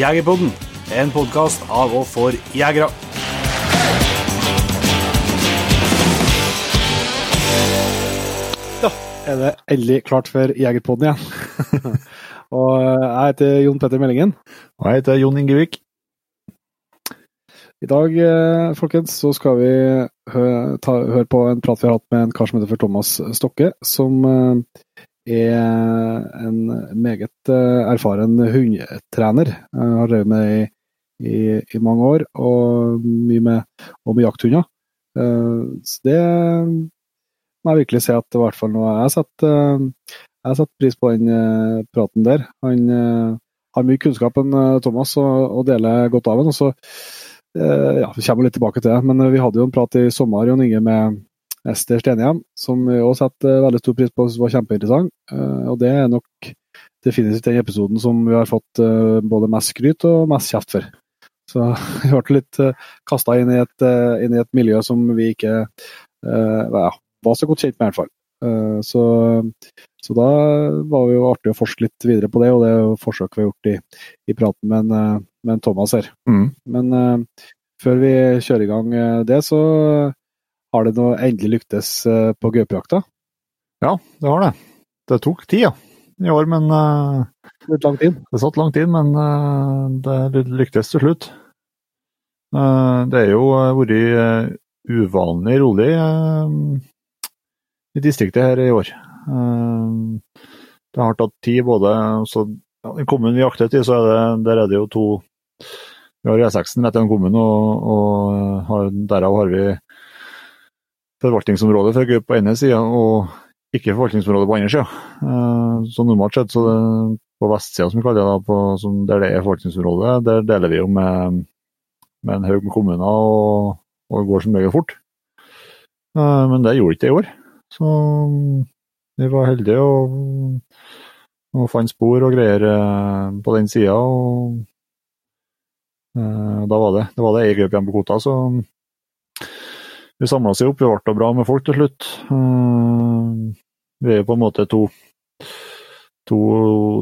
Jegerpodden, en podkast av og for jegere. Da er det endelig klart for Jegerpodden igjen. og jeg heter Jon Petter Meldingen. Og jeg heter Jon Ingevik. I dag, eh, folkens, så skal vi høre, ta, på en prat vi har hatt med en kar som heter for Thomas Stokke, som eh, er en meget eh, erfaren hundetrener. Jeg har drevet med det i, i, i, mange år, og mye med, og med jakthunder. Så det må jeg virkelig si at i hvert fall noe jeg har sett, jeg setter pris på den praten der. Han har mye kunnskap enn Thomas og, og deler godt av den. og så ja, Vi kommer litt tilbake til det, men vi hadde jo en prat i sommer Jon Inge, med Ester Stenhjem, som vi også setter veldig stor pris på og var kjempeinteressant. Og Det er nok definitivt den episoden som vi har fått både mest skryt og mest kjeft for. Så vi ble litt kasta inn, inn, i et miljø som vi ikke ja, var så godt kjent med, i hvert fall. Så, så, da var det jo artig å forske litt videre på det, og det er jo forsøk vi har gjort i, i praten med, en, med en Thomas her. Mm. Men før vi kjører i gang det, så har det nå endelig lyktes uh, på gaupejakta? Ja, det har det. Det tok tid ja, i år, men lang tid? Det satt lang tid, men det lyktes til slutt. det er jo vært uvanlig rolig i distriktet her i år. Det har tatt tid både så, I kommunen vi jakter til, så er det, der er det jo to Vi har E6-en rett gjennom kommunen, og, og har, derav har vi forvaltningsområdet for gaupe på ene sida og ikke forvaltningsområdet på andre sida. Så normalt sett, så det, på vestsida som vi kaller det, på, som der det er forvaltningsområde, der deler vi jo med, med en haug med kommuner, og, og går som regel fort. Men det gjorde ikke det i år. Så vi var heldige og, og fant spor og greier på den sida. Og da var det det var det ei gaupe igjen på kvota, så vi samla oss opp. Vi ble bra med folk til slutt. Uh, vi er jo på en måte to, to,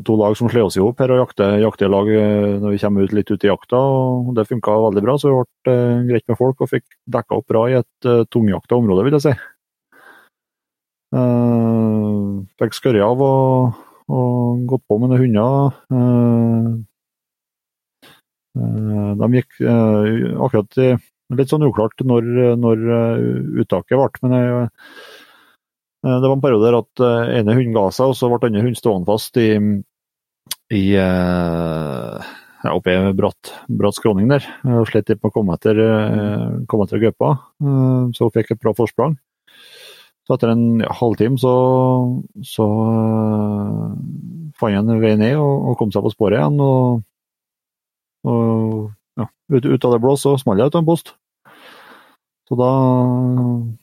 to lag som slår oss i hop her og jakter, jakter lag når vi kommer ut litt ut i jakta. og Det funka veldig bra, så vi ble uh, greit med folk og fikk dekka opp bra i et tungjakta område, vil jeg si. Fikk skørja av og, og, gått på med noen hunder. De gikk akkurat i, Litt sånn uklart når, når uttaket ble, men jeg, det var en periode der at ene hunden ga seg, og så ble andre hund stående fast i, i ja, oppe i bratt, bratt skråning der. og slett ikke å komme etter, komme etter gaupa, så hun fikk et bra forsprang. Så etter en halvtime så, så fant en vei ned og, og, kom seg på sporet igjen. Og, og ut, ut, av det blå så smalt jeg ut av en post. Så da,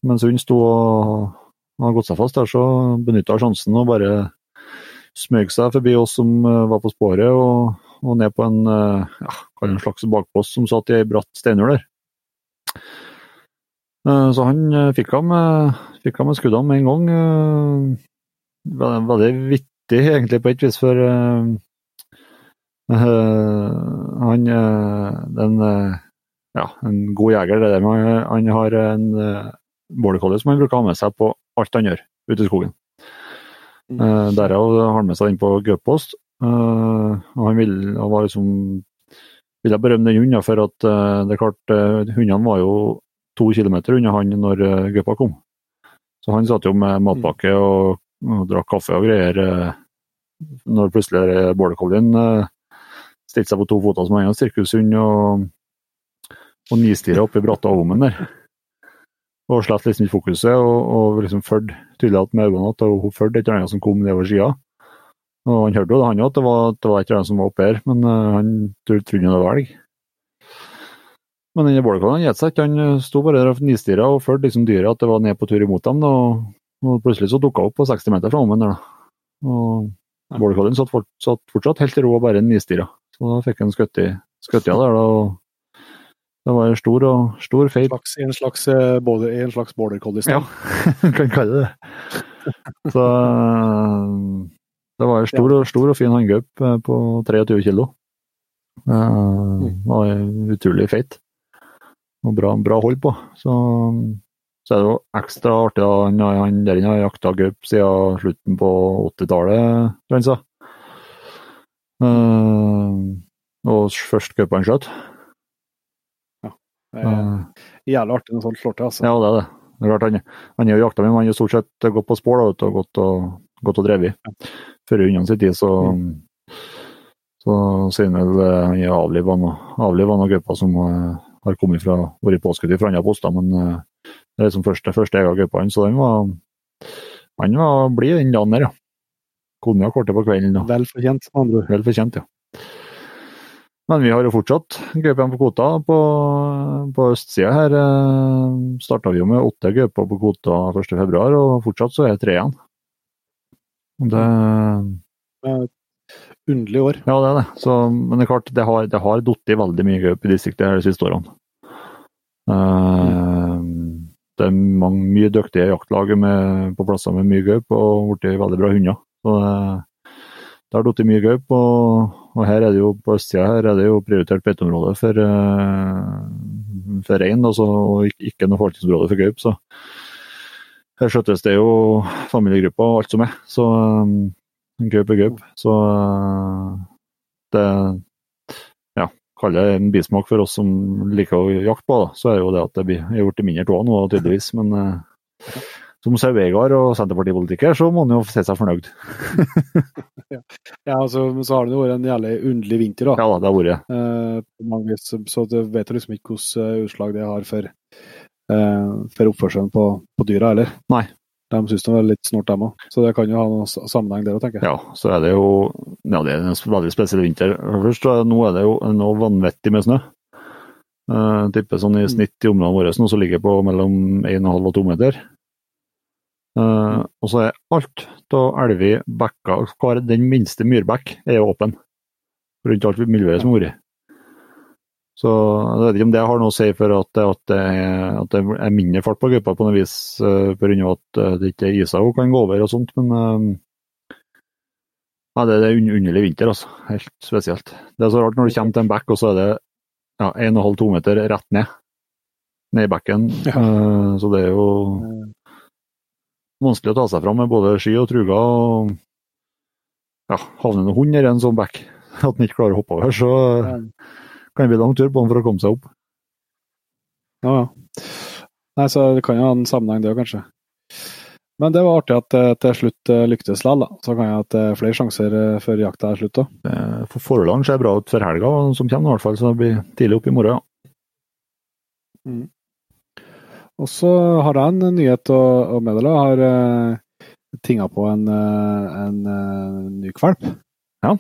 mens hun sto og hadde gått seg fast der, så benytta jeg sjansen og bare smøg seg forbi oss som uh, var på sporet, og, og ned på en, uh, ja, en slags bakpost som satt i ei bratt steinur der. Så han fikk ham, fikk ham med skuddene med en gang. Veldig vittig egentlig på et vis, for han den, ja, en god jeger, det der med han har en border collie som han bruker å ha med seg på alt han gjør ute i skogen. Uh, Derav har han med seg den på gaupepost. og han ville, han var liksom, ville berømme den hunden for at det er klart, hundene var jo to kilometer unna han når gaupa kom. Så han satt jo med matpakke og, og drakk kaffe og greier når plutselig border collien stilte seg på to føtter som en sirkushund og, og nistirra oppi bratta Omen der. Og slett liksom ikke fokuset, og, og liksom fulgte tydelig at med øynene at hun fulgte et eller annet som kom nedover sida. Og han hørte jo det, han òg, at det var, det var et eller annet som var oppe her, men uh, han trodde det var elg. Men denne bordercollien gjette seg ikke, han sto bare der og nistirra og fulgte liksom dyret at det var ned på tur imot dem. Og, og plutselig så dukka opp på 60 meter fra Omen der, da. Og bordercollien satt, fort, satt, fortsatt helt i ro og bare nistirra. Så da fikk han skutt i der, da. og det var en stor, og, stor feil. En slags, både, en slags border collie? Ja, kan kalle det det. Så det var en stor, stor og fin hanngaup på 23 kilo. Det var utrolig feit. Og bra, bra hold på. Så, så er det jo ekstra artig. at Han, han der inne har jakta gaup siden slutten på 80-tallet, tror han sa. Uh, og først gaupa han skjøt. Det er jævlig artig når sånt slår til, altså. Ja, det er det. det er klart, han, han er jo jakta, men han har stort sett gått på da, vet og gått og, gått og drevet. Før unna sin tid, så så sier han eh, han er avliva noen gauper som uh, har kommet fra, vært påskutt fra andre poster, men det er liksom første, første har gaupa hans, så den var han var blid den dagen der, ja. Konjakk kortet på kvelden. Og, Vel fortjent, med andre ord. vel fortjent, ja. Men vi har jo fortsatt gaupen på kvota. På, på østsida her eh, starta vi jo med åtte gauper på kvota 1.2, og fortsatt så er det tre igjen. Det, Underlig år. ja, det er det. Så, men det er klart, det har, det har falt veldig mye gaup i distriktet her de siste årene. Eh, det er mange, mye dyktige jaktlag med, på plasser med mye gaup, og blitt veldig bra hunder. Så det, det har falt mye gaup, og, og her er det jo på østsida her er det jo prioritert beiteområde for, uh, for rein, altså, og ikke, noe forvaltningsområde for gaup. Så her skjøttes det jo familiegrupper og alt som er. Så um, gaup er gaup. Så uh, det ja, kaller det en bismak for oss som liker å jakte på, da. så er jo det at det blir gjort i mindre av nå, tydeligvis. Men som Vegard og senterpartipolitiker, så må han jo se seg fornøyd. Ja, altså, så har det jo vært en jævlig underlig vinter, da. Ja det har vært. Eh, mange vis, så du vet liksom ikke hvilke utslag det har for, eh, for oppførselen på, på dyra, heller. Nei. De syns det var litt snort, dem òg. Så det kan jo ha noen sammenheng der òg, tenker jeg. Ja, så er det jo Ja, det er en veldig spesiell vinter. Først, så nå er det jo noe vanvittig med snø. Uh, tipper sånn i snitt i områdene våre nå så ligger det på mellom 1,5 og 2 meter. Eh, og så er alt av elver, bekker hver, Den minste myrbekk er åpen rundt alt miljøet som har vært. Så jeg vet ikke om det har noe å si for at, at, det, er- at det er mindre fart på gaupa på noe vis, uh, pga. at eh, det ikke er iser hun kan gå over og sånt, men uh, ja, det, det er en underlig vinter, altså. Helt spesielt. Det er så rart når du kommer til en bekk, og så er det ja, 1,5-2 meter rett ned. Ned i bekken. Ja. Uh, så det er jo vanskelig å ta seg fram med både ski og truger. og ja, Havner en hund nedi en sånn bekk at den ikke klarer å hoppe over, så kan det bli lang tur på den for å komme seg opp. Ja, ja. Nei, så det kan jo ha en sammenheng, det òg, kanskje. Men det var artig at det til slutt eh, lyktes likevel. Så kan jeg ha det er flere sjanser eh, før jakta er slutt òg. For Forholdene ser bra ut for helga som kommer, i hvert fall, så det blir tidlig opp i morgen. ja. Og så har jeg en nyhet å, å meddele. Har uh, tinga på en, uh, en uh, ny kvalp. Ja.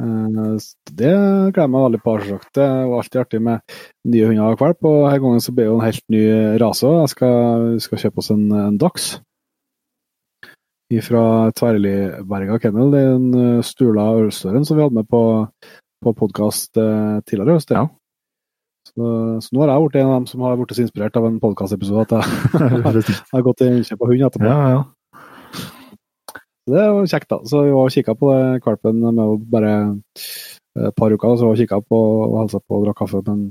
Uh, det gleder jeg meg veldig på. selvsagt. Det var alltid artig med nye hunder og kvalp, og denne gangen så blir det en helt ny rase. Jeg skal, skal kjøpe oss en, en dachs fra Tverliberga kennel. Det er en eh, Stula Ølstøren som vi hadde med på, på podkast tidligere i høst. Ja. Så, nå har jeg blitt en av dem som har blitt så inspirert av en podkastepisode at jeg har gått i innkjøp av hund etterpå. ja, ja. Det var kjekt, da. Så vi var og kikka på det kvalpen med bare et par uker. Så vi kikka på og hilsa på og drakk kaffe med en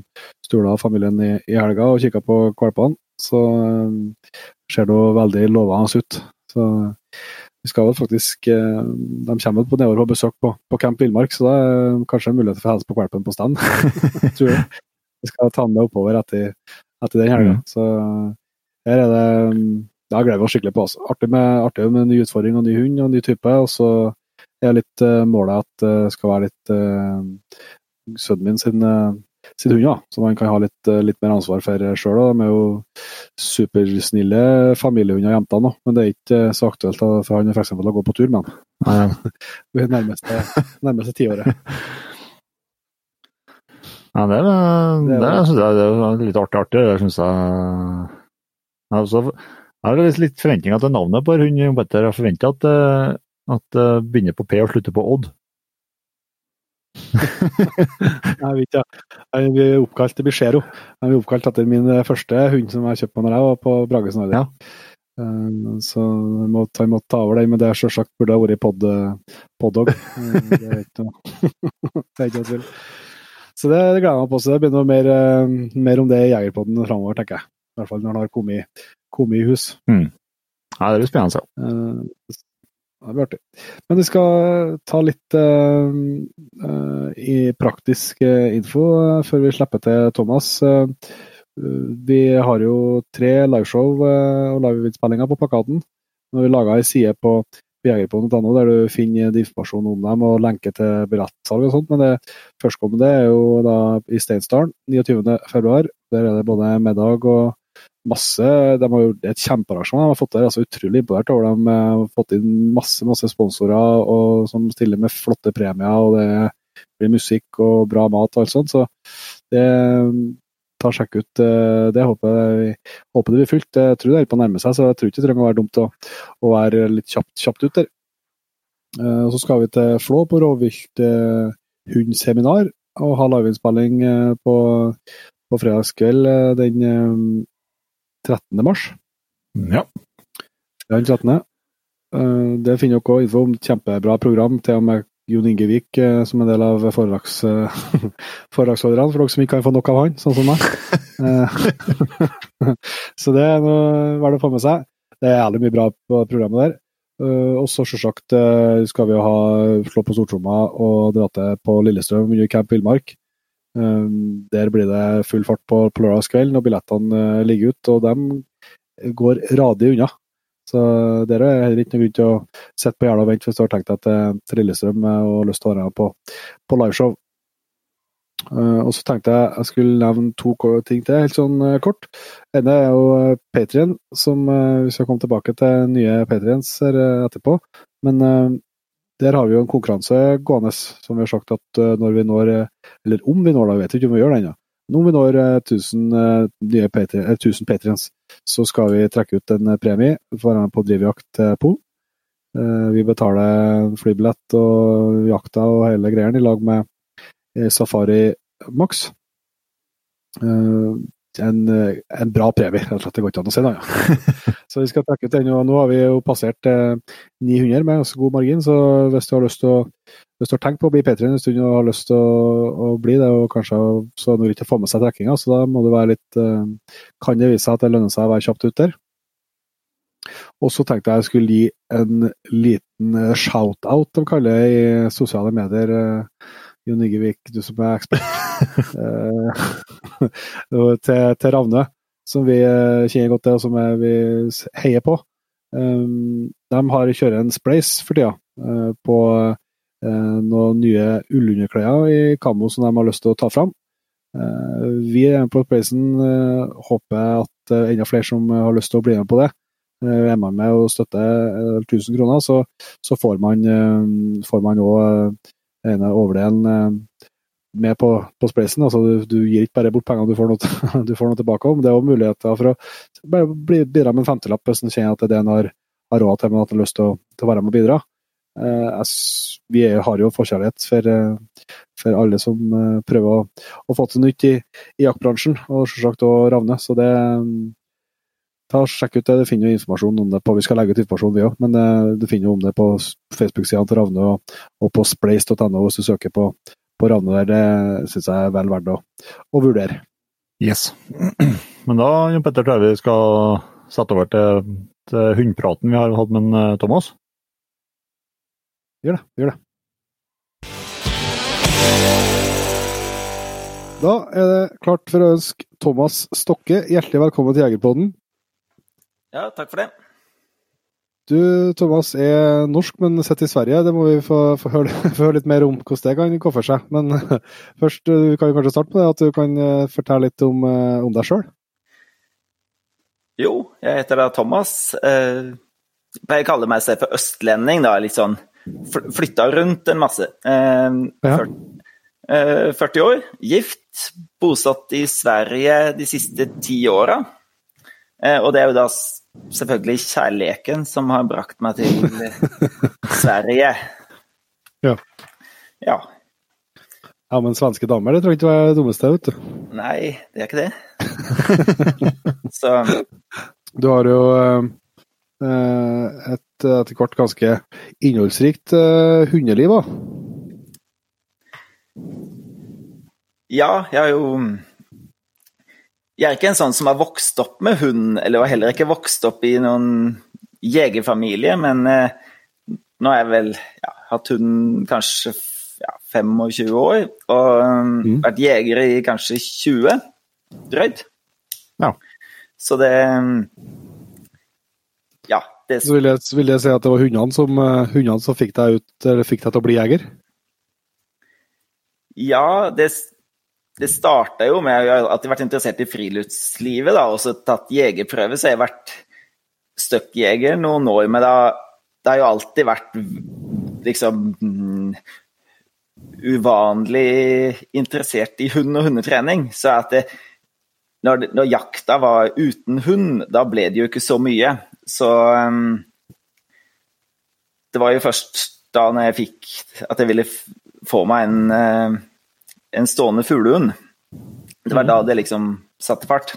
Stula og familien i, i helga og kikka på kvalpene. Så eh, ser det jo veldig lovende ut. Så vi skal vel faktisk eh, De kommer på nedover og besøk på, på Camp Villmark, så det er kanskje en mulighet for å hilse på kvalpen på stand. Tror jeg. Vi skal ta den med oppover etter, etter den helga. Mm. Så her er det Da gleder vi oss skikkelig på. Altså. Artig, med, artig med ny utfordring og ny hund og ny type. Og så er litt uh, målet at det skal være litt uh, sønnen min sin, uh, sin hund, da. Som han kan ha litt, litt mer ansvar for sjøl. De er jo supersnille familiehunder, jentene. nå, Men det er ikke så aktuelt for han for eksempel, å gå på tur med dem. Ja. Det nærmeste, nærmeste tiåret. Ja, det, det, Det var- det, det var litt artig. artig. Det synes jeg Jeg har også- jeg har litt, forventninger til navnet på hund. Jeg forventer at, eh, at det begynner på P og slutter på Odd. Jeg vet ikke, jeg blir oppkalt til Bichero. Jeg blir oppkalt etter min eh, første hund som jeg kjøpte når jeg var på Bragesen. Ja. Eh, Så jeg må, jeg må ta over den, men det er selvsagt burde ha vært pod, poddog. Eh, noe det er ikke noe tvil. Så det, det gleder jeg meg på. Så det blir noe mer, eh, mer om det i Jegerpodden framover, tenker jeg. I hvert fall når han har kommet, kommet i hus. Ja, det blir spennende. Uh, det blir artig. Men vi skal ta litt uh, uh, i praktisk info før vi slipper til Thomas. Vi har jo tre liveshow og liveinnspillinger på plakaten. Når vi laga ei side på jegerpodden.no der du finner informasjon om dem og lenke til billettsalg og sånt. Men det førstkommende er jo da i Steinsdalen 29.2. Der er det både middag og masse De har gjort et kjempearrangement. De har fått der, altså Utrolig imponert over dem. De har fått inn masse masse sponsorer og, som stiller med flotte premier. og Det blir musikk og bra mat og alt sånt. Så det ta og sjekke ut eh, det. Håper, jeg, håper det blir fullt. Jeg tror det er på å nærme seg, så jeg tror ikke det trenger å være dumt å, å være litt kjapt, kjapt ut der. Eh, Så skal vi til Flå på rovvilthundseminar og ha liveinnspilling eh, på, på fredagskveld eh, den eh, 13. mars. Ja. Den 13. Eh, Det finner dere også info om. Kjempebra program. Til og med Jon Ingevik eh, som en del av foredrags, eh, foredragsholderne, for dere som ikke kan få nok av han, sånn som meg. Eh, Så det er noe verdt å få med seg. Det er jævlig mye bra på programmet der. Og så selvsagt skal vi jo ha slå på stortromma og dra til på Lillestrøm under Camp Villmark. Der blir det full fart på, på lørdagskvelden når billettene ligger ut, og de går radig unna. Så der er heller ikke noen grunn til å sitte på gjerdet og vente hvis du har tenkt deg til, til Lillestrøm eh, og har lyst til å være med på, på liveshow. Uh, og så tenkte jeg jeg skulle nevne to ting til, helt sånn uh, kort. Ene er jo Patrion, som uh, vi skal komme tilbake til nye Patrions eh, etterpå. Men eh, der har vi jo en konkurranse gående, som vi har sagt at eh, når vi når eh, Eller om vi når det, vi vet ikke om vi gjør det ennå. Men om vi når eh, 1000 eh, nye Patri- eh, 1000 Patrions, så skal vi trekke ut en eh, premie for å være med på drivjakt til Polen. Eh, Vi betaler flybillett og jakta og hele greien i lag med eh, Safari Max. Eh, En, eh, en bra premie, rett og. Det går ikke an å si noe annet. Så vi skal trekke ut den, og nå har vi jo passert eh, 900 med ganske god margin, så hvis du har lyst til å hvis du har tenkt på å bli P3 en stund og har lyst til å, å bli det, og kanskje så er det ikke å få med seg trekkinga, så da må du være litt eh, Kan det vise seg at det lønner seg å være kjapt ut der? Og så tenkte jeg jeg skulle gi en liten eh, shout-out, de kaller det i sosiale medier. eh, Jon Igevik, du som er ekspert. Eh, til, til Ravne, som vi eh, kjenner godt til, og som er, vi heier på. Um, de har kjører en spleis for tida eh, på eh, noen nye ullunderklær i Kamo som de har lyst til å ta fram. Eh, vi er med på eh, håper at eh, enda flere som har lyst til å bli med på det. Eh, er man med og støtter eh, 1000 kroner, så, får man eh, òg ene overdelen eh, med på, på spleisen. Altså, du, du gir ikke bare bort pengene, du får noe, du får noe tilbake. om. Det er òg muligheter for å bare bidra med en femtelapp hvis en kjenner at det er det en har, har råd til, men at en har lyst til å, til å være med og bidra. Eh, jeg vi er, har jo forkjærlighet for, eh, for alle som eh, prøver å, å få til nytt i, i jaktbransjen, og selvsagt òg Ravne. Så det mm, Ta Sjekk ut det, det finner jo informasjon om det på Vi skal legge ut informasjon, vi òg, men eh, du finner jo om det på Facebook-sidene til Ravne og, og på spleis.no hvis du søker på, på Ravne der. Det syns jeg er vel verdt å, å vurdere. Yes. Men da, Jon Petter, tror jeg vi skal sette over til, til hundpraten vi har hatt med eh, Thomas. Gjør det. Gjør det. Da er det klart for å ønske Thomas Stokke hjertelig velkommen til Jegerpodden. Ja, takk for det. Du, Thomas, er norsk, men sitter i Sverige. Det må vi få, få, høre, få høre litt mer om hvordan det kan gå for seg. Men først, du kan jo kanskje starte med det, at du kan eh, fortelle litt om, eh, om deg sjøl. Jo, jeg heter da Thomas. Eh, jeg pleier å kalle meg selv for østlending, da. Litt sånn flytta rundt en masse. Eh, Ja. eh, 40 år, gift, bosatt i Sverige de siste ti åra. Eh, og det er jo da selvfølgelig kjærligheten som har brakt meg til Sverige. Ja. Ja. Ja, men svenske damer, det tror jeg ikke var det dummeste, vet du. Nei, det er ikke det. Så Du har jo eh, eh, et etter hvert ganske innholdsrikt eh, hundeliv, da. Ja, jeg har jo Jeg er ikke en sånn som har vokst opp med hund, eller var heller ikke vokst opp i noen jegerfamilie, men eh, nå har jeg vel ja, hatt hund kanskje ja, 25 år, og mm. vært jeger i kanskje 20 drøyt. Ja. Så det Ja. Det, Så vil jeg, vil jeg si at det var hundene som, eh, hundene som fikk, deg ut, eller fikk deg til å bli jeger? Ja, det, det starta jo med at jeg har vært interessert i friluftslivet, da, og så tatt jegerprøve. Så jeg har vært støkkjeger noen år, men da, det har jo alltid vært liksom mm, uvanlig interessert i hund og hundetrening. Så at det, når, når, jakta var uten hund, da ble det jo ikke så mye. Så um, det var jo først da jeg fikk at jeg ville få meg en, uh, en stående fuglehund. Det var da det liksom satte fart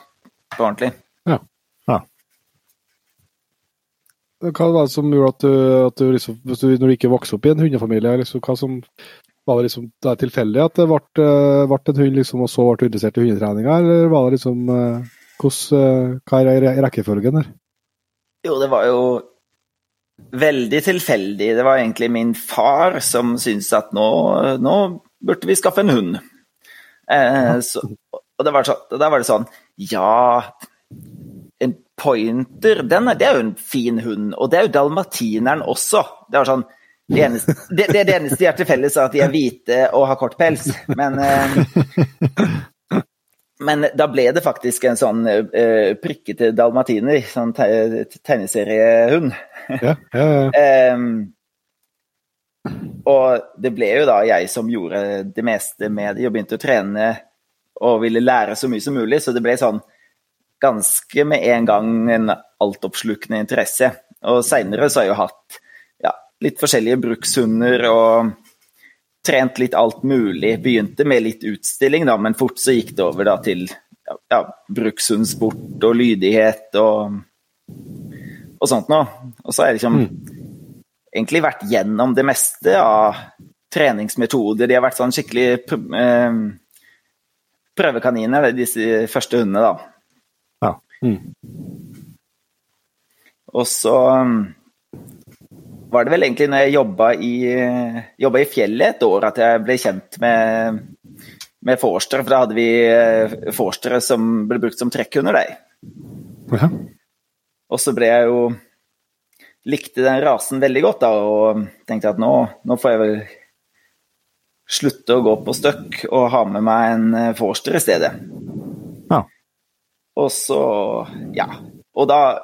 på ordentlig. Ja. Ja. Hva var det som gjorde at du, at du, liksom, du når du ikke vokste opp i en hundefamilie, liksom, hva som var det liksom det tilfeldig at det ble, ble en hund, liksom, og så ble du interessert i hundetreninga, eller var det liksom hvordan, Hva er rekkefølgen der? Jo, det var jo veldig tilfeldig. Det var egentlig min far som syntes at nå, nå burde vi skaffe en hund. Eh, så, og da var, så, da var, det sånn Ja, en pointer, den det er jo en fin hund. Og det er jo dalmatineren også. Det var sånn det, eneste, det, det, det eneste de har til felles, er at de er hvite og har kort pels. Men, eh, men da ble det faktisk en sånn eh, prikkete dalmatiner, sånn te tegneseriehund. Ja, ja, ja. um, og det ble jo da jeg som gjorde det meste med det, og begynte å trene og ville lære så mye som mulig, så det ble sånn ganske med en gang en altoppslukende interesse. Og seinere så har jeg jo hatt ja, litt forskjellige brukshunder og trent litt alt mulig. Begynte med litt utstilling, da, men fort så gikk det over da til ja, brukshundsport og lydighet og, og sånt noe. Og så er det liksom mm. Egentlig vært gjennom det meste av treningsmetoder. De har vært sånn skikkelig eh, prøvekaniner, disse første hundene, da. Mm. Og så um, var det vel egentlig når jeg jobba i, jobba i fjellet et år at jeg ble kjent med, med forster, for da hadde vi eh, forstere som ble brukt som trekkhunder, de. Ja. Og så ble jeg jo Likte den rasen veldig godt da, og tenkte at nå, nå får jeg vel slutte å gå på støkk og ha med meg en eh, forster i stedet. Ja. Og så Ja. Og da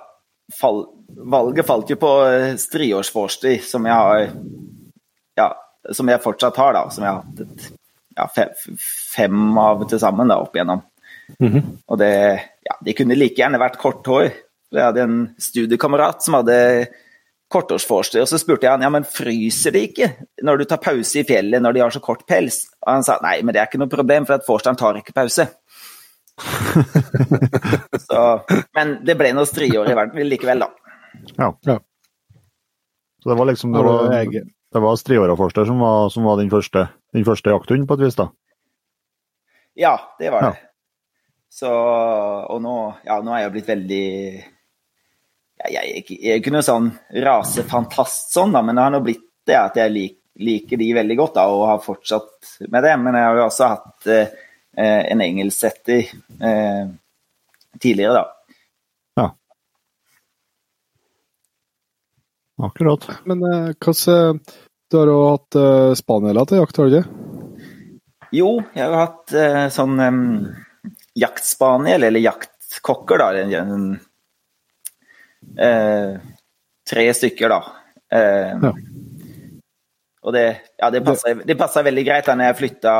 fall, Valget falt jo på striårsforster, som jeg har Ja, som jeg fortsatt har, da. Som jeg har hatt et, ja, fem, fem av til sammen da, opp igjennom. Mm -hmm. Og det Ja, de kunne like gjerne vært kort hår. Jeg hadde en studiekamerat som hadde kortårsforster, og så spurte jeg han ja, men fryser det ikke når du tar pause i fjellet når de har så kort pels? Og han sa nei, men det er ikke noe problem, for at forsteren tar ikke pause. så, men det ble noe striår i verden likevel, da. Ja. Ja. Så det var liksom det var, det var striåraforster som var, som var din første, den første jakthunden, på et vis? da? Ja, det var det. Ja. Så Og nå, ja, nå er jeg blitt veldig Jeg er ikke, jeg er ikke noe sånn rasefantast sånn, da, men det har nå blitt det at jeg lik, liker de veldig godt da, og har fortsatt med det. Men jeg har jo også hatt eh, en engelsksetter eh, tidligere, da. Ja. Akkurat. Men eh, hvordan Du har jo hatt eh, spanieler til jakt, har du ikke? Jo, jeg har hatt eh, sånn um, jaktspaniel, eller jaktkokker, da. En, en, eh, tre stykker, da. Eh, Ja. Og det, ja, det passer, det passer veldig greit da når jeg flytta,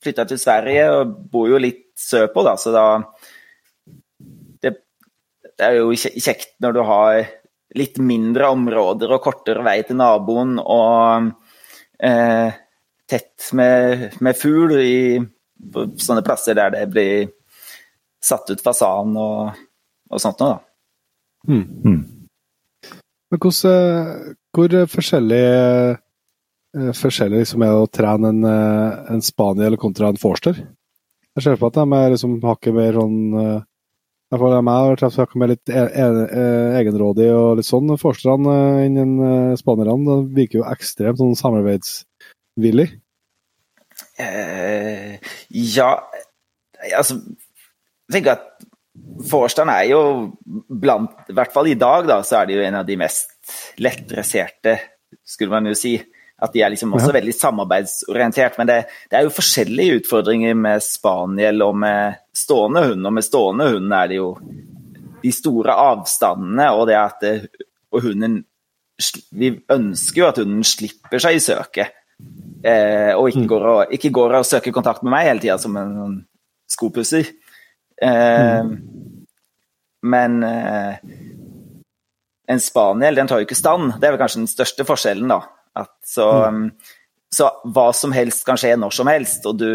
flytta til Sverige, og bor jo litt sørpå, da, så da det, det er jo kjekt når du har litt mindre områder og kortere vei til naboen, og eh, tett med, med fugl i på sånne plasser der det blir satt ut fasan og, og sånt noe, da. Men hvordan, eh, hvor forskjellig eh, forskjellig liksom, med å trene en, eh, en spaniel kontra en forster? Jeg ser på at de er liksom hakket mer sånn I hvert fall de jeg har truffet, hakket mer litt e e e egenrådig og litt sånn. Forsterne enn de virker jo ekstremt sånn samarbeidsvillig. Uh, ja, altså Jeg tenker at Forstand er jo blant I hvert fall i dag, da, så er det jo en av de mest lettdresserte, skulle man jo si. At de er liksom også Ja. veldig samarbeidsorientert. Men det, det er jo forskjellige utfordringer med spaniel og med stående hund. Og med stående hund er det jo de store avstandene og det at det, og hunden Vi ønsker jo at hunden slipper seg i søket. Eh, og ikke går, og ikke går og søker kontakt med meg hele tida som en sånn skopusser. Eh, Men eh, en spaniel den tar jo ikke stand. Det er vel kanskje den største forskjellen, da. At så, mm. så hva som helst kan skje når som helst. Og du,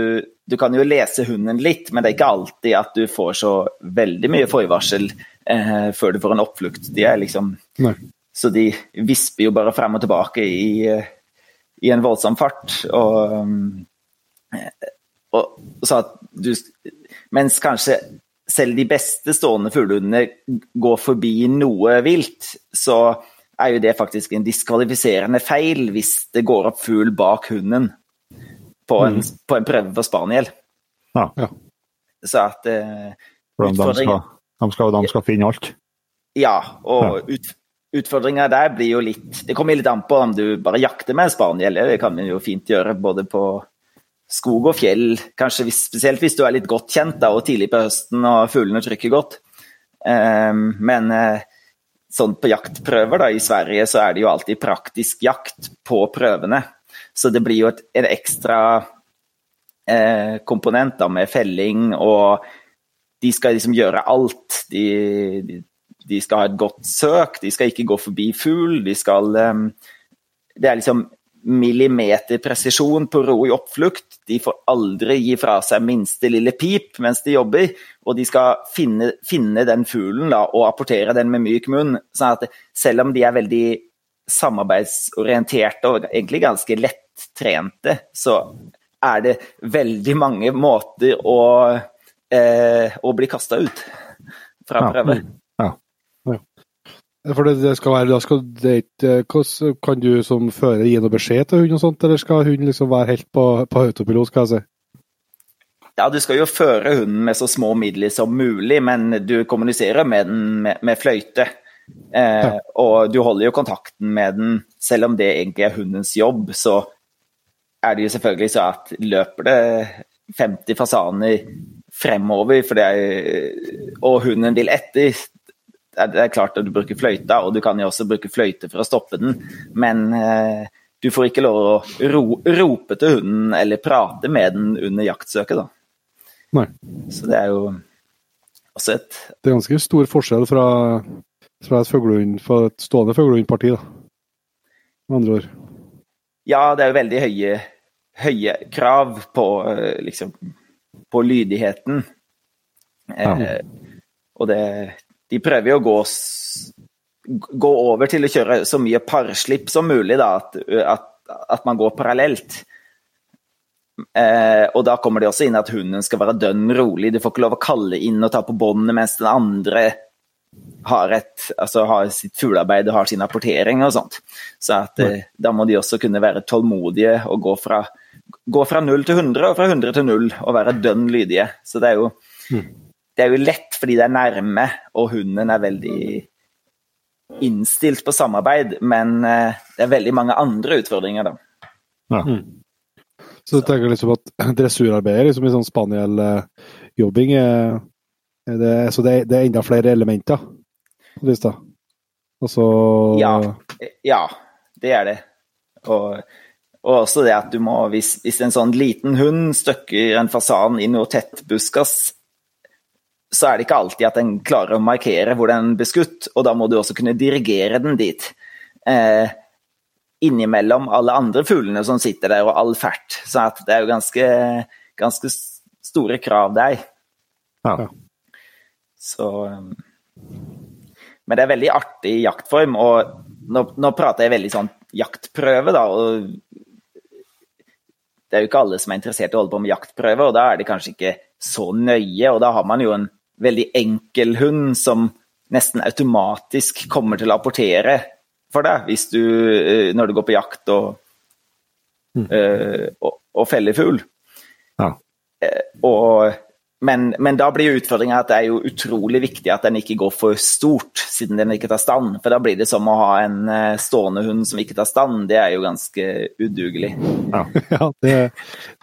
du kan jo lese hunden litt, men det er ikke alltid at du får så veldig mye forvarsel eh, før du får en oppflukt. De er liksom Nei. Så de visper jo bare frem og tilbake i, eh, i en voldsom fart. Og, um, eh, og så at du Mens kanskje selv de beste stående fuglehundene går forbi noe vilt, så er jo det faktisk en diskvalifiserende feil hvis det går opp fugl bak hunden på en, på en prøve for spaniel. Ja. Ja. Så at uh, For de, de, skal, de, skal, de skal finne alt. Ja, og ut, utfordringa der blir jo litt Det kommer litt an på om du bare jakter med spaniel, det kan vi jo fint gjøre både på skog og fjell, kanskje hvis, spesielt hvis du er litt godt kjent da, og tidlig på høsten og fuglene trykker godt. Um, men uh, sånn på jaktprøver da, i Sverige så er det jo alltid praktisk jakt på prøvene. Så det blir jo et, en ekstra uh, komponent da, med felling, og de skal liksom gjøre alt. De, de, de skal ha et godt søk, de skal ikke gå forbi fugl, de skal um, Det er liksom millimeterpresisjon på ro i oppflukt. De får aldri gi fra seg minste lille pip mens de jobber, og de skal finne, finne den fuglen da, og apportere den med myk munn. sånn at selv om de er veldig samarbeidsorienterte og egentlig ganske lettrente, så er det veldig mange måter å, eh, å bli kasta ut fra Ja. For det, det skal være, da skal det ikke hvordan Kan du som fører gi noe beskjed til hunden og sånt, eller skal hunden liksom være helt på, på autopilot, skal jeg si? Ja, du skal jo føre hunden med så små midler som mulig, men du kommuniserer med den med, med fløyte. Eh, og du holder jo kontakten med den, selv om det egentlig er hundens jobb, så er det jo selvfølgelig så at løper det 50 fasaner fremover, det og hunden vil etter, det er klart at du bruker fløyta, og du kan jo også bruke fløyte for å stoppe den, men eh, du får ikke lov å ro, rope til hunden eller prate med den under jaktsøket, da. Nei. Så det er jo også et Det er ganske stor forskjell fra, fra et fuglehund, fra et stående fuglehundparti, da. Med andre ord. Ja, det er jo veldig høye, høye krav på eh, liksom på lydigheten. Eh, og det De prøver jo å gå, gå over til å kjøre så mye parslipp som mulig, da, at, at, at man går parallelt. Eh, og da kommer det også inn at hunden skal være dønn rolig. Du får ikke lov å kalle inn og ta på båndet mens den andre har, et, altså har sitt fuglearbeid og har sin apportering og sånt. Så at, eh, da må de også kunne være tålmodige og gå fra, gå fra 0 til 100 og fra 100 til 0 og være dønn lydige. Så det er jo, det er jo lett fordi det er nærme, og hunden er veldig innstilt på samarbeid, men eh, det er veldig mange andre utfordringer, da. Ja. Så du tenker liksom at dressurarbeidet liksom i sånn spanieljobbing det, Så det, er- det er enda flere elementer? på da. Altså Ja. Ja, det er det. Og, og også det at du må, hvis, hvis en sånn liten hund støkker en fasan i noe tettbuskas, så er det ikke alltid at den klarer å markere hvor den blir skutt, og da må du også kunne dirigere den dit. Eh, innimellom alle andre fuglene som sitter der, og all fert. Så at det er jo ganske, ganske store krav der. Ja. Så um, Men det er veldig artig jaktform, og nå, nå prater jeg veldig sånn jaktprøve, da. Og det er jo ikke alle som er interessert i å holde på med jaktprøve, og da er det kanskje ikke så nøye. Og da har man jo en veldig enkel hund som nesten automatisk kommer til å apportere for deg hvis du, eh, når du går på jakt og, mm. og, og feller fugl. Ja. Og men, men, da blir utfordringa at det er jo utrolig viktig at den ikke går for stort, siden den ikke tar stand. For da blir det som å ha en eh, stående hund som ikke tar stand. Det er jo ganske udugelig. Ja, ja det,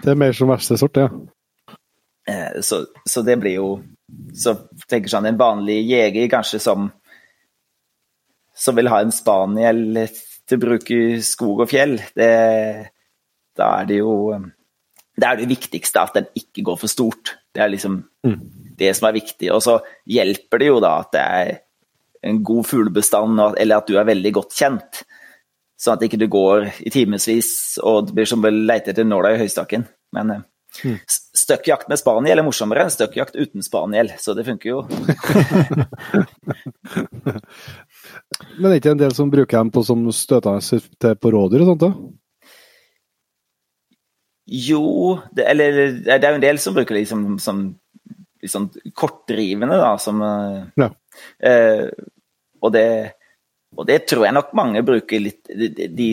det, er mer som verste sort, det. Ja. Eh, så, så, det blir jo Så tenker sånn en vanlig jeger kanskje som som vil ha en spaniel til bruk i skog og fjell, det, da er det jo det er det viktigste at den ikke går for stort. Det er liksom mm. det som er viktig. Og så hjelper det jo da at det er en god fuglebestand, eller at du er veldig godt kjent. Sånn at ikke du går i timevis og det blir som å lete etter nåla i høystakken. Men eh, mm. støkkjakt med spaniel er morsommere enn støkkjakt uten spaniel, så det funker jo. Men er det ikke en del som bruker dem på som støtende på rådyr og sånt? da? Jo, det, eller det er jo en del som bruker det liksom, som liksom kortdrivende, da, som ja. eh, og, det, og det tror jeg nok mange bruker litt de, de,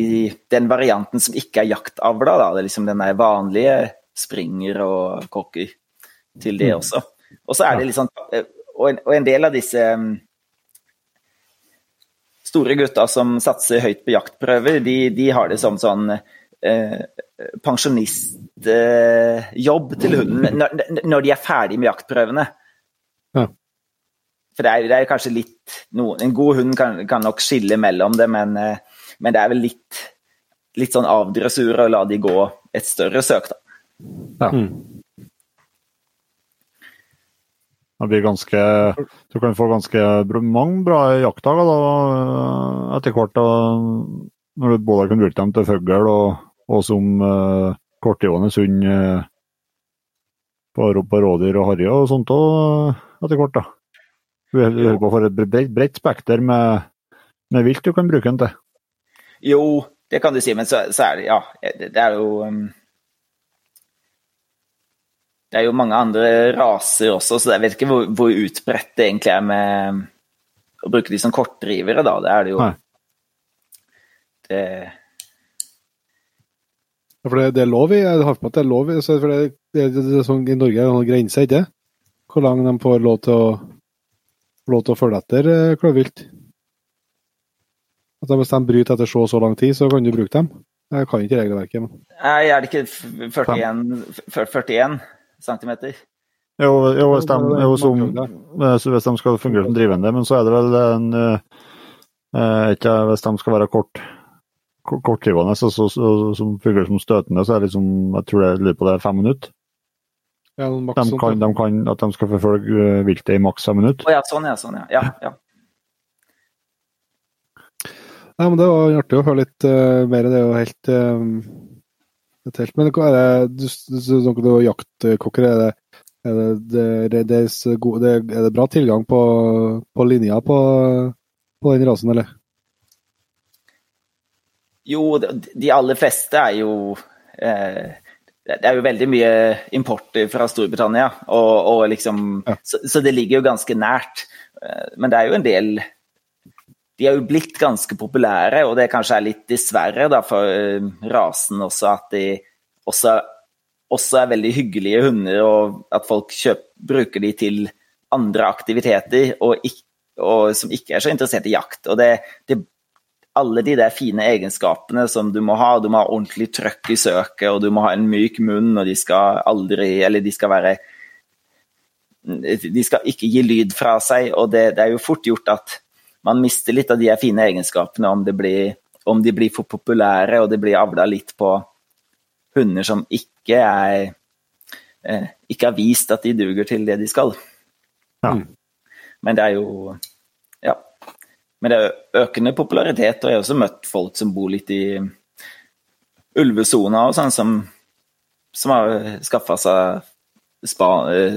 Den varianten som ikke er jaktavla, da. Det er liksom den der vanlige springer og kokker til det mm. også. Og så er det eh, Og en, og en del av disse mm, store gutta som satser høyt på jaktprøver, de, de har det som sånn eh, pensjonistjobb til hunden når, når, de er ferdig med jaktprøvene. Ja. For det er, det er kanskje litt no, En god hund kan, kan, nok skille mellom det, men, eh, men, det er vel litt, litt sånn avdressur å la de gå et større søk, da. Ja. Mm. Det blir ganske Du kan få ganske mange bra jaktdager da, etter hvert. Da, når du både kan bruke dem til fugl og og som uh, kortgående hund uh, på, på rådyr og harry og sånt òg etter hvert. da. Du holder på få et bredt, bredt spekter med, med, vilt du kan bruke den til. Jo, det kan du si, men så, så er det ja, det, er jo um, Det er jo mange andre raser også, så jeg vet ikke hvor, hvor utbredt det egentlig er med å bruke de som kortdrivere, da. Det er det jo. Det ja, for det, det, er lov i jeg har på at det er lov i, for det, det, det, sånn, I Norge er det noen grenser, ikke Hvor lang de får lov til å, lov til å følge etter eh, kløvvilt. At Hvis de bryter etter så og så lang tid, så kan du bruke dem. Jeg kan ikke regelverket. Men... Nei, er det ikke 41, 41 cm? Jo, jo, hvis, de, jo som, hvis de skal fungere som drivende, men så er det vel en eh, ikke Hvis de skal være kort kortdrivende, så, så, så, som fungerer som støtende, så er det liksom, jeg tror det lurer på det er fem minutter. Ja, de, kan, de kan, at de skal forfølge eh, viltet i maks fem minutter. Oh, ja, sånn, ja. Sånn, ja. ja, ja. Nei, men Det var artig å høre litt uh, mer. Det er jo helt, uh, helt Men er det, du, du, du, jaktkokker, er det, er det, det, det, er, er det bra tilgang på, på linja på, på den rasen, eller? Jo, de aller fleste er jo eh, Det er jo veldig mye import fra Storbritannia, og, og liksom ja. så, så, det ligger jo ganske nært. Eh, men det er jo en del De har jo blitt ganske populære, og det kanskje er litt dessverre da, for uh, rasen også at de også, også, er veldig hyggelige hunder, og at folk kjøper, bruker de til andre aktiviteter og, og, som ikke er så interessert i jakt. Og det, det alle de der fine egenskapene som du må ha. Du må ha ordentlig trøkk i søket, og du må ha en myk munn, og de skal aldri Eller de skal være De skal ikke gi lyd fra seg, og det, det er jo fort gjort at man mister litt av de fine egenskapene om, blir, om de blir for populære og det blir avla litt på hunder som ikke er eh, ikke har vist at de duger til det de skal. Ja. Men det er jo Ja. men det er økende popularitet, og jeg har også møtt folk som bor litt i ulvesona og sånn, som, som har skaffa seg spa,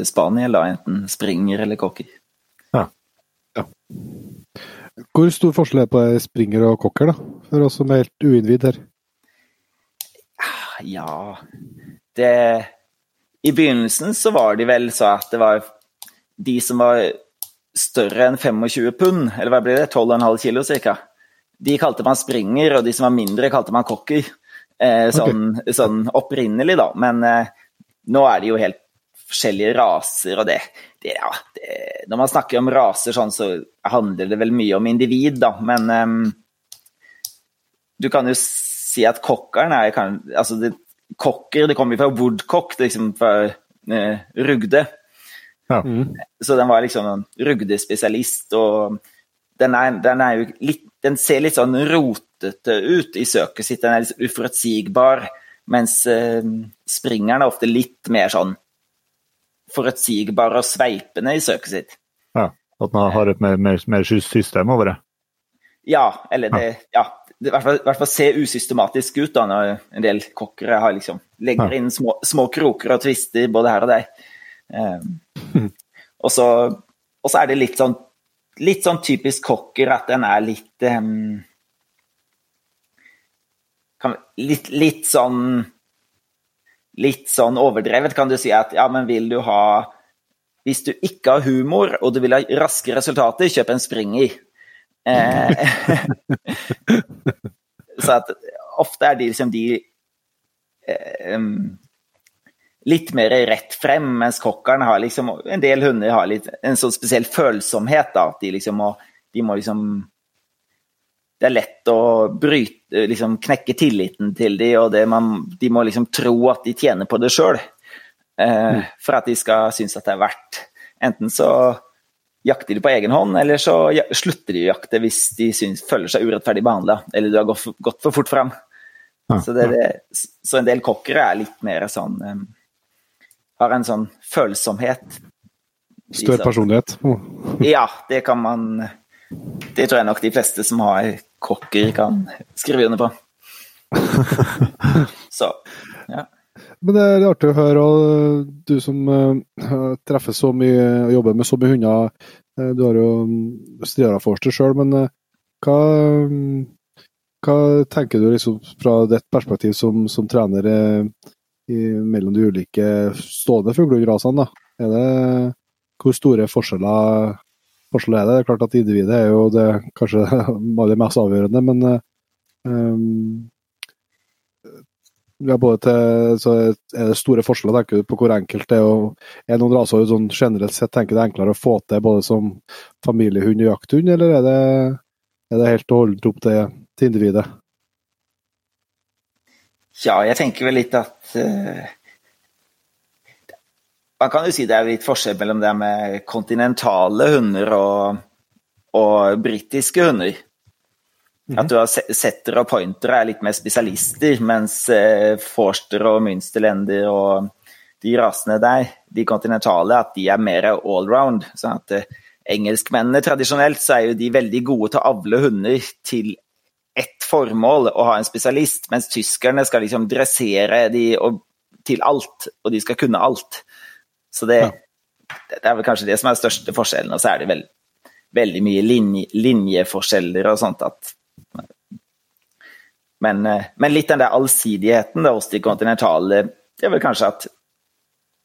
spaniel, da, enten springer eller cocky. Ja. ja. Hvor stor forskjell er det på springer og cocker, da? For oss som er helt uinnvidd her. Ja det I begynnelsen så var de vel så at det var de som var større enn 25 pund, eller hva blir det, 12,5 kilo ca. De kalte man springer, og de som var mindre, kalte man cocker. Eh, sånn, okay. sånn, opprinnelig, da. Men eh, nå er det jo helt forskjellige raser, og det, ja, det, Når man snakker om raser sånn, så handler det vel mye om individ, da. Men um, du kan jo si at kokkeren er kan, altså det, Kokker det kommer jo fra woodcock, liksom fra uh, Rugde. Ja. Mm. Så den var liksom en Rugde-spesialist, og den, er, den, er litt, den, ser litt sånn rotete ut i søket sitt. Den er litt uforutsigbar, mens uh, springeren er ofte litt mer sånn forutsigbar og sveipende i søket sitt. Ja, At man har et mer, mer, mer system over det? Ja, eller det Ja. det i hvert, fall, i hvert fall ser usystematisk ut da, når en del kokkere har liksom, legger ja. inn små, små, kroker og twister både her og der. Um, og, så, og, så, er det litt sånn, litt sånn typisk kokker at den er litt um, litt, litt, sånn Litt sånn overdrevet kan du si at ja, men vil du ha Hvis du ikke har humor og du vil ha raske resultater, kjøp en springer. Eh, så at ofte er de liksom de eh, litt mer rett frem, mens cockeren har liksom En del hunder har litt en sånn spesiell følsomhet, da. At de liksom må, de må liksom Det er lett å bryte liksom knekke tilliten til dem, og man, de må liksom tro at de tjener på det sjøl. Eh, mm. for at de skal synes at det er verdt. Enten så jakter de på egen hånd, eller så slutter de å jakte hvis de synes, føler seg urettferdig behandla, eller du har gått gått for fort fram. Ja, så, det, det, så, en del kokkere er litt mer sånn um, har en sånn følsomhet. Større personlighet? Ja, det kan man Det tror jeg nok de fleste som har kokker, kan skrive under på. Så, ja. Men det er artig å høre, og du som uh, treffer så mye og jobber med så mye hunder. Uh, du har jo um, Stiara-forster sjøl, men uh, hva, um, hva, tenker du liksom fra ditt perspektiv som, som trener i, mellom de ulike stående fuglehundrasene. Er det hvor store forskjeller, forskjeller, er det? Det er klart at individet er jo det kanskje det mest avgjørende, men um, ja, både til, så er det store forskjeller tenker du, på hvor enkelt det er. Og er noen raser sånn generelt sett tenker det er enklere å få til både som familiehund og jakthund, eller er det, er det helt og holdent opp til, til individet? Ja, jeg tenker vel litt at uh, Man kan jo si det er litt forskjell mellom det med kontinentale hunder og, og britiske hunder. Mm At du har setter og pointere er litt mer spesialister, mens eh, forster og münsterlender og de rasene der, de kontinentale, at de er mer allround. Sånn at eh, engelskmennene tradisjonelt så er jo de veldig gode til å avle hunder til ett formål å ha en spesialist, mens tyskerne skal liksom dressere de til alt, og de skal kunne alt. Så det, det er vel kanskje det som er den største forskjellen, og så er det vel, veldig mye linje, linjeforskjeller og sånt at men, eh, men, litt den der allsidigheten da, hos de kontinentale, det er vel kanskje at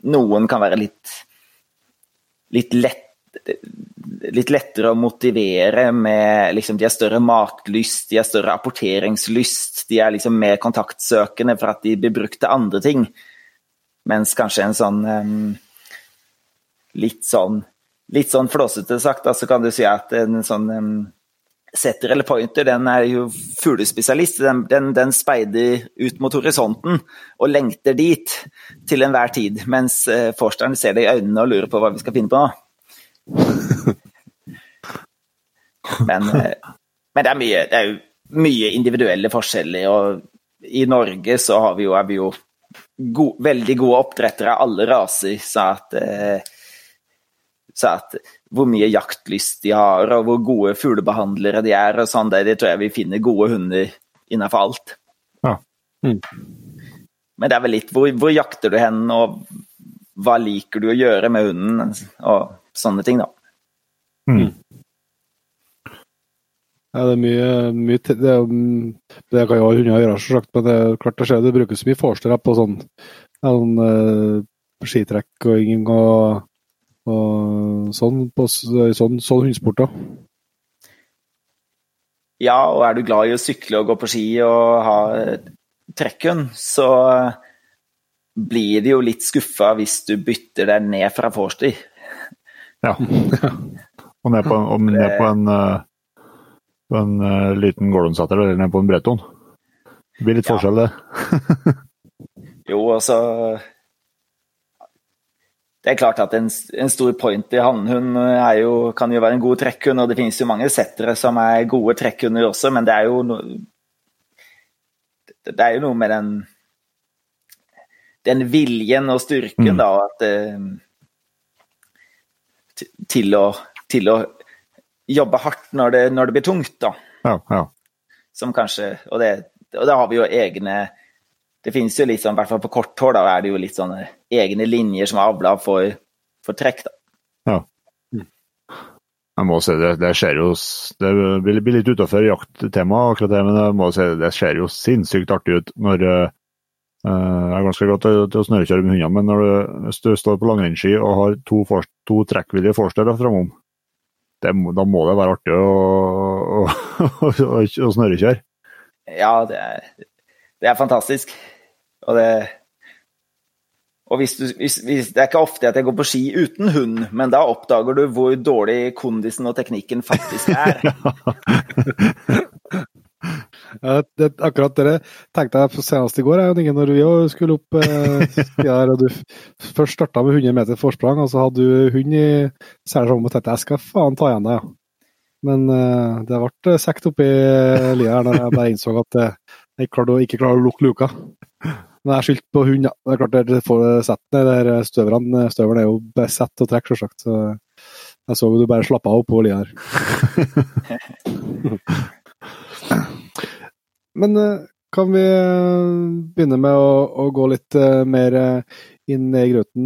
noen kan være litt litt lett litt lettere å motivere med liksom, De har større matlyst, de har større apporteringslyst, de er liksom mer kontaktsøkende for at de blir brukt til andre ting. Mens kanskje en sånn um, litt sånn litt sånn flåsete sagt, da, så kan du si at en sånn um, setter eller pointer, den er jo fuglespesialist. Den, den, den, speider ut mot horisonten og lengter dit til enhver tid. Mens uh, forsteren ser det i øynene og lurer på hva vi skal finne på nå. Men, uh, men det, er mye, det, er jo mye individuelle forskjeller. og I Norge så vi jo, er vi jo go, veldig gode oppdrettere av alle raser. Så at, eh, så at, hvor mye jaktlyst de har, og hvor gode fuglebehandlere de er, og sånn, det, det tror jeg vi finner gode hunder innenfor alt. Ja. Mm. Men det er vel litt hvor, hvor jakter du hen, og hva liker du å gjøre med hunden, og sånne ting, da. Mm. Ja, det er mye, mye det, er, det kan jo alle hunder gjøre, selvsagt, men det er klart det skjer. Det brukes mye forstere på sånn sånn uh, skitrekking og, og sånn på sånn, sånn hundesport òg. Ja, og er du glad i å sykle og gå på ski og ha trekkhund, så blir det jo litt skuffa hvis du bytter deg ned fra vorstid. Ja. og ned på, og ned på en, på en uh, liten Gordonsetter eller ned på en Breton. Det blir litt ja. forskjell, det. jo, altså det er klart at en, en stor point i hannhund kan jo være en god trekkhund, og det finnes jo mange settere som er gode trekkhunder også, men det er jo, no, det er jo noe med den, den viljen og styrken, mm. da, at, eh, til, å, til, å, jobbe hardt når det, når det blir tungt, da. Ja, ja. Som kanskje Og det, og da har vi jo egne det finnes jo litt sånn, i hvert fall på kort hår, da er det jo litt sånne egne linjer som er avla for, for, trekk, da. Ja. Jeg må si det, det skjer jo Det blir litt utafor jakttemaet, akkurat det, men jeg må si det det ser jo sinnssykt artig ut når uh, Jeg er ganske glad til, til å snørrekjøre med hundene, men når du, hvis du står på langrennsski og har to, for, to trekkvillige forstørre framom, da må det være artig å, å, å, å snørrekjøre. Ja, det er, det er fantastisk. Og det og hvis du, hvis, hvis, Det er ikke ofte at jeg går på ski uten hund, men da oppdager du hvor dårlig kondisen og teknikken faktisk er. ja, det, akkurat det tenkte jeg senest i går, jeg, når vi skulle opp eh, der, og du først starta med 100 meter forsprang, og så hadde du hund i selerommet og tenkte jeg skal faen ta igjen deg, ja. Men eh, det ble sekt oppi lia her når jeg bare innså at eh, jeg ikke klarte å lukke luka. Men jeg skyldte på hund, ja. Det er klart det får sett ned der støverne. Støveren er jo besett og trekker, selvsagt. Så jeg så jo du bare slappa av på lia her. Men eh, kan vi eh, begynne med å, å gå litt uh, mer inn i grøten,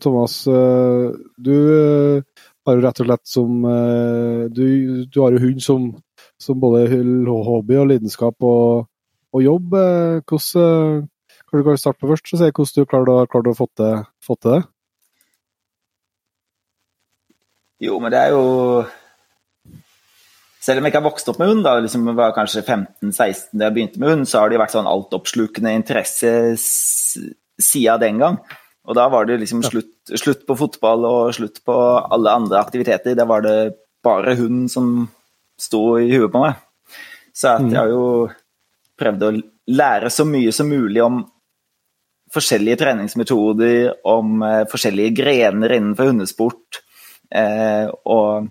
Thomas. Du har jo rett og slett som du, du, har jo hund som, som både hobby og lidenskap. og og jobb. Eh, hvordan, eh, kan du starte på først, så ser jeg hvordan du klarte, klarte å få til, få til det? Jo, men det er jo Selv om jeg ikke har vokst opp med hund, da, liksom var kanskje 15-16 da jeg begynte med hund, så har det vært sånn altoppslukende interesse siden den gang. Og da var det liksom slutt, slutt, på fotball og slutt på alle andre aktiviteter. Da var det bare hund som sto i huet på meg. Så at jeg har jo prøvd å lære så mye som mulig om forskjellige treningsmetoder, om uh, forskjellige grener innenfor hundesport. Uh, og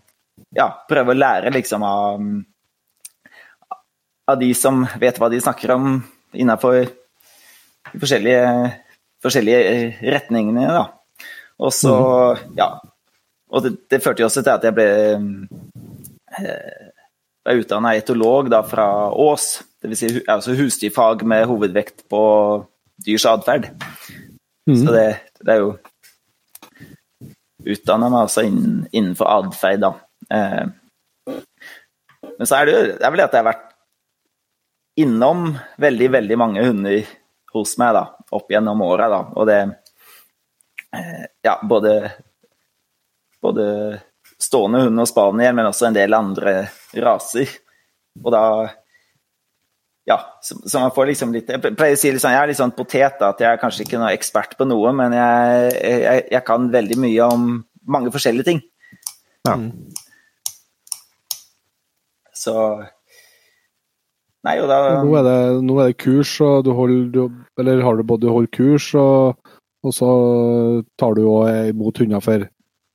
ja, prøve å lære liksom av, av de som vet hva de snakker om innenfor de forskjellige, forskjellige retningene. Da. Og så, mm. ja. Og det, det, førte jo også til at jeg ble er utdanna etolog da, fra Ås, dvs. Si, altså husdyrfag med hovedvekt på dyrs atferd. Mm. Så det, det, er jo Utdanna meg altså innen, innenfor atferd, da. Eh, men så er det jo det er vel at jeg har vært innom veldig, veldig mange hunder hos meg da, opp gjennom åra, da. Og det eh, Ja, både, både stående hund og spaniel, men også en del andre raser. Og da Ja, så, så man får liksom litt Jeg pleier å si litt sånn, jeg er litt sånn potet, at jeg er kanskje ikke noe ekspert på noe, men jeg, jeg, jeg kan veldig mye om mange forskjellige ting. Ja. Så Nei, jo da nå er, det, nå er det kurs, og du holder Eller har du både holdt kurs, og, og så tar du òg imot hunder for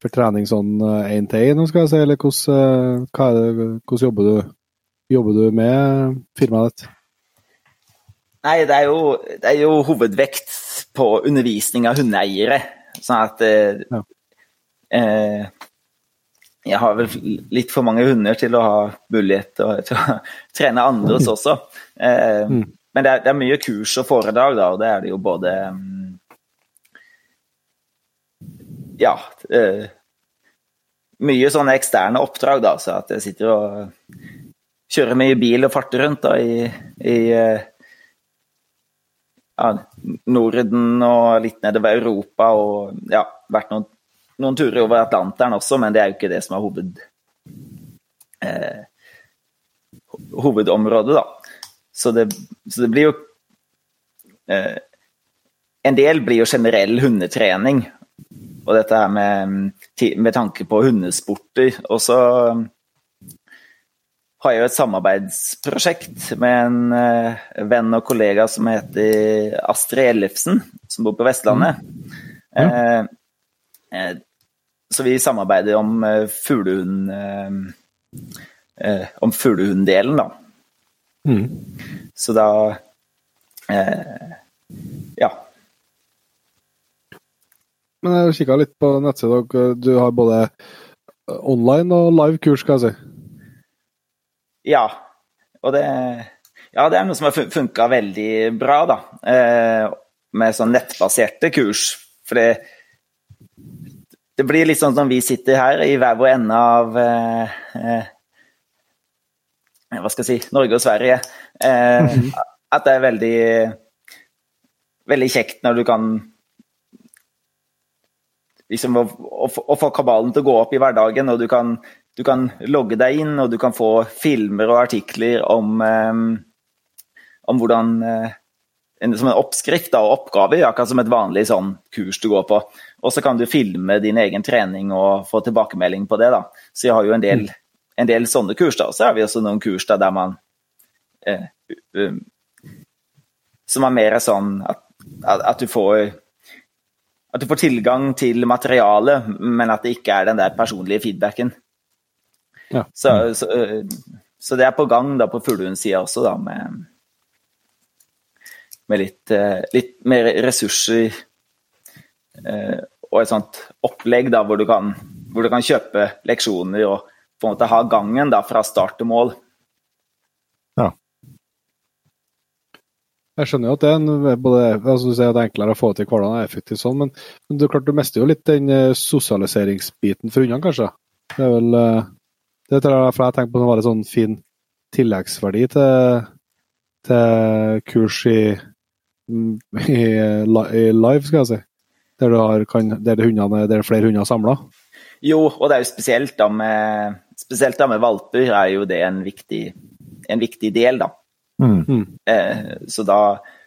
for trening sånn én til én, skal jeg si, eller hvordan, det, hvordan jobber, du, jobber du med firmaet ditt? Nei, det er, jo, det er jo hovedvekt på undervisning av hundeeiere. Sånn at eh, ja. eh, Jeg har vel litt for mange hunder til å ha mulighet til å, til å trene andres også. Eh, mm. Men det er, det er, mye kurs og foredrag, da, og det er det jo både um, ja eh, Mye sånne eksterne oppdrag, da, så at jeg sitter og kjører mye bil og farter rundt da, i, i, eh, ja, Norden og litt nedover Europa og ja, vært noen, noen turer over Atlanteren også, men det er jo ikke det som er hoved, eh, hovedområdet, da. Så det, så det blir jo eh, En del blir jo generell hundetrening, og dette her med, med tanke på hundesporter. Og så har jo et samarbeidsprosjekt med en uh, venn og kollega som heter Astrid Ellefsen, som bor på Vestlandet. Mm. Uh, så vi samarbeider om fuglehund om fuglehunddelen, da. Mm. Så da Ja. Men jeg kikka litt på nettsida. Du har både online og live kurs, skal jeg si. Ja. Og det, ja, det er noe som har funka veldig bra, da. Eh, med sånn nettbaserte kurs. For det, det, blir litt sånn som vi sitter her i hver vår ende av eh, eh, Hva skal jeg si Norge og Sverige. Eh, mhm. At det er veldig veldig kjekt når du kan liksom å, å, å, få kabalen til å gå opp i hverdagen, og du kan du kan logge deg inn, og du kan få filmer og artikler om, um, om hvordan uh, Som en oppskrift da, og oppgave, akkurat som et vanlig sånn kurs du går på. Og så kan du filme din egen trening og få tilbakemelding på det. da. Så jeg har jo en del, en del sånne kurs. da. Så har vi også noen kurs da, der man eh, um, Som er mer sånn at, at du får at du får tilgang til materialet, men at det ikke er den der personlige feedbacken. Ja. Så, så, eh, så, det er på gang da på fuglehundsida også, da, med, med litt, eh, litt, mer ressurser eh, og et sånt opplegg da, hvor du, kan, hvor du kan kjøpe leksjoner og på en måte ha gangen da, fra start til mål. Ja. Jeg skjønner jo at det er en, både, altså det er enklere å få til hverdagen er effektivt sånn, men, men det er klart du mister jo litt den sosialiseringsbiten for hundene, kanskje? Det er vel det tror jeg, for jeg tenker på det var en sånn fin tilleggsverdi til, til kurs i, i, i, live, skal jeg si. Der, du har, kan, der, det, hundene, der det er flere hunder samla. Jo, og det er jo spesielt da med, spesielt da med valper er jo det en viktig, en viktig del, da. Mm. mm. Eh, så da.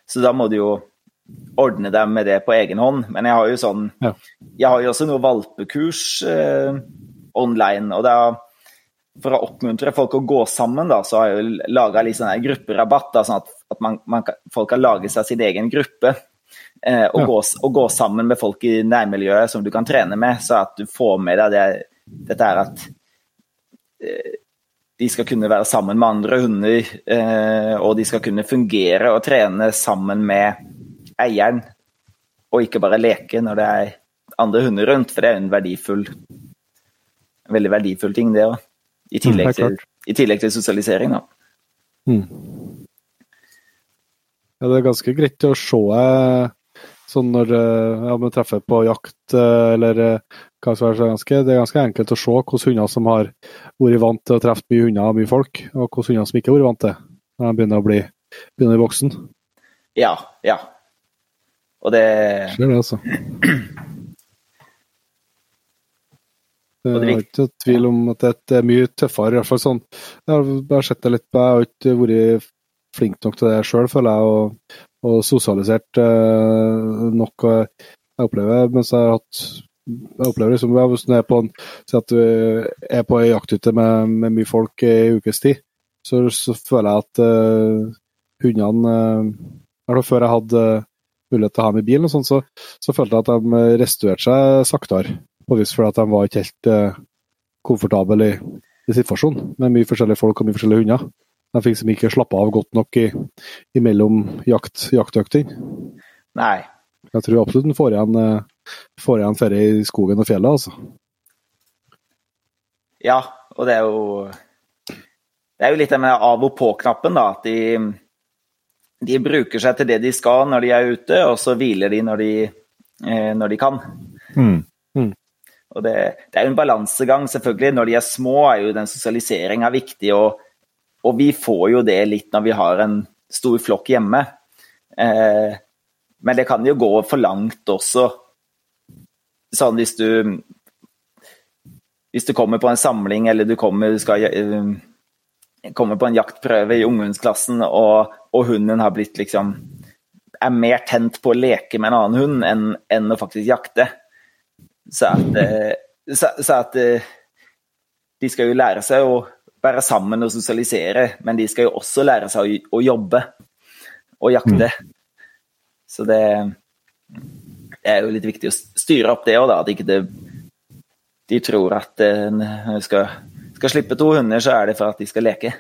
Så da må du jo ordne deg med det på egen hånd. Men jeg har jo sånn ja. Jeg har jo også noe valpekurs eh, online, og da for å oppmuntre folk å gå sammen, da, så har jeg laga sånn grupperabatt. Da, sånn at, at man, man, folk kan lage seg sin egen gruppe. Eh, og, ja. gå, og, gå, sammen med folk i nærmiljøet som du kan trene med, så at du får med deg det, dette her at eh, de skal kunne være sammen med andre hunder, eh, og de skal kunne fungere og trene sammen med eieren, og ikke bare leke når det er andre hunder rundt, for det er en verdifull, en veldig verdifull ting, det òg. I tillegg, mm, til, i tillegg til, sosialisering, da. Mm. Ja, det er ganske greit å se eh, sånn når eh, ja, man treffer på jakt eh, eller hva som er ganske, Det er ganske enkelt å se hvilke hunder som har vært vant til å treffe mye hunder og mye folk, og hvilke hunder som ikke har vært vant til når de begynner å bli begynner i voksen. Ja, ja. Og det Skjer det, altså. Jeg har ikke tvil om at det er mye tøffere. i hvert fall sånn. Jeg har bare sett det litt på, jeg har ikke vært flink nok til det sjøl, føler jeg, og, og sosialisert eh, nok. Jeg opplever mens jeg har hatt jeg opplever liksom, Hvis du er på en, at du er på ei jakthytte med, med, mye folk i en ukes tid, så, så, føler jeg at uh, hundene uh, Før jeg hadde mulighet til å ha i bilen, og sånt, så, så følte jeg at de restaurerte seg saktere. Påvist for at de var ikke helt uh, komfortable i, i, situasjonen, med mye forskjellige folk og mye forskjellige hunder. De fikk liksom ikke slappe av godt nok i, imellom jakt, jaktøktene. Nei. Jeg tror absolutt en får igjen, uh, får igjen ferie i skogen og fjellet, altså. Ja, og det er jo Det er jo litt det med av og på-knappen, da. At de, de bruker seg til det de skal når de er ute, og så hviler de når de, eh, når de kan. Mm. Mm. Og det, det er jo en balansegang, selvfølgelig. Når de er små, er jo den sosialiseringa viktig. Og, og, vi får jo det litt når vi har en stor flokk hjemme. Eh, Men det kan jo gå for langt også. Sånn hvis du Hvis du kommer på en samling, eller du kommer, skal, uh, kommer på en jaktprøve i ungdomsklassen, og, og, hunden har blitt liksom Er mer tent på å leke med en annen hund enn, enn å faktisk jakte. Så at, uh, så, så at uh, de skal jo lære seg å være sammen og sosialisere, men de skal jo også lære seg å, å jobbe og jakte. Mm. Så det, det, er jo litt viktig å styre opp det òg, da. At ikke det, de tror at eh, når de skal, skal, slippe to hunder, så er det for at de skal leke.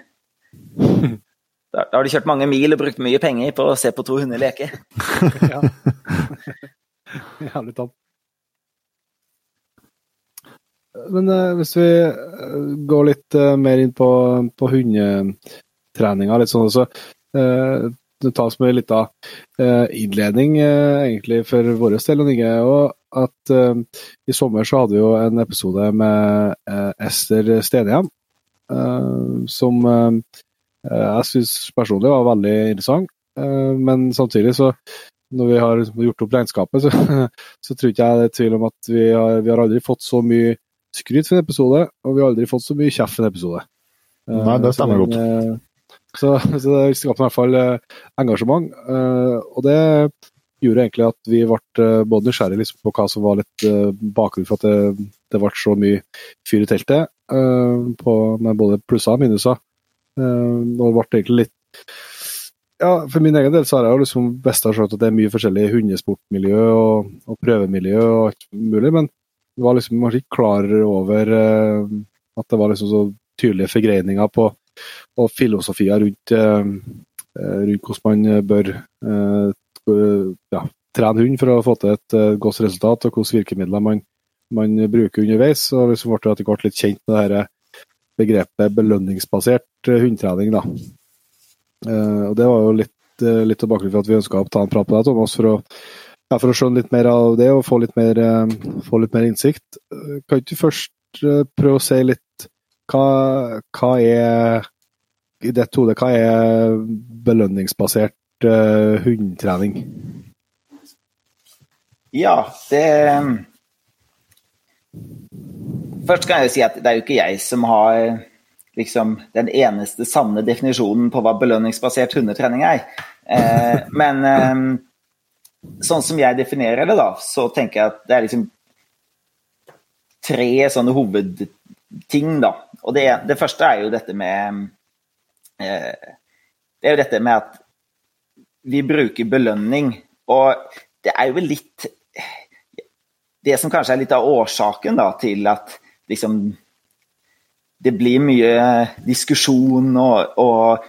Da, da har de kjørt mange mil og brukt mye penger på å se på to hunder leke. ja. Jævlig topp. Men uh, hvis vi uh, går litt uh, mer inn på, på hundetreninga, litt sånn så det tas med litt av innledning egentlig for vår del. Og at i sommer så hadde vi jo en episode med Ester Stenhjem, som jeg syns personlig var veldig interessant. men samtidig så når vi har gjort opp regnskapet, så, så tror ikke jeg det er tvil om at vi har, vi har aldri fått så mye skryt for en episode, og vi har aldri fått så mye kjeft for en episode. Nei, det stemmer godt. Eh, så, så det skapte i hvert fall eh, engasjement. Eh, og det gjorde egentlig at vi ble både nysgjerrige liksom på hva som var litt bakgrunn for at det, det ble så mye fyr i teltet, på, med både plusser og minuser. Og det ble egentlig litt ja, For min egen del så har jeg jo liksom best skjønt at det er mye forskjellig hundesportmiljø og, og prøvemiljø og alt mulig, men var liksom, kanskje ikke klar over uh, at det var liksom så tydelige forgreininger på og filosofier rundt, uh, rundt hvordan man bør ja, trene hund for å få til et godt resultat, og hvilke virkemidler man, man bruker underveis. og liksom ble etter hvert litt kjent med det begrepet belønningsbasert hundetrening. da. og Det var jo litt, litt bakgrunnen for at vi ønska å ta en prat på deg, Thomas, for å ja, for å skjønne litt mer av det og få litt mer, eh, få litt mer innsikt, kan ikke du først eh, prøve å si litt hva, hva er i ditt hode, hva er belønningsbasert uh, hundetrening? Ja, det Først kan jeg jo si at det er jo ikke jeg som har liksom, den eneste sanne definisjonen på hva belønningsbasert hundetrening er. Eh, men eh, sånn som jeg definerer det, da, så tenker jeg at det er liksom tre sånne hovedting, da. Og det, det første er jo dette med eh, Det er jo dette med at vi bruker belønning. Og det er jo litt Det som kanskje er litt av årsaken da, til at liksom det blir mye diskusjon og, og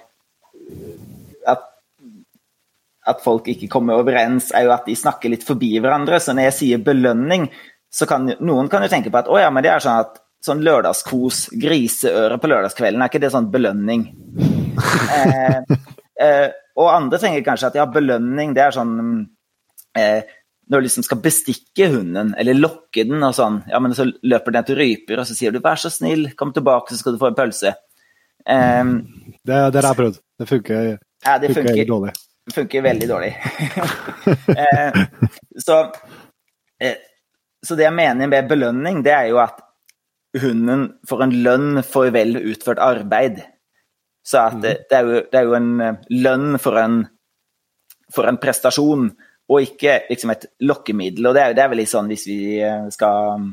at folk ikke kommer overens, er jo at de snakker litt forbi hverandre. Så når jeg sier belønning, så kan noen kan jo tenke på at å ja, men det er sånn at sånn lørdagskos, griseøre på lørdagskvelden, er ikke det sånn belønning? eh, eh, og andre tenker kanskje at ja, belønning, det er sånn eh, når du liksom skal bestikke hunden, eller lokke den og sånn, ja, men så løper den til ryper, og så sier du 'vær så snill, kom tilbake, så skal du få en pølse'. Um, det, det har jeg prøvd. Det funker, ja, det funker, funker dårlig funker veldig dårlig. eh, så, eh, så, det jeg mener med belønning, det er jo at hunden får en lønn for vel utført arbeid. Så at det, det, er, jo, det er, jo, en eh, lønn for en, for en prestasjon, og ikke liksom et lokkemiddel. Og det er, det er vel litt sånn hvis vi skal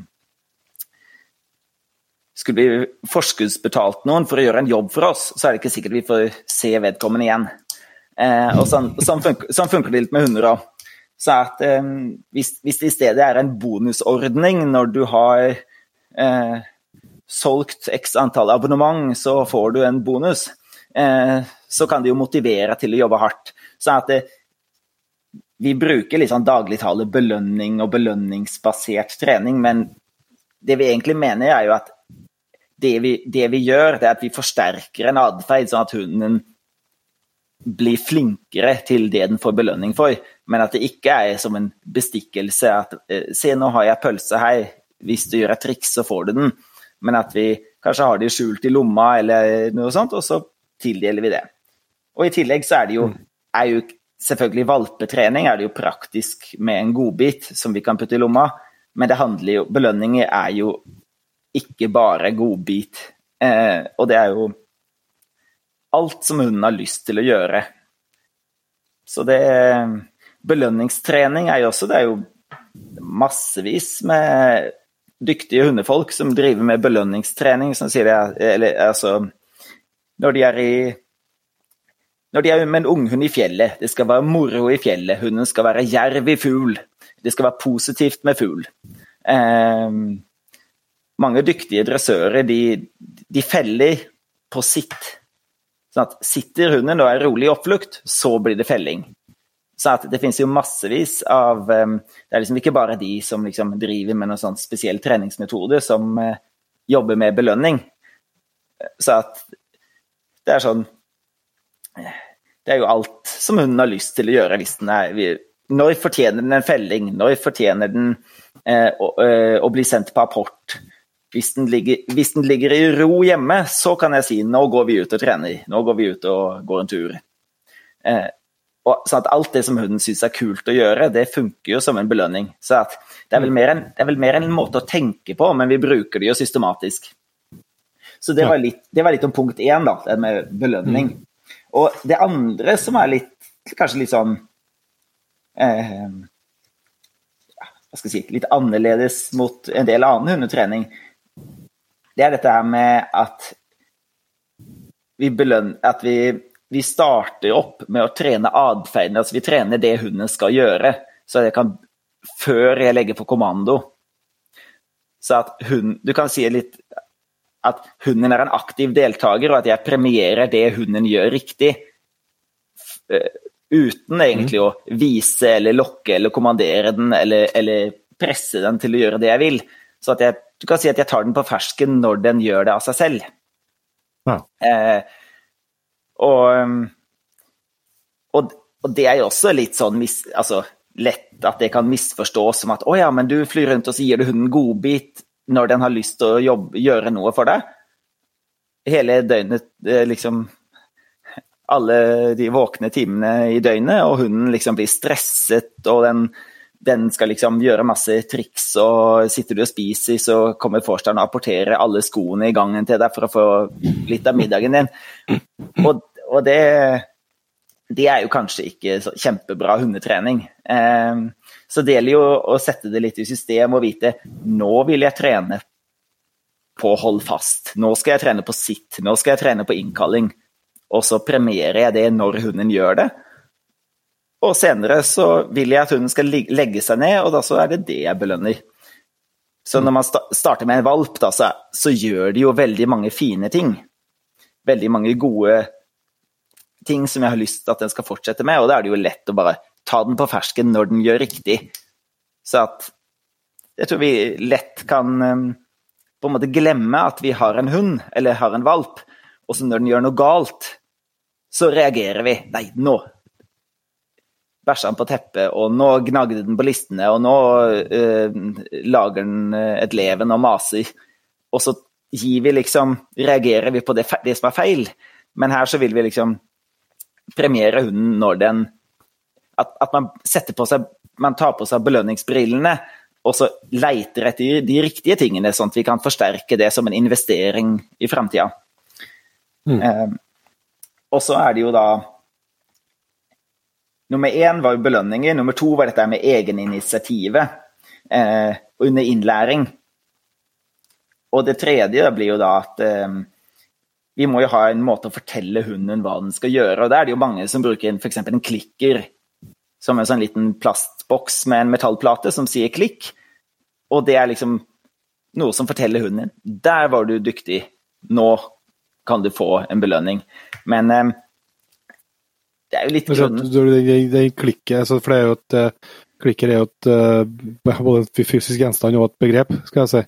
skulle vi forskuddsbetalt noen for å gjøre en jobb for oss, så er det ikke sikkert vi får se vedkommende igjen. Eh, og sånn, sånn, funker, sånn, funker, det litt med hunder òg. Så at eh, hvis, hvis, det i stedet er en bonusordning når du har eh, solgt x antall abonnement, så får du en bonus, eh, så kan det jo motivere til å jobbe hardt. Så at eh, vi bruker sånn dagligtale belønning og belønningsbasert trening, men det vi egentlig mener, er jo at det vi, det vi gjør, det er at vi forsterker en atferd, sånn at hunden bli flinkere til det den får belønning for, men at det ikke er som en bestikkelse at eh, se, nå har jeg pølse her, hvis du gjør et triks, så får du den. Men at vi kanskje har de skjult i lomma eller noe sånt, og så tildeler vi det. Og i tillegg så er det jo, er jo selvfølgelig valpetrening er det jo praktisk med en godbit som vi kan putte i lomma, men det handler jo Belønninger er jo ikke bare godbit. Eh, og det er jo alt som hunden har lyst til å gjøre. Så det Belønningstrening er jo også Det er jo massevis med dyktige hundefolk som driver med belønningstrening, som sier det Eller altså Når de er i når de er med en unghund i fjellet, det skal være moro i fjellet, hunden skal være jerv i fugl. Det skal være positivt med fugl. Eh, mange dyktige dressører de, de, feller på sitt. Sånn at Sitter hunden og er rolig i oppflukt, så blir det felling. Så at det finnes jo massevis av um, Det er liksom ikke bare de som liksom driver med noen sånn spesiell treningsmetode som uh, jobber med belønning. Så at det er sånn Det er jo alt som hunden har lyst til å gjøre hvis den er Når fortjener den en felling? Når fortjener den eh, å, uh, å, bli sendt på apport? Hvis den, ligger, hvis den, ligger, i ro hjemme, så kan jeg si nå går vi ut og trener. Nå går vi ut og går en tur. Eh, og sånn at Alt det som hunden syns er kult å gjøre, det funker jo som en belønning. Så det er, en, det, er vel mer en, måte å tenke på, men vi bruker det jo systematisk. Så det var litt, det var litt om punkt én, da, det med belønning. Mm. Og det andre som er litt, kanskje litt sånn eh, Hva skal jeg si Litt annerledes mot en del annen hundetrening, det er dette her med at vi belønner At vi vi starter opp med å trene atferden. Altså vi trener det hunden skal gjøre, så jeg kan før jeg legger på kommando. Så at hun Du kan si litt at hunden er en aktiv deltaker, og at jeg premierer det hunden gjør riktig. Eh, uten egentlig å vise eller lokke eller kommandere den eller, eller presse den til å gjøre det jeg vil. Så at jeg, du kan si at jeg tar den på fersken når den gjør det av seg selv. Ja. Eh, og, um, og, og, det er jo også litt sånn mis, altså, lett at det kan misforstås som at å ja, men du flyr rundt og så gir du hunden godbit når den har lyst til å jobbe, gjøre noe for deg. Hele døgnet, liksom Alle de våkne timene i døgnet, og hunden liksom blir stresset, og den, den skal liksom gjøre masse triks, og sitter du og spiser, så kommer forstanderen og apporterer alle skoene i gangen til deg for å få litt av middagen din. Og, og det, det, er jo kanskje ikke kjempebra hundetrening. Eh, så det gjelder jo å sette det litt i system og vite nå vil jeg trene på hold fast. Nå skal jeg trene på sitt, nå skal jeg trene på innkalling. Og så premierer jeg det når hunden gjør det. Og senere så vil jeg at hunden skal legge seg ned, og da så er det det jeg belønner. Så når man starter med en valp, da, så, gjør de jo veldig mange fine ting. Veldig mange gode ting som jeg har lyst til at den skal fortsette med, og da er det jo lett å bare ta den på fersken når den gjør riktig. Så at jeg tror vi lett kan um, på en måte glemme at vi har en hund, eller har en valp, og så når den gjør noe galt, så reagerer vi. Nei, nå bæsja den på teppet, og nå gnagde den på listene, og nå uh, lager den eh, et leven og maser. Og så gir vi liksom Reagerer vi på det, det, som er feil? Men her så vil vi liksom premiere hunden når den at, at, man setter på seg Man tar på seg belønningsbrillene, og så leiter etter de riktige tingene, sånn at vi kan forsterke det som en investering i framtida. Mm. Eh, og så er det jo da Nummer én var belønninger. Nummer to var dette med egeninitiativet eh, under innlæring. Og det tredje blir jo da at eh, vi må jo ha en måte å fortelle hunden hva den skal gjøre. og Da er det jo mange som bruker f.eks. en klikker, som en sånn liten plastboks med en metallplate som sier klikk. Og det er liksom noe som forteller hunden din 'Der var du dyktig. Nå kan du få en belønning'. Men eh, det er jo litt grunnen. Det klikket, for det er jo et eh, Klikker er jo et, eh, både et fysisk gjenstand og et begrep, skal jeg si.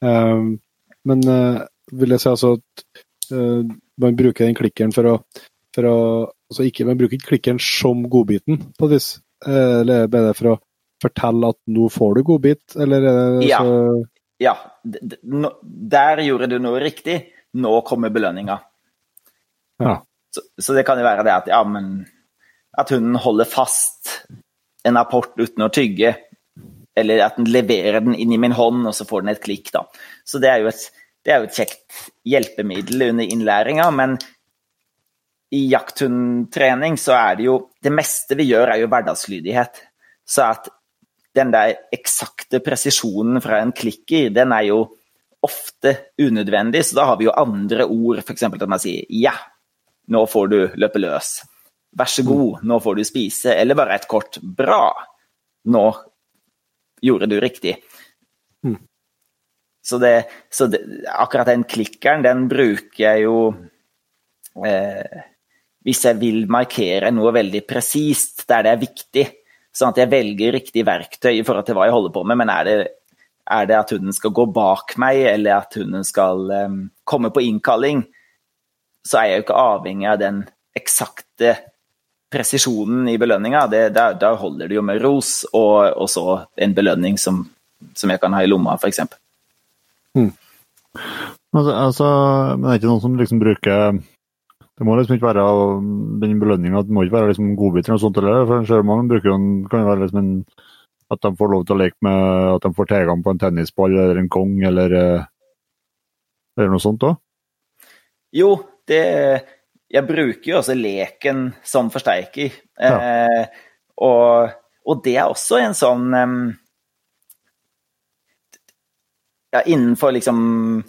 Um, men uh, vil jeg si altså at uh, man bruker den klikkeren for å, for å altså ikke, Man bruker ikke klikkeren som godbiten, på et vis. Uh, eller er det for å fortelle at nå får du godbit, eller er det ja. så Ja. Der gjorde du noe riktig. Nå kommer belønninga. Ja. Så, så, det kan jo være det at ja, men at hunden holder fast en apport uten å tygge, eller at den leverer den inn i min hånd, og så får den et klikk. da. Så det er jo et, det er jo et kjekt hjelpemiddel under innlæringa, men i jakthundtrening så er det jo Det meste vi gjør, er jo hverdagslydighet. Så at den der eksakte presisjonen fra en klikker, den er jo ofte unødvendig, så da har vi jo andre ord, f.eks. at man sier 'ja, nå får du løpe løs'. Vær så god, nå får du spise. Eller bare et kort 'bra, nå gjorde du riktig'. Mm. Så, det, så det, akkurat den klikkeren, den bruker jeg jo eh, hvis jeg vil markere noe veldig presist der det er viktig. Sånn at jeg velger riktig verktøy i forhold til hva jeg holder på med. Men er det, er det at hunden skal gå bak meg, eller at hunden skal eh, komme på innkalling, så er jeg jo ikke avhengig av den eksakte presisjonen i belønninga. Da, holder det jo med ros og, og så en belønning som, som, jeg kan ha i lomma, f.eks. Mm. Altså, altså, men det er ikke noen som liksom bruker det må liksom ikke være den belønninga, må ikke være liksom godbiter og sånt. Eller, for Sherman bruker jo kan være liksom en, at de får lov til å leke med at de får tilgang på en tennisball eller en kong eller, eh, eller noe sånt òg? Jo, det Jeg bruker jo også leken som forsterker. Ja. Eh, og, og, det er også en sånn um, ja, innenfor liksom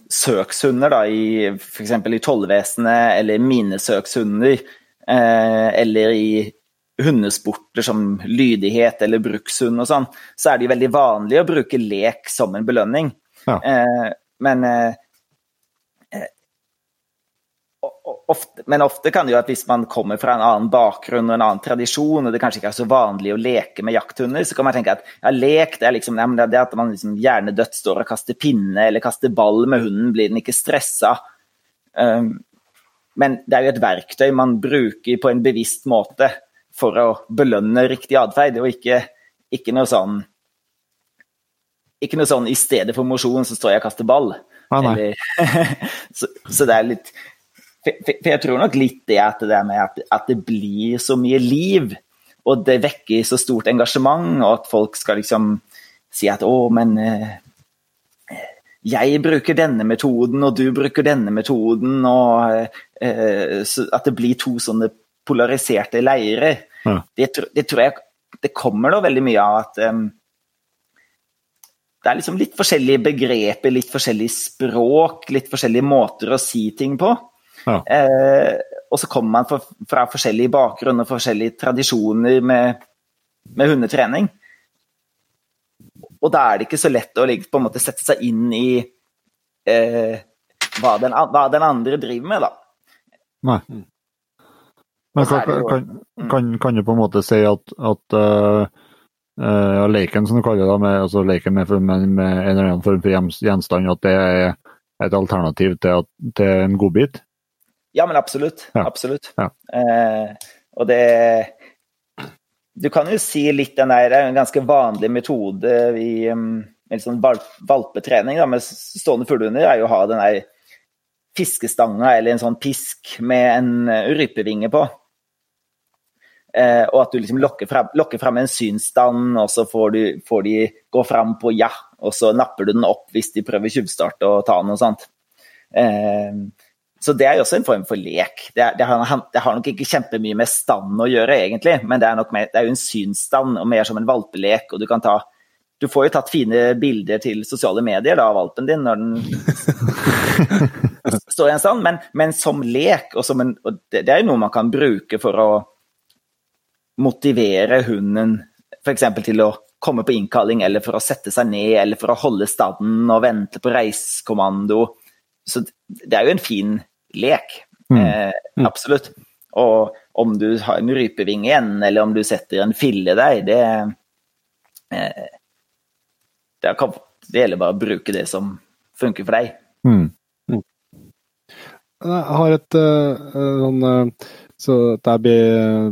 søkshunder, da, i f.eks. i tollvesenet, eller minesøkshunder, eh, eller i hundesporter som lydighet eller brukshund og sånn, så er det jo veldig vanlig å bruke lek som en belønning. Ja. Eh, men eh, ofte, men ofte kan det jo at hvis man kommer fra en annen bakgrunn og en annen tradisjon, og det kanskje ikke er så vanlig å leke med jakthunder, så kan man tenke at ja, lek det er liksom det er at man liksom hjernedødt står og kaster pinne eller kaster ball med hunden, blir den ikke stressa. Um, men det er jo et verktøy man bruker på en bevisst måte for å belønne riktig atferd, og ikke, ikke, noe sånn ikke noe sånn i stedet for mosjon så står jeg og kaster ball. Ah, Eller, så, så, det er litt for, jeg tror nok litt det at det med at, at, det blir så mye liv, og det vekker så stort engasjement, og at folk skal liksom si at å, men eh, jeg bruker denne metoden, og du bruker denne metoden, og eh, at det blir to sånne polariserte leirer. Ja. Det, det, tror jeg det kommer da veldig mye av at um, det er liksom litt forskjellige begreper, litt forskjellig språk, litt forskjellige måter å si ting på. Ja. Eh, og så kommer man fra, fra forskjellige bakgrunner forskjellige tradisjoner med, med, hundetrening. Og da er det ikke så lett å på en måte sette seg inn i eh, hva, den, hva, den, andre driver med, da. Nei. Mm. Men kan, kan, mm. kan, kan, du på en måte si at, at uh, uh, leken, som du kaller det, med, altså leken med, med, med en eller annen form for gjenstand, at det er et alternativ til, til en godbit? Ja, men absolutt. Ja. Absolutt. Ja. Eh, og det Du kan jo si litt den der Det er en ganske vanlig metode i um, sånn valpetrening da, med stående fuglehunder, er jo å ha den der fiskestanga eller en sånn pisk med en uh, rypevinge på. Eh, og at du liksom lokker fram, lokker fram en synsstand, og så får, du, får, de gå fram på ja, og så napper du den opp hvis de prøver tjuvstart og ta den og sånt. Eh, så det er jo også en form for lek. Det, er, det, har, det, har, nok ikke kjempemye med stand å gjøre, egentlig, men det er, mer, det er jo en synsstand og mer som en valpelek. og Du kan ta du får jo tatt fine bilder til sosiale medier da, av valpen din når den står i en stand, men, men som lek, og, som en, og det, det, er jo noe man kan bruke for å motivere hunden f.eks. til å komme på innkalling, eller for å sette seg ned, eller for å holde standen og vente på reiskommando. Så det er jo en fin lek. Mm. Eh, mm. absolutt. Og om du har en rypeving igjen, eller om du setter en fille der, det, eh, det, kan, det gjelder bare å bruke det som funker for deg. Mm. mm. Jeg har et uh, sånn uh, Så der blir,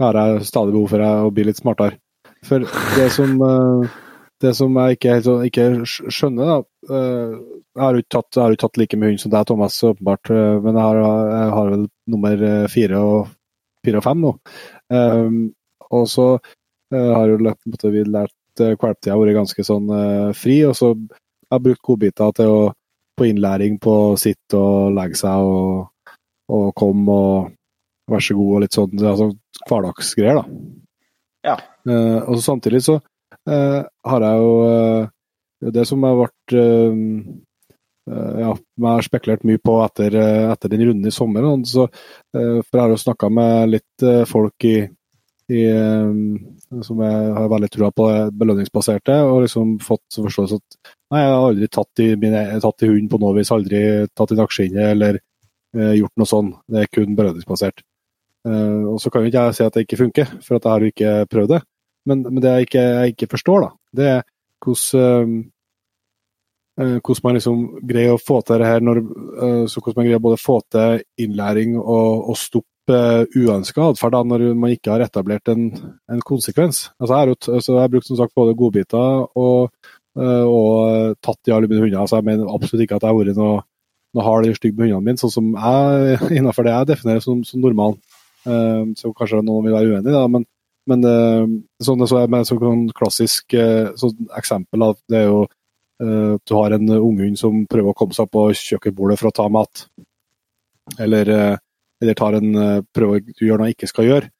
Her er stadig behov for å bli litt smartere. For det som uh, det som jeg ikke, ikke skjønner, da eh, Jeg har jo ikke tatt, tatt, like mye hund som deg, Thomas, åpenbart, eh, men jeg har, jeg har vel nummer eh, fire og, fire og fem nå. Um, og så har jo måtte vi lært valptida vært ganske sånn uh, fri, og så har jeg brukt godbiter til å på innlæring på å sitte og legge seg og, og komme og vær så god og litt sånn altså, hverdagsgreier, da. Ja. Uh, og så samtidig så har jeg jo uh, Det som har vært ja, jeg har spekulert mye på etter, etter den runden i sommer. Så, for jeg har jo snakka med litt folk i, i, som jeg har veldig trua på belønningsbaserte, og liksom fått forståelse at nei, jeg har aldri tatt i, mine, tatt i hunden på noe vis, aldri tatt i nakkeskinnet eller gjort noe sånn. Det er kun belønningsbasert. Eh, og Så kan jo ikke jeg si at det ikke funker, for at jeg har jo ikke prøvd det. Men, men det jeg ikke, jeg ikke, forstår, da, det er hvordan, uh, hvordan man liksom greier å få til det her når, uh, så hvordan man greier både få til innlæring og, og stoppe uønska atferd når man ikke har etablert en, en konsekvens. Altså, jeg, har altså, jeg har brukt som sagt både godbiter og, og tatt i alle mine hunder. Altså, jeg mener absolutt ikke at jeg har vært noe, noe hard eller stygg med hundene mine, sånn som jeg, innenfor det jeg definerer som, som normal. Så kanskje noen vil være uenig, da, men, men ehm, sånn, så er det sånn klassisk eh, sånn eksempel av det er jo uh, du har en unghund som prøver å komme seg på kjøkkenbordet for å ta mat. Eller, uh, eller tar en, uh, prøver å gjøre noe jeg ikke skal gjøre.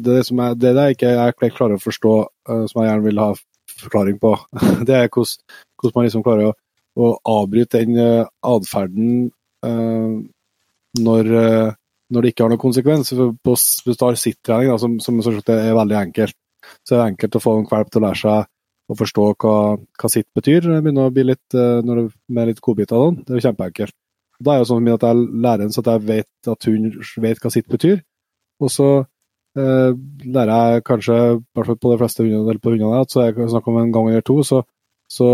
Det, som er, det jeg ikke jeg klarer å forstå, som jeg gjerne vil ha forklaring på, det er hvordan, hvordan man liksom klarer å, å avbryte den atferden når når det ikke har noen konsekvens. Hvis du tar sitt-trening, som, som er veldig enkelt, så er det enkelt å få en valp til å lære seg å forstå hva, hva sitt betyr. begynner å bli litt, eh, når det, med litt godbiter og sånn. Det er jo kjempeenkelt. Da er det sånn at jeg lærer henne så at jeg vet at hun vet hva sitt betyr. Og så eh, lærer jeg kanskje, i hvert fall på de fleste hundene, eller på hundene, at så jeg snakker om en gang eller to, så, så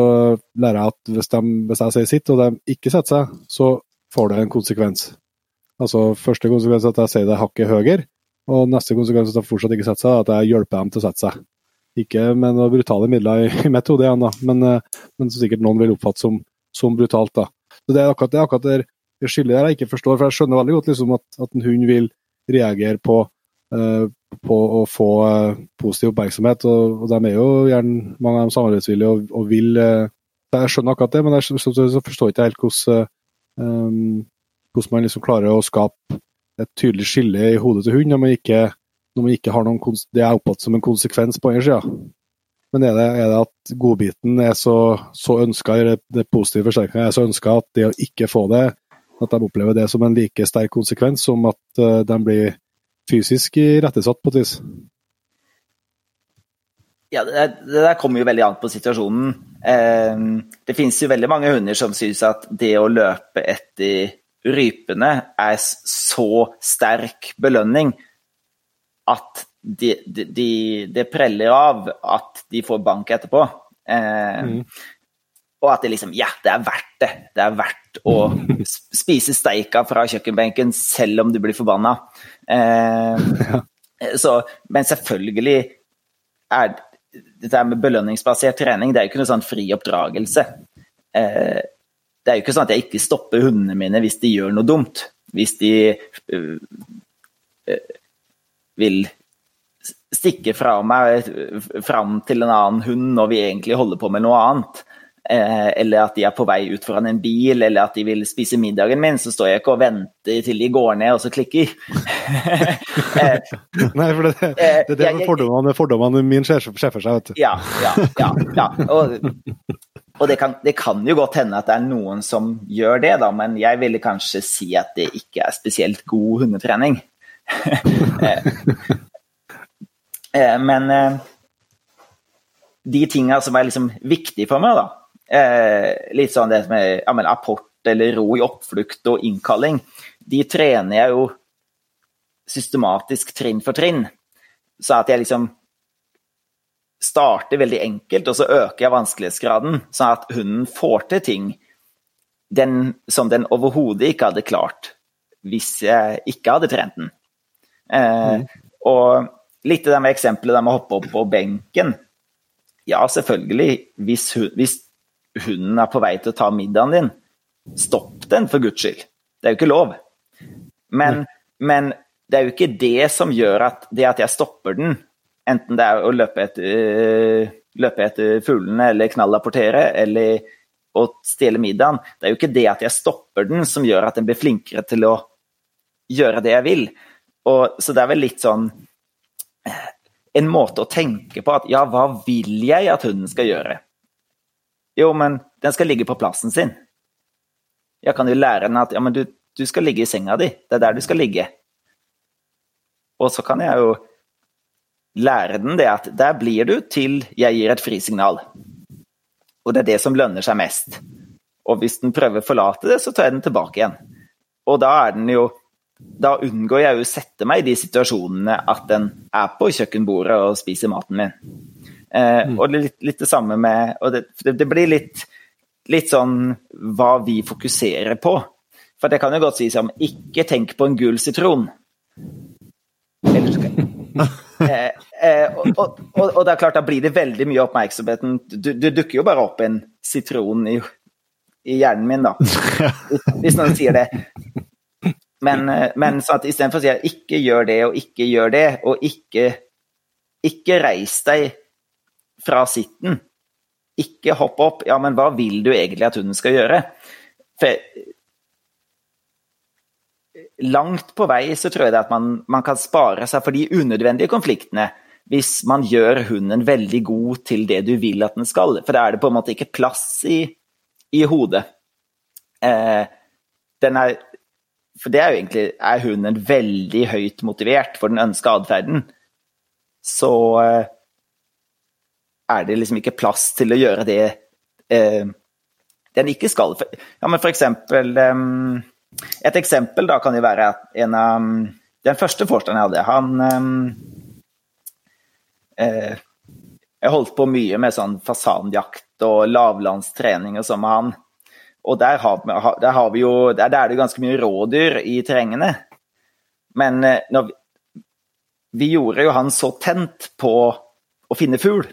lærer jeg at hvis, de, hvis jeg sier sitt, og de ikke setter seg, så får det en konsekvens. Altså Første konsekvens er at jeg sier det hakket høyere, og neste konsekvens er at de fortsatt ikke setter seg, at jeg hjelper dem til å sette seg. Ikke med noen brutale midler i, i mitt hode igjen, men, eh, men som sikkert noen vil oppfatte som, som brutalt. da. Så Det er akkurat det, er akkurat det, det skillet der jeg ikke forstår, for jeg skjønner veldig godt liksom, at, at en hund vil reagere på, uh, på å få uh, positiv oppmerksomhet. Og, de er jo gjerne mange av dem samarbeidsvillige og, og vil Jeg skjønner akkurat det, men jeg så, så, forstår ikke helt hvordan hvordan man liksom klarer å skape et tydelig skille i hodet til hund når man ikke, når man ikke har noen det jeg oppfatter som en konsekvens på andre sida. Men er det, er det, at godbiten er så, så ønska, det, det positive forsterkninga er så ønska at det å ikke få det, at de opplever det som en like sterk konsekvens som at uh, de blir fysisk irettesatt på et vis? Ja, det, det, der kommer jo veldig an på situasjonen. Eh, det finnes jo veldig mange hunder som syns at det å løpe etter rypene er så sterk belønning at det de, de, de preller av at de får bank etterpå. Eh, mm. Og at det liksom Ja, det er verdt det. Det er verdt å spise steika fra kjøkkenbenken selv om du blir forbanna. Eh, så, men selvfølgelig er dette med belønningsbasert trening det er jo ikke noe sånn fri oppdragelse. Eh, det er jo ikke sånn at jeg ikke stopper hundene mine hvis de gjør noe dumt. Hvis de øh, øh, vil stikke fra meg fram til en annen hund når vi egentlig holder på med noe annet. Eh, eller at de er på vei ut foran en bil, eller at de vil spise middagen min, så står jeg ikke og venter til de går ned og så klikker. eh, Nei, for det, det, det er det fordommene, fordommene min skjer for seg, vet du. Ja, ja, ja. ja. Og, og det kan, det kan, jo godt hende at det er noen som gjør det, da, men jeg ville kanskje si at det ikke er spesielt god hundetrening. Eh, eh, men eh, de tinga som er liksom viktige for meg, da, litt sånn det med ja, apport eller ro i oppflukt og innkalling, de trener jeg jo systematisk trinn for trinn. Så at jeg liksom starter veldig enkelt, og så øker jeg vanskelighetsgraden, sånn at hunden får til ting den, som den overhodet ikke hadde klart hvis jeg ikke hadde trent den. Eh, mm. Og litt det med eksempelet der med å hoppe opp på benken. Ja, selvfølgelig, hvis, hvis hunden er på vei til å ta middagen din, stopp den for guds skyld. Det er jo ikke lov. Men, mm. men det er jo ikke det som gjør at det at jeg stopper den, enten det er å løpe etter, løpe etter fuglene eller knallapportere eller å stjele middagen, det er jo ikke det at jeg stopper den som gjør at den blir flinkere til å gjøre det jeg vil. Og, så det er vel litt sånn en måte å tenke på at ja, hva vil jeg at hunden skal gjøre? Jo, men den skal ligge på plassen sin. Jeg kan jo lære den at ja, men du, du skal ligge i senga di. Det er der du skal ligge. Og så kan jeg jo lære den det at der blir du til jeg gir et frisignal. Og det er det som lønner seg mest. Og hvis den prøver å forlate det, så tar jeg den tilbake igjen. Og da er den jo Da unngår jeg jo å sette meg i de situasjonene at den er på kjøkkenbordet og spiser maten min. Eh, mm. Og litt, litt, det samme med Og det, det blir litt, litt sånn hva vi fokuserer på. For det kan jo godt sies som ikke tenk på en gul sitron. Eller skal eh, eh, og, og, og, det er klart, da blir det veldig mye oppmerksomheten. Du, du dukker jo bare opp en sitron i, i hjernen min, da. Hvis noen sier det. Men, eh, men så at istedenfor å si at ikke gjør det og ikke gjør det, og ikke, ikke reis deg fra sitten. Ikke hopp opp. Ja, men hva vil du egentlig at hunden skal gjøre? For langt på vei så tror jeg det at man, man, kan spare seg for de unødvendige konfliktene hvis man gjør hunden veldig god til det du vil at den skal. For da er det på en måte ikke plass i, i hodet. Eh, er, for det er jo egentlig Er hunden veldig høyt motivert for den ønska atferden, så eh, er det liksom ikke plass til å gjøre det eh, den ikke skal. Ja, men for eksempel um, et eksempel da kan jo være en av Den første forskeren jeg hadde, han eh, Jeg holdt på mye med sånn fasanjakt og lavlandstrening og sånn med han. Og der har, der har, vi jo Der, der er det ganske mye rådyr i terrengene. Men eh, vi, vi gjorde jo han så tent på å finne fugl.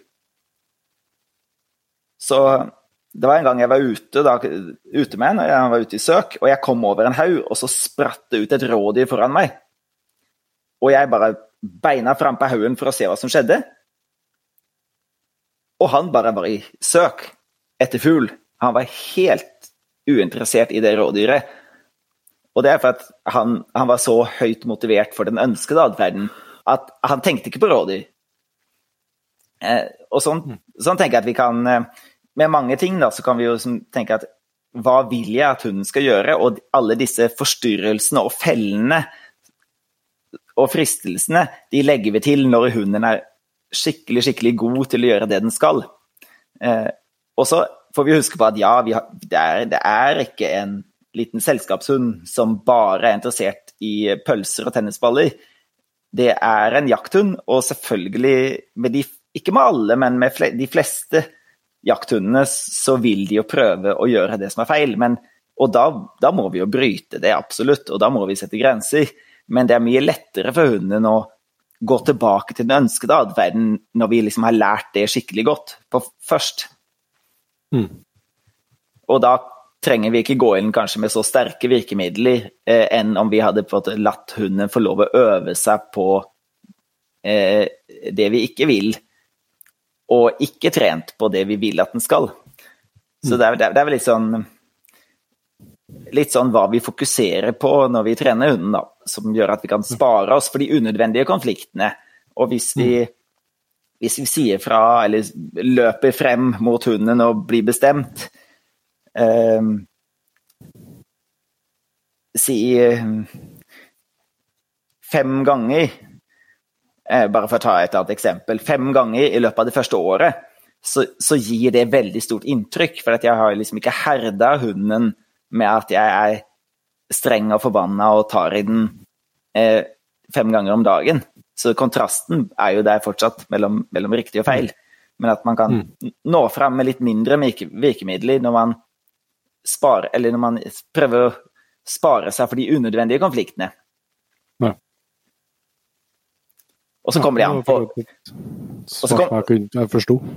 Så det var en gang jeg var ute, da, ute med en, og jeg var ute i søk, og jeg kom over en haug, og så spratt det ut et rådyr foran meg. Og jeg bare beina fram på haugen for å se hva som skjedde. Og han bare var i søk etter fugl. Han var helt uinteressert i det rådyret. Og det er for at han, han var så høyt motivert for den ønskede atferden at han tenkte ikke på rådyr. Eh, og sånn, sånn, tenker jeg at vi kan eh, med mange ting da, så kan vi jo tenke at hva vil jeg at hunden skal gjøre? Og alle disse forstyrrelsene og fellene og fristelsene, de legger vi til når hunden er skikkelig, skikkelig god til å gjøre det den skal. Eh, og så får vi huske på at ja, har, det, er, det, er, ikke en liten selskapshund som bare er interessert i pølser og tennisballer. Det er en jakthund, og selvfølgelig de, ikke med alle, men med de fleste jakthundene, så vil de jo prøve å gjøre det som er feil. Men, og da, da, må vi jo bryte det, absolutt, og da må vi sette grenser. Men det er mye lettere for hunden å gå tilbake til den ønskede atferden når vi liksom har lært det skikkelig godt på først. Mm. Og da trenger vi ikke gå inn kanskje med så sterke virkemidler eh, enn om vi hadde fått latt hunden få lov å øve seg på eh, det vi ikke vil og ikke trent på det vi vil at den skal. Så det er, det er vel litt sånn Litt sånn hva vi fokuserer på når vi trener hunden, da, som gjør at vi kan spare oss for de unødvendige konfliktene. Og hvis vi, hvis vi sier fra, eller løper frem mot hunden og blir bestemt eh, Si fem ganger bare for å ta et annet eksempel. Fem ganger i løpet av det første året så, så gir det veldig stort inntrykk. For jeg har liksom ikke herda hunden med at jeg er streng og forbanna og tar i den eh, fem ganger om dagen. Så kontrasten er jo der fortsatt mellom, mellom riktig og feil. Men at man kan mm. nå fram med litt mindre virkemidler når man sparer, eller når man prøver å spare seg for de unødvendige konfliktene. Og så kommer de an på jeg forsto.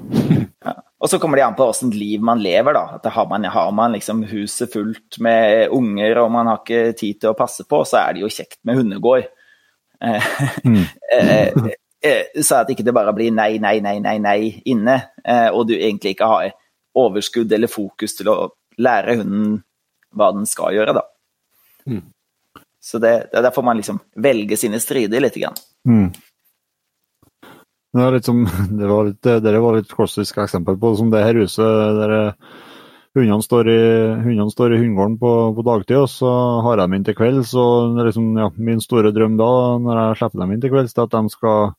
Ja. Og så kommer de an på åssen liv man lever, da. At har man, har man liksom huset fullt med unger og man har ikke tid til å passe på, så er det jo kjekt med hundegård. Mm. så at ikke det bare blir nei, nei, nei, nei, nei inne, og du egentlig ikke har overskudd eller fokus til å lære hunden hva den skal gjøre, da. Mm. Så det, der får man liksom velge sine strider litt. Grann. Mm. Det, var litt som, det, var litt, det var litt klassisk eksempel på som det her huset der hundene står i, hundene står i hundegården på, på, dagtid, og så har jeg dem inn til kvelds. og liksom, ja, Min store drøm da, når jeg slipper dem inn til kvelds, er at de skal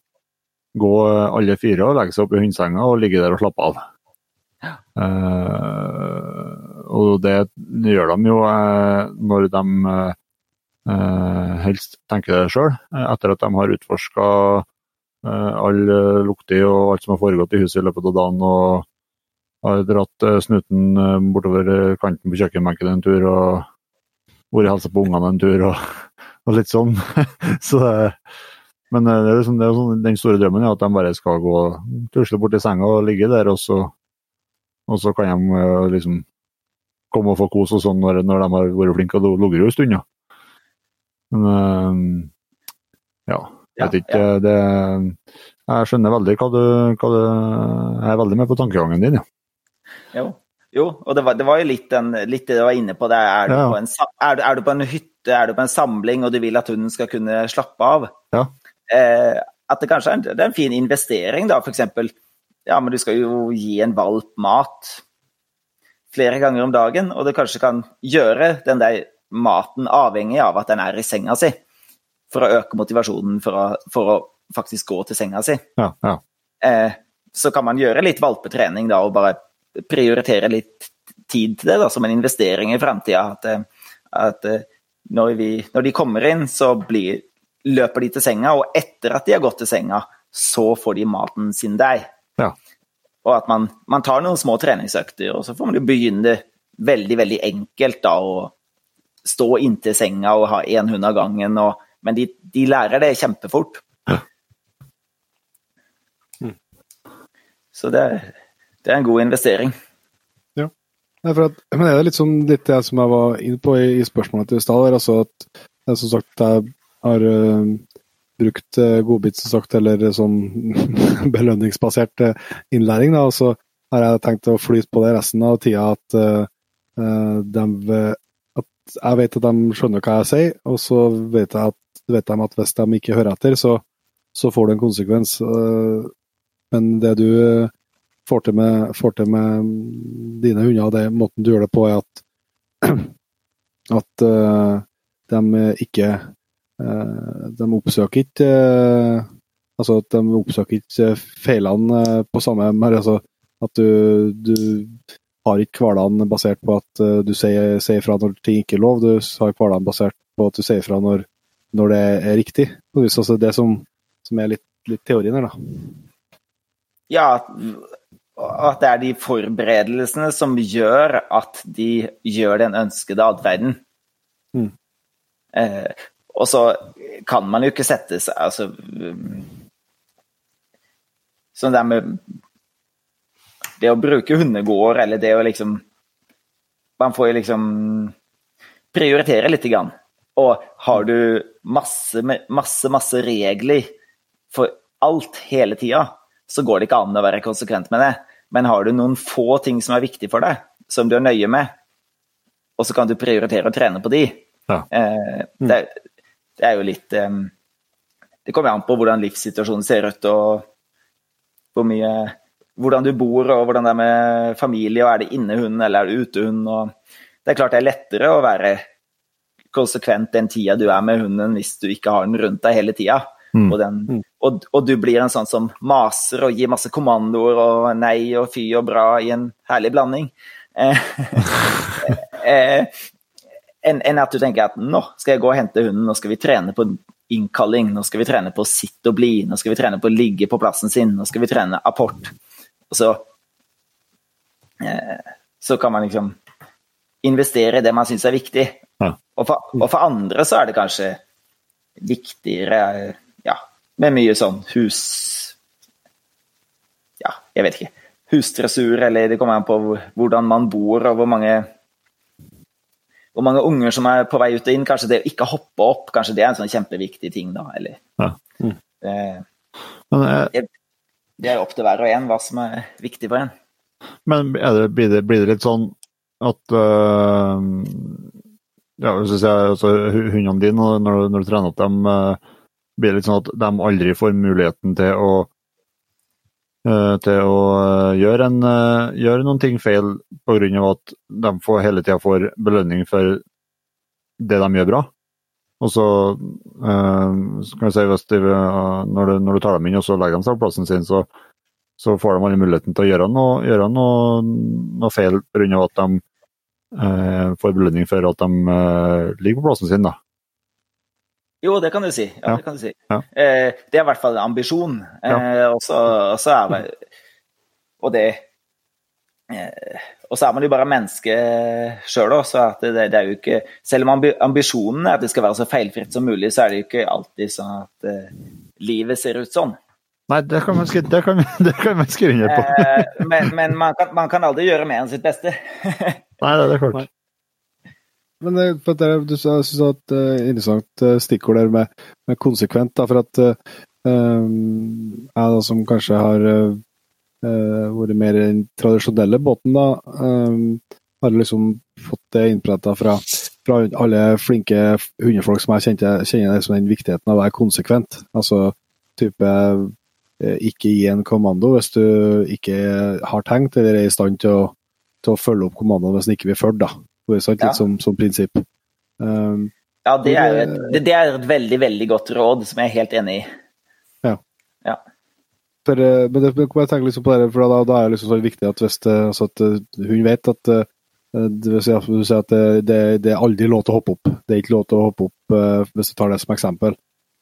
gå alle fire og legge seg opp i hundesenga og ligge der og slappe av. Ja. Uh, og det gjør de jo uh, når de uh, helst tenker det sjøl, etter at de har utforska alle lukter og alt som har foregått i huset i løpet av dagen. og har dratt eh, snuten eh, bortover eh, kanten på kjøkkenbenken en tur og vært og hilsa på ungene en tur og, og litt sånn. Så, men det er, liksom, det er sånn, den store drømmen er at de bare skal gå tusle bort i senga og ligge der, og så, og så kan de liksom komme og få kos og sånn når, når de har vært flinke og ligget en stund. Men ja, vet ikke. Det, jeg skjønner veldig hva du, hva du Jeg er veldig med på tankegangen din, ja. Jo, jo og det var, det var jo litt, den, litt, det du var inne på. Det er, du ja. på en, er, du, er, du på en, hytte, er du på en samling og du vil at hunden skal kunne slappe av, ja. eh, at det kanskje er en, det er en fin investering, da, f.eks. Ja, men du skal jo gi en valp mat flere ganger om dagen, og det kanskje kan gjøre den der maten avhengig av at den er i senga si, for å øke motivasjonen for å, for å faktisk gå til senga si. Ja, ja. Eh, så kan man gjøre litt valpetrening da, og bare prioritere litt tid til det da, som en investering i framtida. At, eh, at eh, når, vi, når, de kommer inn, så blir, løper de til senga, og etter at de har gått til senga, så får de maten sin der. Ja. Og at man, man, tar noen små treningsøkter, og så får man jo begynne veldig, veldig enkelt da, å stå inntil senga og ha én hund av gangen. Og, men de, de, lærer det kjempefort. Ja. Mm. Så det er det er en god investering. Ja, at, men er litt sånn litt det som jeg var inne på i, i spørsmålet til stad, altså at jeg som sagt jeg har uh, brukt uh, godbit som sagt, eller sånn belønningsbasert uh, innlæring, da, og så har jeg tenkt å flyte på det resten av tida at, uh, de, at jeg vet at de skjønner hva jeg sier, og så vet, jeg at, vet de at hvis de ikke hører etter, så, så får det en konsekvens. men det du får til med, får til med dine hunder, det måten du gjør det på, er at, at uh, de ikke De oppsøker ikke Altså at de oppsøker ikke feilene på samme altså At du, du har ikke hverdagen basert på at du sier, sier fra når ting ikke er lov, du har hverdagen basert på at du sier fra når, når det er riktig. Altså det som, som er litt, litt teorien her, da. Ja, at det er de forberedelsene som gjør at de gjør den ønskede atferden. Mm. Eh, og så kan man jo ikke sette seg altså Sånn det med Det å bruke hundegård, eller det å liksom Man får jo liksom prioritere lite grann. Og har du masse, masse, masse regler for alt hele tida, så går det ikke an å være konsekvent med det. Men har du noen få ting som er viktige for deg, som du er nøye med, og så kan du prioritere å trene på de, ja. mm. det, det, er jo litt eh, Det kommer an på hvordan livssituasjonen ser ut, og hvor mye hvordan du bor og hvordan det er med familie, og er det innehund eller er det utehund. Det er klart det er lettere å være konsekvent den tida du er med hunden hvis du ikke har den rundt deg hele tida. Mm. Og, den, mm. og, og, du blir en sånn som maser og gir masse kommandoer og nei og fy og bra i en herlig blanding. Eh, eh, enn en at du tenker at nå skal jeg gå og hente hunden, nå skal vi trene på innkalling, nå skal vi trene på sitt og bli, nå skal vi trene på å ligge på plassen sin, nå skal vi trene apport. Og så, eh, så kan man liksom investere i det man syns er viktig. Ja. Og, for, og, for, andre så er det kanskje viktigere med mye sånn hus... Ja, jeg vet ikke. Husdressur, eller det kommer an på hvordan man bor og hvor mange hvor mange unger som er på vei ut og inn. Kanskje det å ikke hoppe opp, kanskje det er en sånn kjempeviktig ting, da. Eller, Ja. Mm. eh, Men, jeg, det er opp til hver og en hva som er viktig for en. men er det, blir, det, blir det litt sånn at øh, ja, hvis jeg altså, Hundene dine, når, når du trener opp dem, øh, blir det litt sånn at de aldri får muligheten til å øh, til å øh, gjøre, en, gjøre noen ting feil pga. at de får, hele tida får belønning for det de gjør bra. Og så øh, kan vi si, hvis de, når, du, når du tar dem inn og så legger de seg på plassen sin, så, så får de aldri muligheten til å gjøre noe, gjøre noe, noe feil pga. at de får belønning for at de øh, ligger på plassen sin. da. Jo, det kan du si. Ja, Ja. Det, kan du si. Ja. Eh, det er i hvert fall en ambisjon. Eh, og, så, er det Og det eh, Og så er man jo bare menneske sjøl òg, så det, det er jo ikke Selv om ambisjonen er at det skal være så feilfritt som mulig, så er det jo ikke alltid sånn at eh, livet ser ut sånn. Nei, det kan man skrive, det kan, det kan man skrive under på. Eh, men men man, kan, man kan aldri gjøre mer enn sitt beste. Nei, det er klart. Nei. Men det, for det, du sa- jeg synes at uh, interessant eh, stikkord der med, med konsekvent. Da, for at eh, um, jeg da, som kanskje har eh, eh, vært mer i den tradisjonelle båten, da, um, har liksom fått det innprenta fra, fra alle flinke hundefolk som jeg kjente, kjenner det som den viktigheten av å være konsekvent. Altså type eh, ikke gi en kommando hvis du ikke har tenkt eller er i stand til å, til å følge opp kommandoen hvis den ikke blir fulgt. da. Det er sant, Ja. litt som, som prinsipp. Um, Ja, det er, et, det, det er et veldig, veldig godt råd, som jeg er helt enig i. for, eh, men det, må jeg tenke liksom på det, for da, da er det liksom så viktig at hvis det, altså at eh, hun vet at eh, det vil si at, du sier at det, det, er aldri lov til å hoppe opp. Det er ikke lov til å hoppe opp eh, hvis du tar det som eksempel.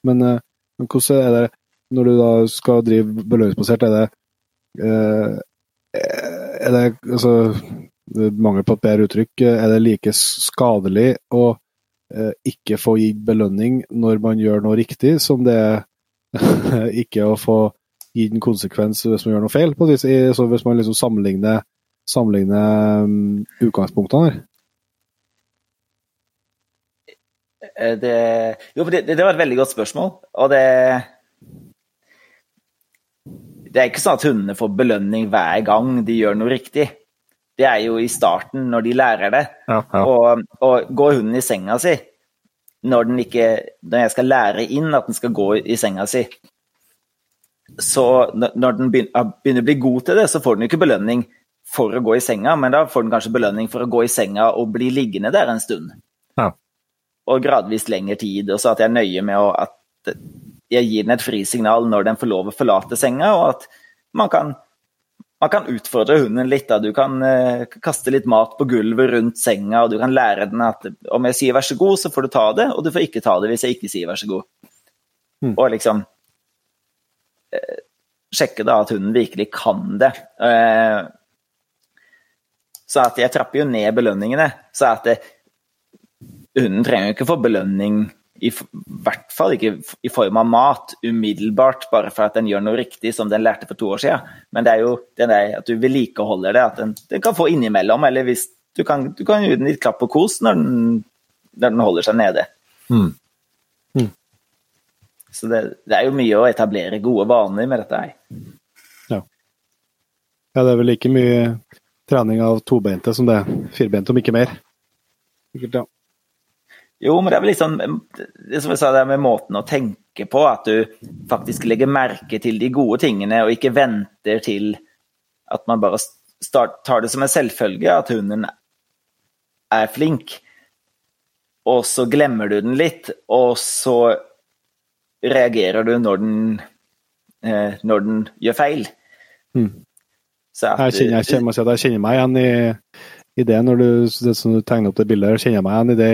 Men, eh, men hvordan er det når du da skal drive belønningsbasert, er det eh, er det altså Mangel på et bedre uttrykk. Er det like skadelig å eh, ikke få gitt belønning når man gjør noe riktig, som det er ikke å få gitt en konsekvens hvis man gjør noe feil? På det så hvis man liksom sammenligner, sammenligner um, utgangspunktene her. Eh, Det, jo, det, det var et veldig godt spørsmål. Og det Det er ikke sånn at hundene får belønning hver gang de gjør noe riktig. Det er jo i starten, når de lærer det. Ja, ja. Og, og går hunden i senga si når, den ikke, når jeg skal lære inn at den skal gå i senga si Så når den begynner å bli god til det, så får den jo ikke belønning for å gå i senga, men da får den kanskje belønning for å gå i senga og bli liggende der en stund Ja. og gradvis lengre tid, og så at jeg er nøye med å, at jeg gir den et frisignal når den får lov å forlate senga, og at man kan, man kan utfordre hunden litt. Da. Du kan eh, kaste litt mat på gulvet rundt senga, og du kan lære den at om jeg sier vær så god, så får du ta det, og du får ikke ta det hvis jeg ikke sier vær så god. Mm. Og liksom eh, sjekke da at hunden virkelig kan det. Eh, så at jeg trapper jo ned belønningene. Så at det, hunden trenger jo ikke få belønning, i hvert fall ikke i form av mat, umiddelbart, bare for at den gjør noe riktig som den lærte for to år siden. Men det er jo det er at du vedlikeholder det, at den, den kan få innimellom. Eller hvis du kan, du kan gi den litt klapp og kos når den, når den holder seg nede. Mm. Så det, det er jo mye å etablere gode vaner med dette her. Ja, det er vel like mye trening av tobeinte som det er firbeinte, om ikke mer. Sikkert, ja. Jo, men det er vel liksom det som jeg sa, det er med måten å tenke på, at du faktisk legger merke til de gode tingene, og ikke venter til at man bare start, tar det som en selvfølge at hunden er flink, og så glemmer du den litt, og så reagerer du når den, eh, når den gjør feil. Mm. Jeg kjenner, jeg, kjenner, jeg kjenner meg igjen i, i det når du, det som du tegner opp det bildet, kjenner jeg meg igjen i det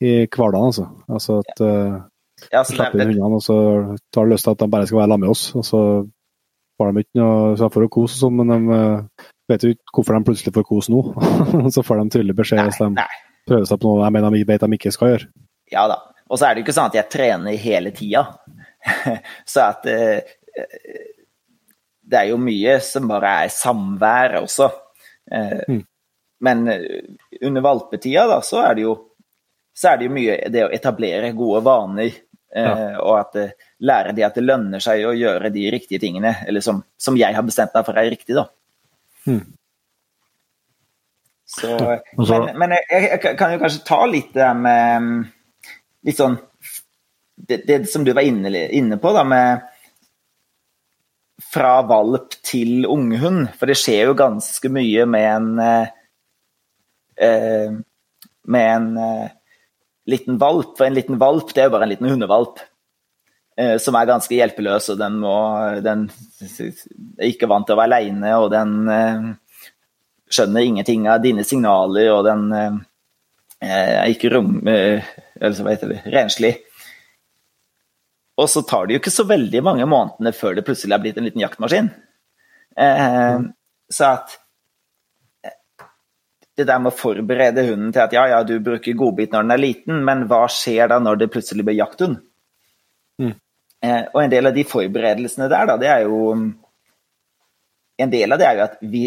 i, hverdagen. Altså. altså at uh, ja, så slipper er, inn hundene, og så tar de lyst til at de bare skal være sammen med oss. Og så får de ikke noe så får kose, kos, og sånn, men de eh, vet jo ikke hvorfor de plutselig får kos nå. så får de tydelig beskjed hvis de prøver seg på noe jeg mener de vet de ikke skal gjøre. Ja da. Og så er det jo ikke sånn at jeg trener hele tida. så at eh, Det er jo mye som bare er samvær også. Eh, Mm. men under valpetida da, så er det jo så er det jo mye det å etablere gode vaner. Ja. og at lære de at det lønner seg å gjøre de riktige tingene, eller som, som jeg har bestemt meg for er riktig, da. Hmm. Så, men, men jeg, jeg, kan jo kanskje ta litt det med Litt sånn det, det, som du var inne, inne, på, da, med Fra valp til unghund. For det skjer jo ganske mye med en eh, Med en eh, liten valp. For en liten valp, det er jo bare en liten hundevalp. Eh, som er ganske hjelpeløs, og den, må, den er ikke vant til å være aleine, og den eh, skjønner ingenting av dine signaler, og den eh, er ikke rom... Det? Renslig. Og så tar det jo ikke så veldig mange månedene før det plutselig er blitt en liten jaktmaskin. Så at det der med å forberede hunden til at ja, ja, du bruker godbit når den er liten, men hva skjer da når det plutselig blir jakthund? Mm. Eh, og en del av de forberedelsene der, da, det er jo En del av det er jo at vi,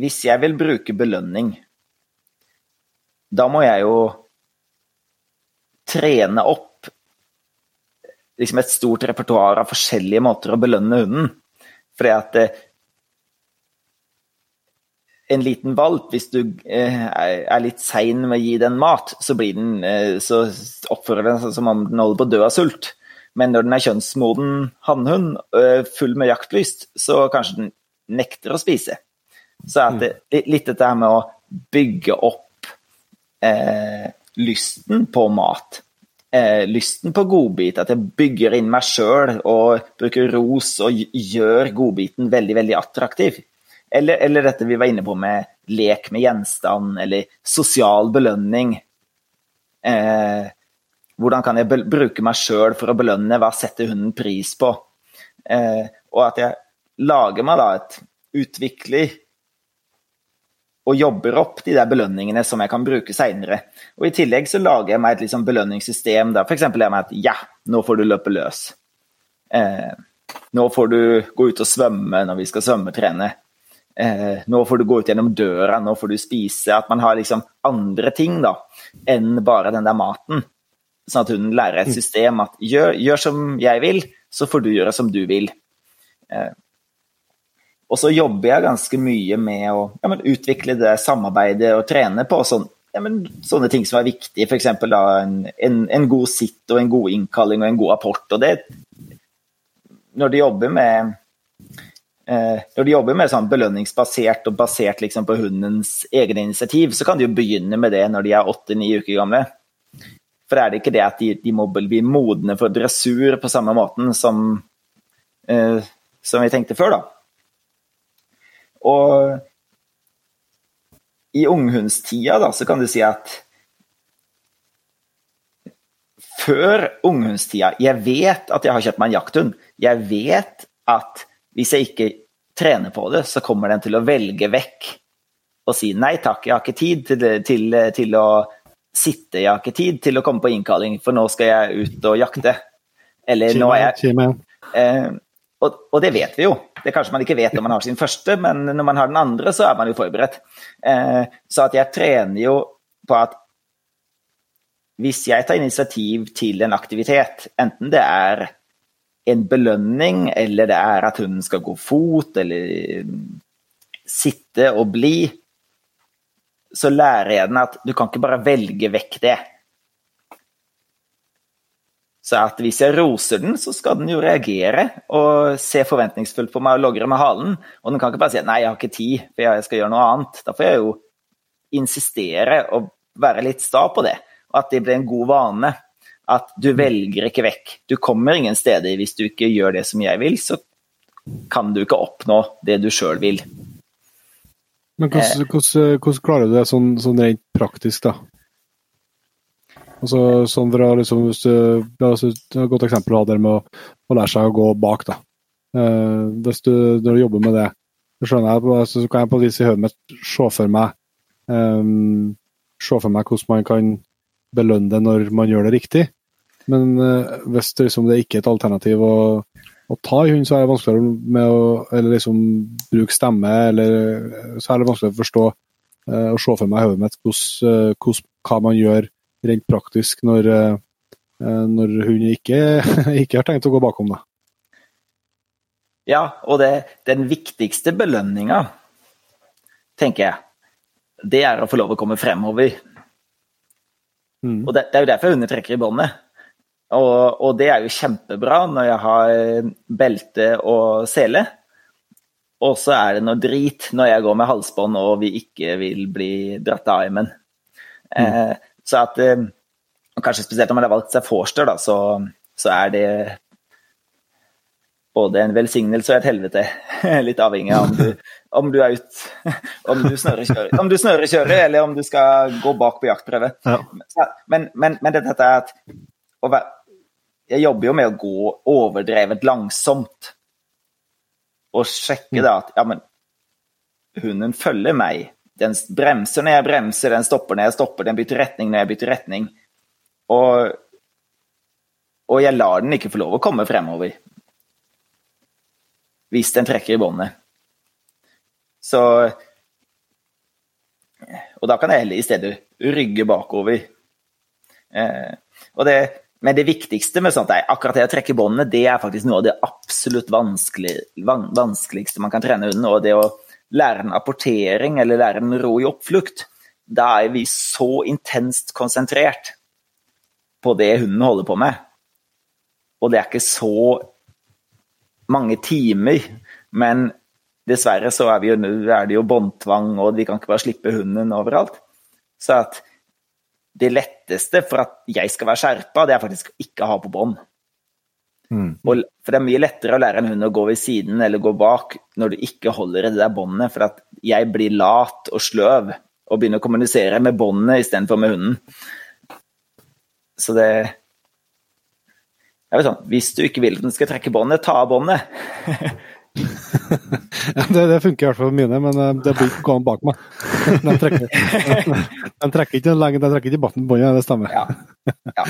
hvis jeg vil bruke belønning, da må jeg jo trene opp liksom et stort repertoar av forskjellige måter å belønne hunden. Fordi at eh, en liten valp, hvis du eh, er litt sein med å gi den mat, så, den, eh, så oppfører den seg som om den holder på å dø av sult. Men når den er kjønnsmoden hannhund, eh, full med jaktlyst, så kanskje den nekter å spise. Så er det litt dette med å bygge opp eh, lysten på mat. Eh, lysten på godbit. At jeg bygger inn meg sjøl og bruker ros og gjør godbiten veldig, veldig attraktiv. Eller, eller, dette vi var inne på med lek med gjenstand, eller sosial belønning. Eh, hvordan kan jeg bruke meg sjøl for å belønne? Hva setter hunden pris på? Eh, og at jeg lager meg da et utvikler og jobber opp de der belønningene som jeg kan bruke seinere. Og I tillegg så lager jeg meg et liksom belønningssystem der f.eks. jeg med at ja, nå får du løpe løs. Eh, nå får du gå ut og svømme når vi skal svømmetrene. Eh, nå får du gå ut gjennom døra, nå får du spise. At man har liksom andre ting da, enn bare den der maten. Sånn at hun lærer et mm. system at gjør, gjør som jeg vil, så får du gjøre som du vil. Eh, og så jobber jeg ganske mye med å ja, utvikle det samarbeidet og trene på sånn, ja, sånne ting som er viktige. F.eks. En, en, en god sitt og en god innkalling og en god rapport. og det Når de jobber med når de jobber med sånn belønningsbasert og basert liksom på hundens egne initiativ, så kan de jo begynne med det når de er åtte-ni uker gamle. For er det ikke det at de, de må bli modne for dressur på samme måten som, eh, som vi tenkte før, da? Og i unghundstida da, så kan du si at før unghundstida Jeg vet at jeg har kjøpt meg en jakthund. Jeg vet at hvis jeg ikke trener på det, så kommer den til å velge vekk og si nei takk, jeg har ikke tid til, til, til å sitte, jeg har ikke tid til å komme på innkalling, for nå skal jeg ut og jakte. Eller nå er jeg eh, og, og, det vet vi jo. Det kanskje man ikke vet når man har sin første, men når man har den andre, så er man jo forberedt. Eh, så at jeg trener jo på at hvis jeg tar initiativ til en aktivitet, enten det er en belønning, eller det er at hunden skal gå fot, eller sitte og bli, så lærer jeg den at du kan ikke bare velge vekk det. Så at hvis jeg roser den, så skal den jo reagere og se forventningsfullt på meg og logre med halen. Og den kan ikke bare si 'nei, jeg har ikke tid, for jeg skal gjøre noe annet'. Da får jeg jo insistere og være litt sta på det, og at det blir en god vane. At du velger ikke vekk. Du kommer ingen steder hvis du ikke gjør det som jeg vil, så kan du ikke oppnå det du sjøl vil. Men hvordan, eh. hvordan, hvordan, klarer du det sånn, sånn rent praktisk, da? Altså, sånn for å liksom, hvis du, Et godt eksempel av det med å, å, lære seg å gå bak. da. Uh, hvis du, når du jobber med det, så skjønner jeg, så kan jeg på et vis i hodet mitt se for meg um, se for meg hvordan man kan belønne det når man gjør det riktig. Men uh, hvis det, liksom, det er ikke et alternativ å, å ta i hund, så er det vanskeligere med å eller liksom bruke stemme, eller så er det vanskeligere å forstå uh, og se for meg i hodet mitt hvordan, uh, hva man gjør rent praktisk når, uh, når hunden ikke, ikke, har tenkt å gå bakom. deg. Ja, og det, den viktigste belønninga, tenker jeg, det er å få lov å komme fremover. Mm. Og det, det, er jo derfor hunder trekker i båndet. Og, og, det er jo kjempebra når jeg har belte og sele. Og så er det noe drit når jeg går med halsbånd og vi ikke vil bli dratt av armen. Mm. Eh, så at eh, Kanskje spesielt om man har valgt seg forster, da, så, så, er det både en velsignelse og et helvete. Litt avhengig av om du, om du er ut Om du snørrekjører, om du snørrekjører eller om du skal gå bak på jaktprøve. Ja. Men, men, men dette er at Jeg jobber jo med å gå overdrevet langsomt og sjekke da at ja, men hunden følger meg. Den bremser når jeg bremser, den stopper når jeg stopper, den bytter retning når jeg bytter retning. Og, og jeg lar den ikke få lov å komme fremover. Hvis den trekker i båndet. Så Og da kan jeg heller i stedet rygge bakover. Eh, og det, men det viktigste med sånt er akkurat det å trekke båndene, det er faktisk noe av det absolutt vanskelig, van, vanskeligste man kan trene hunden. Og det å lære en apportering eller lære en ro i oppflukt, da er vi så intenst konsentrert på det hunden holder på med. Og det er ikke så mange timer, men dessverre så er, jo, er det jo båndtvang, og vi kan ikke bare slippe hunden overalt. Så at det letteste for at jeg skal være skjerpa, det er faktisk å ikke ha på bånd. Mm. For det er mye lettere å lære en hund å gå ved siden eller gå bak når du ikke holder i det der båndet, for at jeg blir lat og sløv og begynner å kommunisere med båndet istedenfor med hunden. Så det jeg vet sånn, Hvis du ikke vil at den skal trekke båndet, ta av båndet. ja, det, det, funker i hvert fall for mine, men eh, det blir ikke gående bak meg. De trekker, de trekker ikke lenge, de trekker ikke batten på det stemmer. Ja. Ja.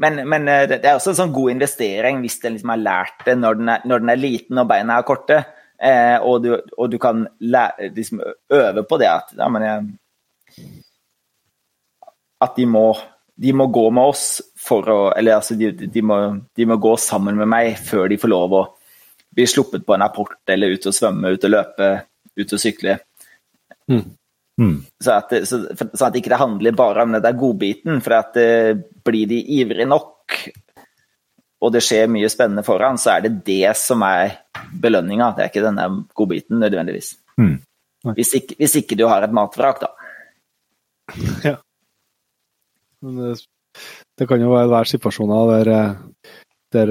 Men, men, eh, det er også en sånn god investering hvis den liksom har lært det når den er, når den er liten og beina er korte, eh, og, du, og, du, kan lære, liksom, øve på det at, jeg, at de må de må gå med oss for å Eller altså, de, de, må, de, må, gå sammen med meg før de får lov å bli sluppet på en apport eller ut og svømme, ut og løpe, ut og sykle. Mm. Mm. Så, at, så, så at ikke det handler bare om den der godbiten. For at uh, blir de ivrige nok, og det skjer mye spennende foran, så er det det som er belønninga. Det er ikke denne godbiten nødvendigvis. Mm. Hvis, ikke, hvis, ikke, du har et matvrak, da. Ja. Men det, det kan jo være situasjoner der, eh, der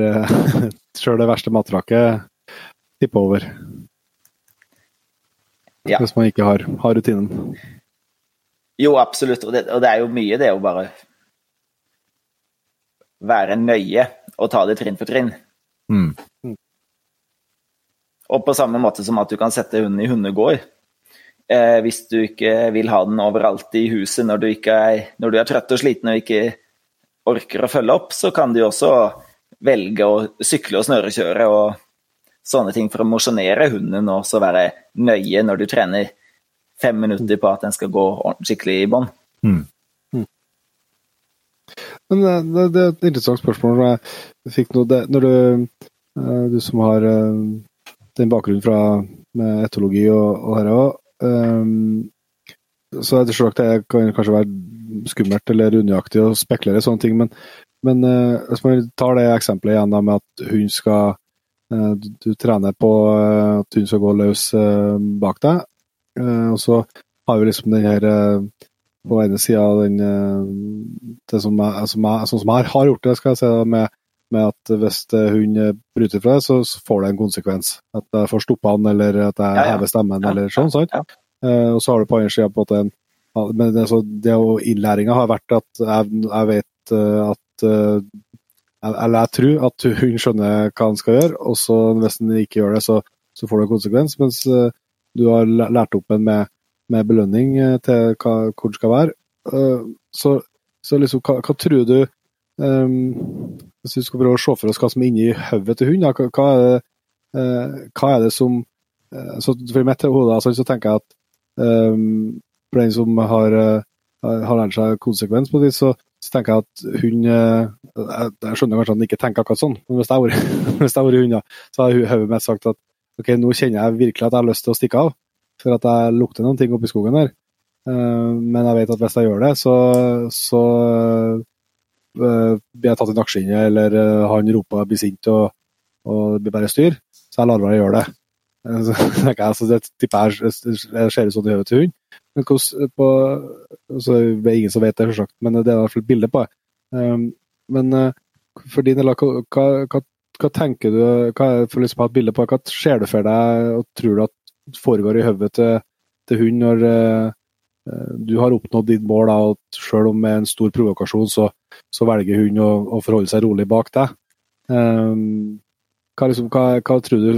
sjøl det verste matvraket tippe over. Ja. Hvis man ikke har, har rutinen. Jo, absolutt. Og det, og det, er jo mye det å bare være nøye og ta det trinn for trinn. Mm. Og på samme måte som at du kan sette hunden i hundegård. Eh, hvis du ikke vil ha den overalt i huset når du, er, når du er trøtt og sliten og ikke orker å følge opp, så kan du også velge å sykle og snørekjøre og sånne ting for å mosjonere hunden og så være nøye når du trener fem minutter på at den skal gå skikkelig i bånn. Mm. Mm. Men eh, det, det, er et interessant spørsmål. Jeg fikk noe, det, når du, eh, du som har eh, den bakgrunnen fra med etologi og, og her òg, um, så jeg tror at det kan kanskje være skummelt eller unøyaktig å spekulere i sånne ting, men, men uh, hvis man tar det eksempelet igjen da, med at hun skal uh, du, du, trener på uh, at hun skal gå løs bak deg. Og så har vi liksom den her på ene sida den det som jeg, som jeg, sånn som jeg har gjort det, skal jeg si, med, med at hvis hun bryter fra det, så, så, får det en konsekvens. At jeg får stoppa han, eller at jeg ja, ja. hever stemmen, ja, eller sånn. sant? Og så har du på andre sida på en men det, så det innlæringa har vært at jeg, jeg vet at eller jeg tror at hun skjønner hva han skal gjøre, og så hvis han ikke gjør det, så, så får det en konsekvens. Mens uh, du har lært opp en med, med belønning uh, til hva, hvor det skal være. Så, så, liksom, hva, hva tror du um, Hvis vi skal prøve å se for oss hva som er inni hodet til hunden, hva, hva, er det, hva er det som så For mitt hode altså, så tenker jeg at um, for den som har, har lært seg konsekvens på det, så, så tenker jeg at hun jeg, jeg, skjønner kanskje at han ikke tenker akkurat sånn, men hvis jeg hadde vært hund, så har hodet mitt sagt at ok, nå kjenner jeg virkelig at jeg har lyst til å stikke av, for at jeg lukter noen ting oppi skogen der. Uh, men jeg vet at hvis jeg gjør det, så, så uh, blir jeg tatt i nakkeskinnet, eller han roper blir sint og, og det blir bare styr. Så jeg lar være å gjøre det. Så, altså, det tipper jeg ser ut sånn i hodet til hund. Men hvordan på, så Det er ingen som vet det, selvsagt, men det er i hvert fall et bilde på det. Um, men for din del, hva, hva, hva, tenker du hva, for liksom et bilde på, hva ser du for deg og tror du at foregår i hodet til, til hund når uh, du har oppnådd ditt mål, da, og selv om med en stor provokasjon, så, så velger hun å, å, forholde seg rolig bak deg. Um, hva, liksom, hva, hva, tror du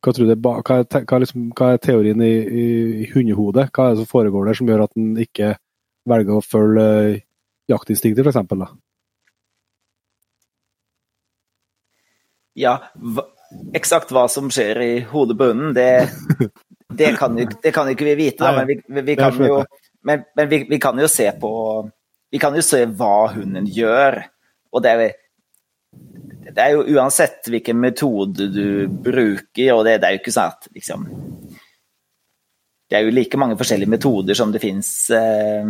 hva, du, hva, hva, liksom, hva, er teorien i, i, i, hundehodet? Hva er det som foregår der som gjør at en ikke velger å følge uh, jaktinstinktet, f.eks.? Ja, hva, eksakt hva som skjer i hodet på hunden, det, det, kan, jo, det kan jo ikke vi vite. Da, men, vi, vi, kan jo, men, men vi, vi, kan jo se på Vi kan jo se hva hunden gjør. Og det er, det er jo uansett hvilken metode du bruker, og det, det er jo ikke sånn at liksom Det er jo like mange forskjellige metoder som det fins eh,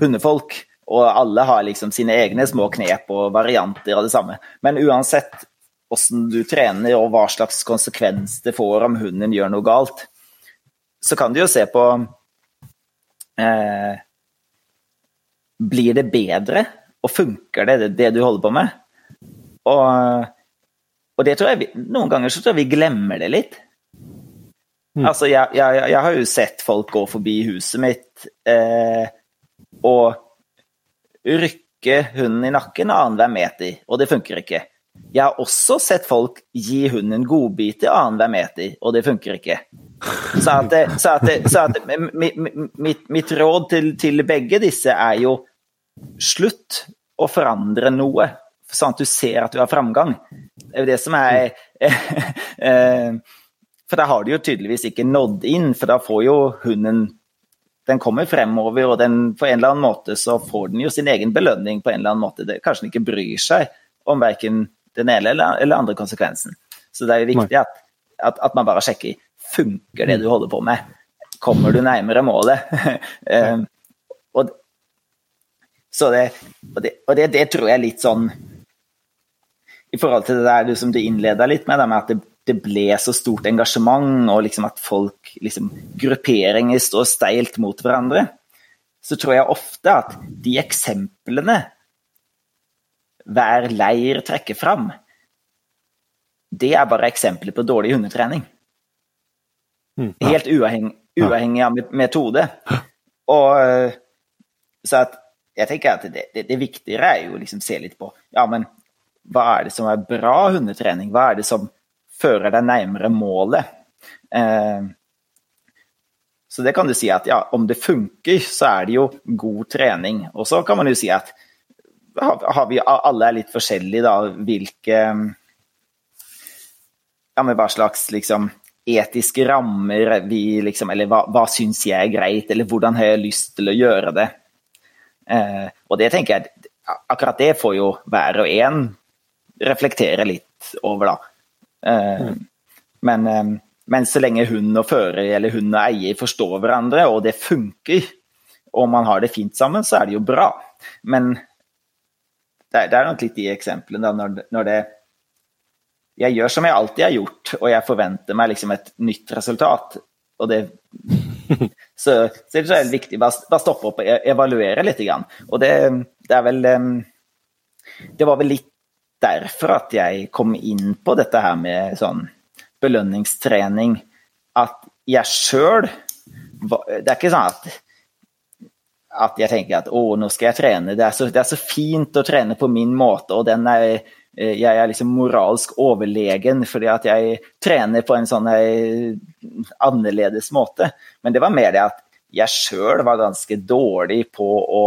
hundefolk. Og alle har liksom sine egne små knep og varianter av det samme. Men uansett hvordan du trener og hva slags konsekvens det får om hunden gjør noe galt, så kan du jo se på eh, Blir det bedre, og funker det, det du holder på med? Og, og det tror jeg vi, noen ganger så tror jeg vi glemmer det litt. Mm. Altså, jeg, jeg, jeg, har jo sett folk gå forbi huset mitt eh, og rykke hunden i nakken annenhver meter, og det funker ikke. Jeg har også sett folk gi hunden en godbit i annenhver meter, og det funker ikke. Så, at, så, at, så at, mitt, mitt, råd til, til begge disse er jo slutt å forandre noe sånn at du ser at du har framgang. Det er jo det som er eh, For da har du jo tydeligvis ikke nådd inn, for da får jo hunden Den kommer fremover, og den, på en eller annen måte så får den jo sin egen belønning på en eller annen måte. Det, kanskje den ikke bryr seg om verken den ene eller, eller andre konsekvensen. Så det er jo viktig at, at, at, man bare sjekker funker det du holder på med. Kommer du nærmere målet? um, og, så det, og, det, og det, det tror jeg er litt sånn i forhold til det der du, som du innleda litt med, med at det, det, ble så stort engasjement, og liksom at folk liksom, Grupperinger står steilt mot hverandre. Så tror jeg ofte at de eksemplene hver leir trekker fram, det er bare eksempler på dårlig hundetrening. Mm, Helt uavhengig, uavhengig, av metode. Og så at jeg tenker at det, det, det viktigere er jo liksom se litt på ja, men hva er det som er bra hundetrening? Hva er det som fører deg nærmere målet? Eh, så det kan du si at ja, om det funker, så er det jo god trening. Og så kan man jo si at har vi alle er litt forskjellige, da, hvilke Ja, med hva slags liksom etiske rammer vi liksom Eller hva, hva syns jeg er greit, eller hvordan har jeg lyst til å gjøre det? Eh, og det tenker jeg Akkurat det får jo hver og en reflektere litt over, da. Eh, mm. men, eh, men, så lenge hund og fører eller hund og eier forstår hverandre, og det funker, og man har det fint sammen, så er det jo bra. Men det er, det er nok litt de eksemplene da, når, når, det Jeg gjør som jeg alltid har gjort, og jeg forventer meg liksom et nytt resultat. Og det så, så det er viktig bare, bare stoppe opp og e-, evaluere litt. Og det, det er vel eh, Det var vel litt derfor at jeg kom inn på dette her med sånn belønningstrening. At jeg sjøl Det er ikke sånn at, at jeg tenker at å, nå skal jeg trene. Det er, så, det er så fint å trene på min måte, og den er eh, jeg er liksom moralsk overlegen fordi at jeg trener på en sånn eh, annerledes måte. Men det var mer det at jeg sjøl var ganske dårlig på å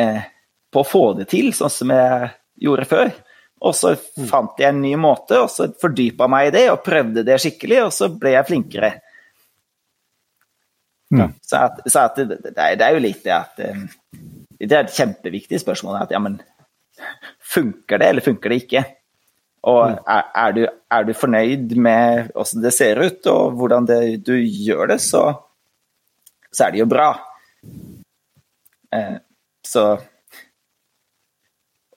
eh, på å få det til, sånn som jeg gjorde før. Og så fant jeg en ny måte, og så fordypa meg i det og prøvde det skikkelig, og så ble jeg flinkere. Ja. Så, at, så at det, det, er, det, er, jo litt det at eh, Det er et kjempeviktig spørsmål. at ja, men Funker det, eller funker det ikke? Og mm. er, er, du, er du, fornøyd med hvordan det ser ut, og hvordan det, du gjør det, så, så er det jo bra. Eh, så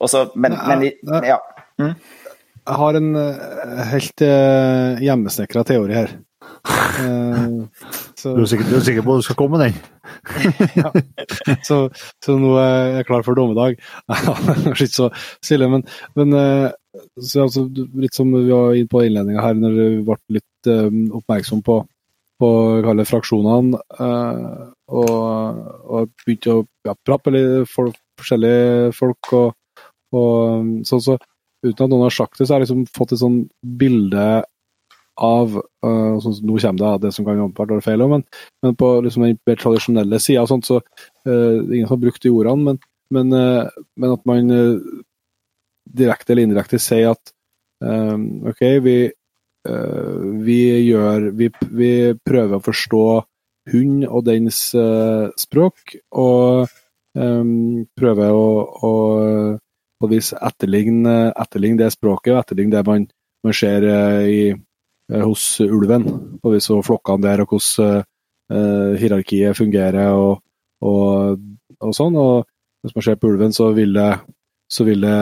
også, men, men, ja. Mm. Jeg har en uh, helt uh, hjemmesnekra teori her. Uh, så, du, er sikker, du, er sikker, på at du skal komme med den? ja. Så, så, nå er jeg klar for dommedag. Kanskje ikke så stille, men, men så, altså, litt som vi var inne på innledninga her, når vi ble litt uh, oppmerksom på, på kalle fraksjonene, og, og begynte å ja, prate med forskjellige folk, og, og så, så uten at noen har sagt det, så har jeg liksom fått et sånn bilde av uh, sånn, Nå kommer det det som kan åpenbart være feil, men, men på liksom, den mer tradisjonelle sida så uh, Ingen har brukt de ordene, men, men, uh, men at man direkte eller indirekte sier at OK, vi, vi gjør vi, vi, prøver å forstå hund og dens språk, og um, prøver å, å på et vis etterligne, det språket og etterligne det man, man ser eh, i, eh, hos ulven. På vis og flokkene der, og hvordan uh, hierarkiet fungerer og, og, og, sånn. Og hvis man ser på ulven, så vil det, så vil det,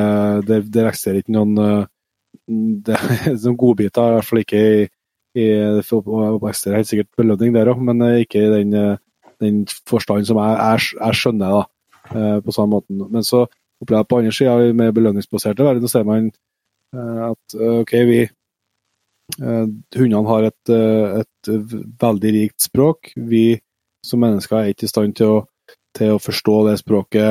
det, det eksisterer ikke noen det, noen godbiter, i hvert fall ikke i, i det eksisterer helt sikkert belønning der òg, men ikke i den, den forstand som jeg, jeg, jeg skjønner da, på samme måten. Men så opplever på andre sida, med belønningsbaserte verden, ser man eh, at eh, OK, vi eh, Hundene har et, et, veldig rikt språk. Vi som mennesker er ikke i stand til å, til å forstå det språket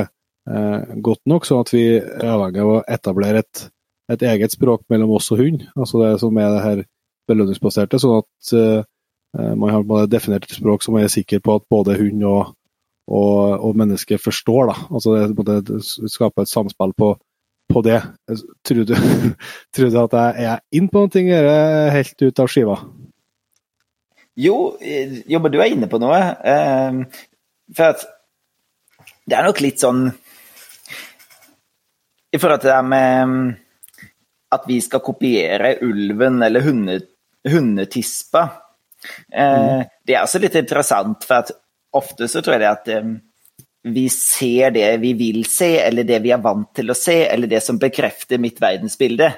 eh, godt nok, sånn at vi er avhengig av å etablere et, et, eget språk mellom oss og hund. Altså det som er det her belønningsbaserte, sånn at eh, man har definert et språk som er sikker på at både hund og, og, og mennesket forstår. da, altså det, det skaper et samspill på, på det. Tror du, tror du at jeg er inn på noe, eller er jeg helt ut av skiva? Jo, jo, men du er inne på noe. Eh, for at det er nok litt sånn I forhold til det med at vi skal kopiere ulven eller hunde, hundetispa. Eh, mm. Det er også litt interessant, for at ofte så tror jeg at um, vi ser det vi vil se, eller det vi er vant til å se, eller det som bekrefter mitt verdensbilde.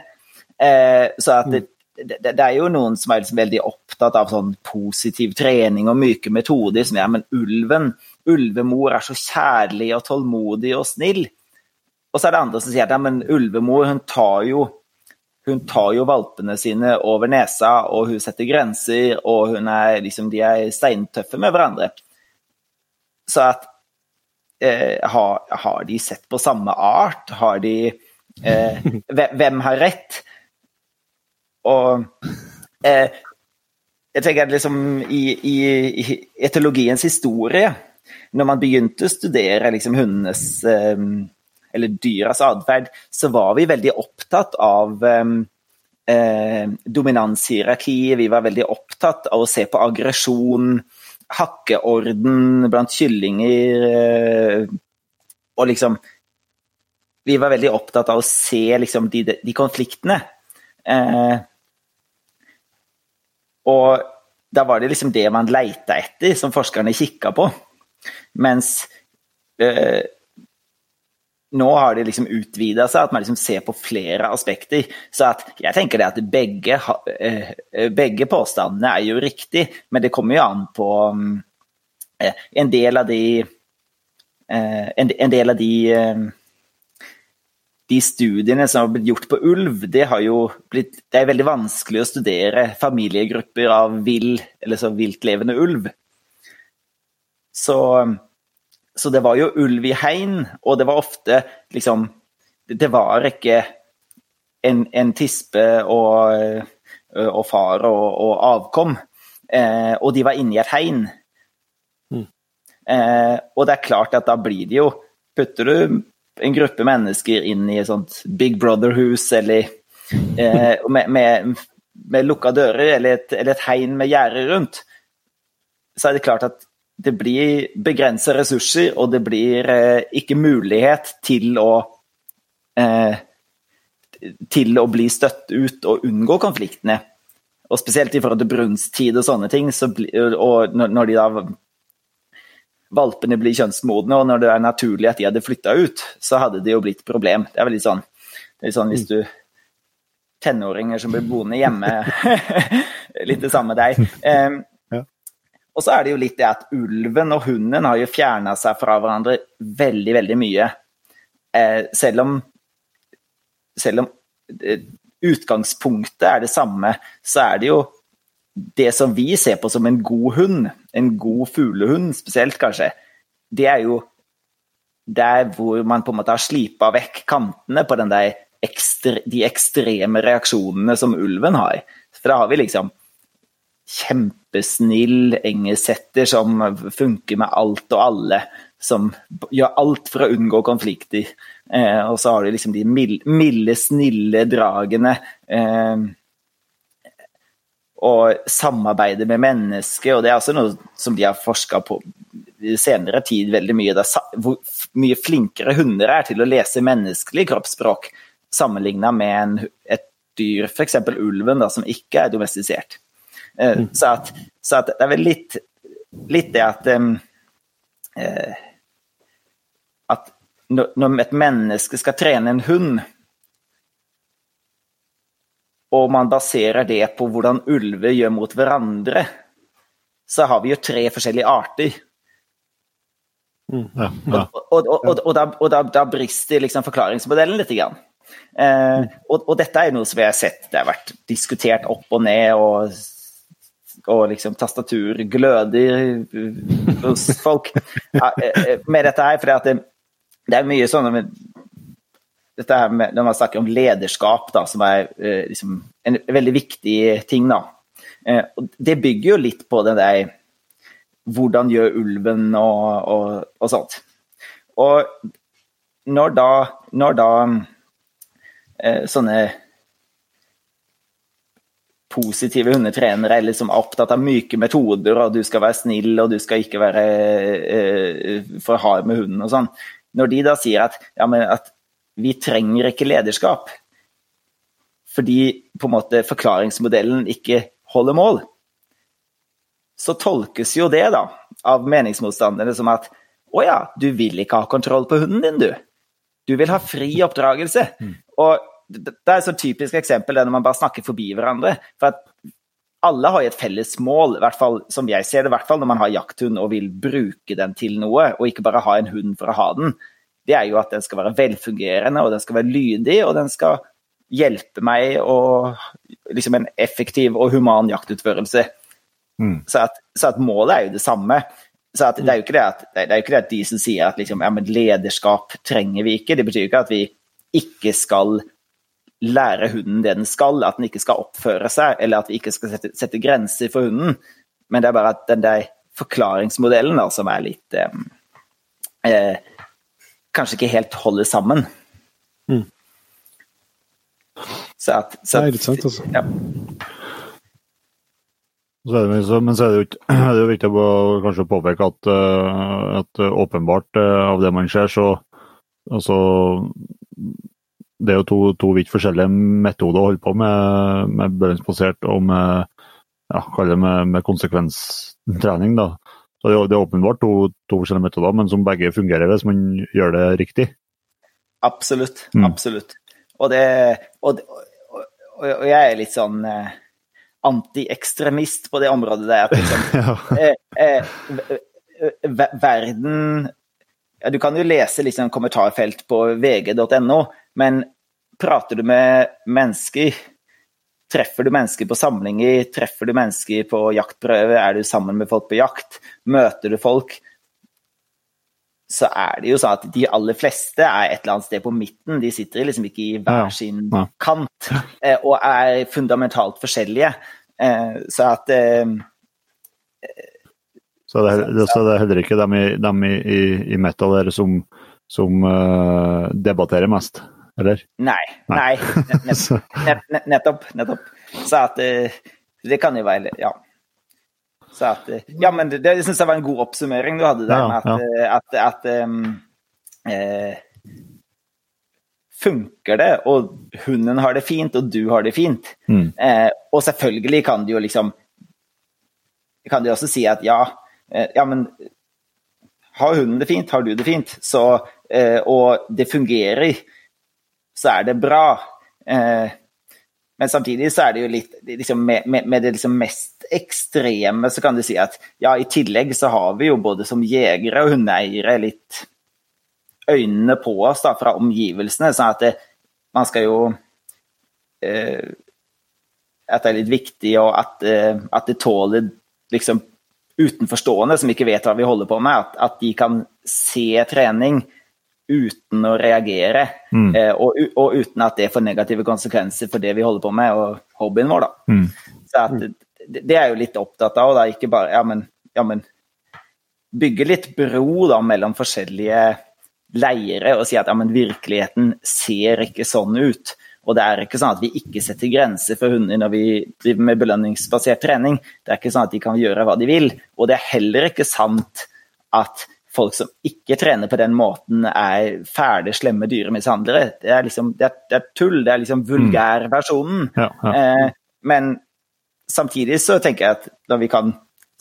Uh, så at det, det, det, er jo noen som er liksom veldig opptatt av sånn positiv trening og myke metoder. som er, men ulven, ulvemor er så kjærlig og tålmodig og snill. Og så er det andre som sier at ja, men ulvemor hun tar jo hun tar jo valpene sine over nesa, og hun setter grenser, og hun er liksom, de er steintøffe med hverandre. Så at eh, har, har, de sett på samme art? Har de eh, Hvem har rett? Og eh, jeg tenker at liksom i, i, i, etologiens historie, når man begynte å studere liksom hundenes eh, eller dyras atferd, så var vi veldig opptatt av eh, eh dominanshierarki. Vi var veldig opptatt av å se på aggresjon hakkeorden blant kyllinger eh, Og liksom Vi var veldig opptatt av å se liksom, de, de, konfliktene. Eh, og da var det liksom det man leita etter, som forskerne kikka på. Mens eh, nå har det liksom utvida seg, at man liksom ser på flere aspekter. Så jeg tenker det at begge, eh, begge påstandene er jo riktig, men det kommer jo an på mm, eh, en del av de eh, En del av de de studiene som har blitt gjort på ulv, det, blitt, det er veldig vanskelig å studere familiegrupper av vill, eller så viltlevende ulv. Så så det var jo ulv i hegn, og det var ofte liksom Det var ikke en, en tispe og, og far og, og avkom, eh, og de var inne i et hegn. Mm. Eh, og det er klart at da blir det jo Putter du en gruppe mennesker inn i et sånt Big Brother-hus eller eh, med, med, med lukka dører eller et, eller et hegn med gjerde rundt, så er det klart at det blir begrensa ressurser, og det blir eh, ikke mulighet til å eh, til å bli støtt ut og unngå konfliktene. Og spesielt i forhold til brunsttid og sånne ting, så bli, og når de da valpene blir kjønnsmodne, og når det er naturlig at de hadde flytta ut, så hadde det jo blitt problem. Det er veldig sånn, det er sånn hvis du Tenåringer som blir boende hjemme. litt det samme deg. Og så er det jo litt det at ulven og hunden har jo fjerna seg fra hverandre veldig, veldig mye. Eh, selv om selv om eh, utgangspunktet er det samme, så er det jo det som vi ser på som en god hund, en god fuglehund spesielt kanskje, det er jo der hvor man på en måte har slipa vekk kantene på ekstre, de ekstreme reaksjonene som ulven har. For da har vi liksom kjempesnill engelsetter som funker med alt og alle. Som gjør alt for å unngå konflikter. Eh, og så har du liksom de milde, snille dragene. Eh, og samarbeide med mennesker, og det er også noe som de har forska på i senere tid veldig mye. hvor mye flinkere hunder er til å lese menneskelig kroppsspråk sammenligna med en, et dyr, f.eks. ulven, da, som ikke er domestisert. Eh, mm. Så, at, så att det er vel litt, litt det at um, eh, At når et menneske skal trene en hund, og man baserer det på hvordan ulver gjør mot hverandre, så har vi jo tre forskjellige arter. Mm, ja, ja. Og, og, og, og, da, da, da brister liksom forklaringsmodellen litt. Grann. Eh, og, dette er noe som vi har sett det har vært diskutert opp og ned, og og liksom tastatur gløder hos folk eh, eh, med dette her. For det, det, er mye sånn med, dette her med, Når man snakker om lederskap, da, som er eh, liksom, en veldig viktig ting, da. Det bygger jo litt på den der Hvordan gjør ulven og, og, og sånt. Og når da, når da sånne positive hundetrenere er liksom opptatt av myke metoder, og du skal være snill og du skal ikke være uh, for hard med hunden og sånn. Når de da sier at, ja, at vi trenger ikke lederskap fordi på en måte forklaringsmodellen ikke holder mål, så tolkes jo det da av meningsmotstanderne som at å ja, du vil ikke ha kontroll på hunden din, du. Du vil ha fri oppdragelse. Mm. Og det er et så typisk eksempel når man bare snakker forbi hverandre. For at alle har et felles mål, i hvert fall som jeg ser det, i hvert fall når man har jakthund og vil bruke den til noe, og ikke bare ha en hund for å ha den. Det er jo at den skal være velfungerende, og den skal være lydig, og den skal hjelpe meg og liksom en effektiv og human jaktutførelse. Mm. Så, at, så, at, målet er jo det samme. Så det er jo ikke det at, det er jo ikke det at de som sier at liksom, ja, lederskap trenger vi ikke, det betyr jo ikke at vi ikke skal lære hunden det den skal, at den ikke skal oppføre seg, eller at vi ikke skal sette, sette grenser for hunden. Men det er bare at den der forklaringsmodellen da, som er litt eh, eh, Kanskje ikke helt holder sammen. Mm. Så at, så at, det er litt sant, altså. Ja. Så det, men så er det jo, er det jo viktig å kanskje påpeke at, eh, at åpenbart eh, av det man ser, så altså, det er jo to, to vidt forskjellige metoder å holde på med, med belønningsbasert og med, ja, med, med konsekvenstrening. da. Så det, er åpenbart to, to, forskjellige metoder, men som begge fungerer hvis man gjør det riktig. Absolutt. Mm. Absolutt. Og, det, og, og, og, jeg er litt sånn eh, antiekstremist på det området der. Liksom, eh, eh, verden ja, Du kan jo lese liksom kommentarfelt på vg.no, men prater du med mennesker, treffer du mennesker på samlinger, treffer du mennesker på jaktprøve, er du sammen med folk på jakt, møter du folk, så er det jo sånn at de aller fleste er et eller annet sted på midten. De sitter liksom ikke i hver sin kant eh, og er fundamentalt forskjellige. Eh, så at eh, så det, er, så det er heller ikke dem i, dem i, i metal som, som uh, debatterer mest? Eller? Nei. nei. Nettopp. nettopp. Så at det, det kan jo være Ja. Så at, ja, men det, det syns jeg var en god oppsummering du hadde der, Ja, med at, at, at um, eh, Funker det, og hunden har det fint, og du har det fint Mm. eh, Og selvfølgelig kan du jo liksom Kan du også si at ja, eh, ja, men har hunden det fint, har du det fint, så, eh, og det fungerer, så er det bra. Eh, men samtidig så er det jo litt liksom, med, med, det liksom mest ekstreme så kan du si at ja, i tillegg så har vi jo både som jegere og hundeeiere litt øynene på oss da, fra omgivelsene. sånn at det, man skal jo eh, At det er litt viktig, og at, eh, at det tåler liksom utenforstående som ikke vet hva vi holder på med, at, at de kan se trening uten å reagere. Mm. Eh, og, og uten at det får negative konsekvenser for det vi holder på med, og hobbyen vår. da. Mm. Så at, det, det er jo litt opptatt av. og da ikke bare, ja, men, ja, men Bygge litt bro da, mellom forskjellige leire og si at ja, men virkeligheten ser ikke sånn ut. Og det er ikke sånn at vi ikke setter grenser for hunder når vi driver med belønningsbasert trening. Det er ikke sånn at de kan gjøre hva de vil. Og det er heller ikke sant at folk som ikke trener på den måten, er fæle, slemme dyremishandlere. Det er liksom, det er, det er tull. Det er liksom vulgærversjonen. Ja, ja. Eh, men samtidig så tenker jeg at når vi kan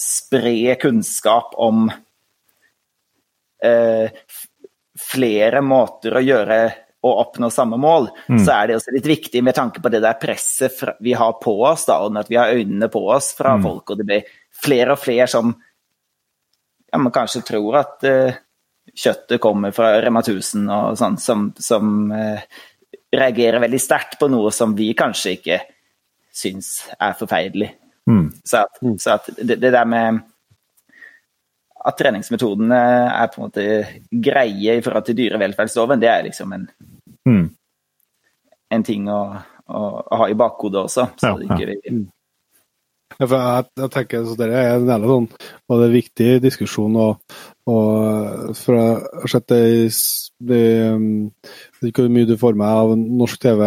spre kunnskap om eh, flere måter å gjøre og oppnå samme mål, så er det også litt viktig med tanke på det der presset vi har på oss, da, og at vi har øynene på oss fra folk, og det blir flere og flere som ja, man kanskje tror at uh, kjøttet kommer fra Rema 1000 og sånn, som, som uh, reagerer veldig sterkt på noe som vi kanskje ikke syns er forferdelig. Mm. Så at, så at det, det der med at treningsmetodene er på en måte greie i forhold til dyrevelferdsloven, det er liksom en, Mm. en ting å, å, å ha i bakhodet også. Så Ja, det ikke vi, Ja, for jeg, jeg tenker så Det er en del sånn, og det er en viktig diskusjon. og, og for Jeg har sett det i det, um, jeg vet ikke hvor mye du får med av norsk TV,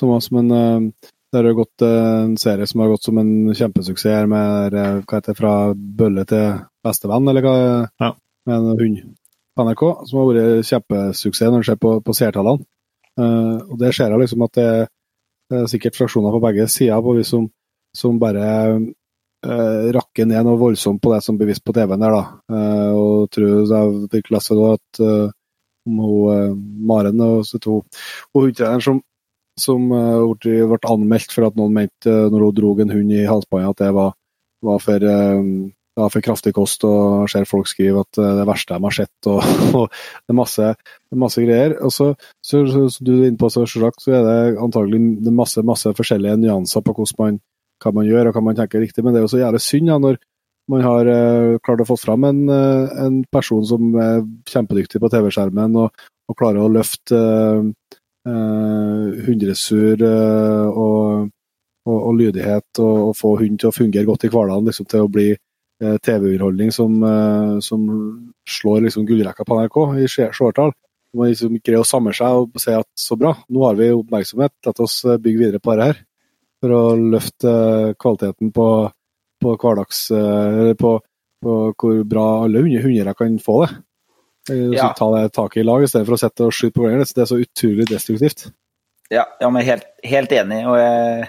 Thomas, men um, det har gått uh, en serie som har gått som en kjempesuksess med uh, hva heter det, fra bølle til bestevenn, eller hva Ja. med en hund på NRK, som har vært kjempesuksess når det skjer på, på seertallene. Uh, og det ser jeg liksom at det, det er sikkert fraksjoner på begge sider på vi som som bare uh, rakker ned noe voldsomt på det som blir vist på TV-en der, da. Uh, og tror jeg virkelig lese da at uh, hun Maren og to hundetreneren som, som ble, anmeldt for at noen mente når hun drog en hund i halsbåndet at det var, var for det var for kraftig kost, og ser folk skrive at det er verste de har sett. og, og Det er masse, masse greier. og så, så, du er inne på, så, så er det antagelig masse, masse forskjellige nyanser på hvordan man hva man gjør og hva man tenker er riktig, men det er jo så jævlig synd ja, når man har uh, klart å få fram en, uh, en person som er kjempedyktig på TV-skjermen og, og klarer å løfte uh, hundresur og, og, og lydighet og, få hund til å fungere godt i hverdagen, liksom, til å bli TV-underholdning som, som slår liksom gullrekka på NRK i se- seertall. Man liksom greier å samle seg og si at så bra, nå har vi oppmerksomhet, la oss bygge videre på dette her. For å løfte eh, kvaliteten på, på hverdags... eh, Eller på, på hvor bra alle hunder, hundere kan få det. Eh, Så Ja. Ta det taket i lag i stedet for å sette og skyte på hverandre. Det er så utrolig destruktivt. Ja, ja men helt, helt enig. Og jeg,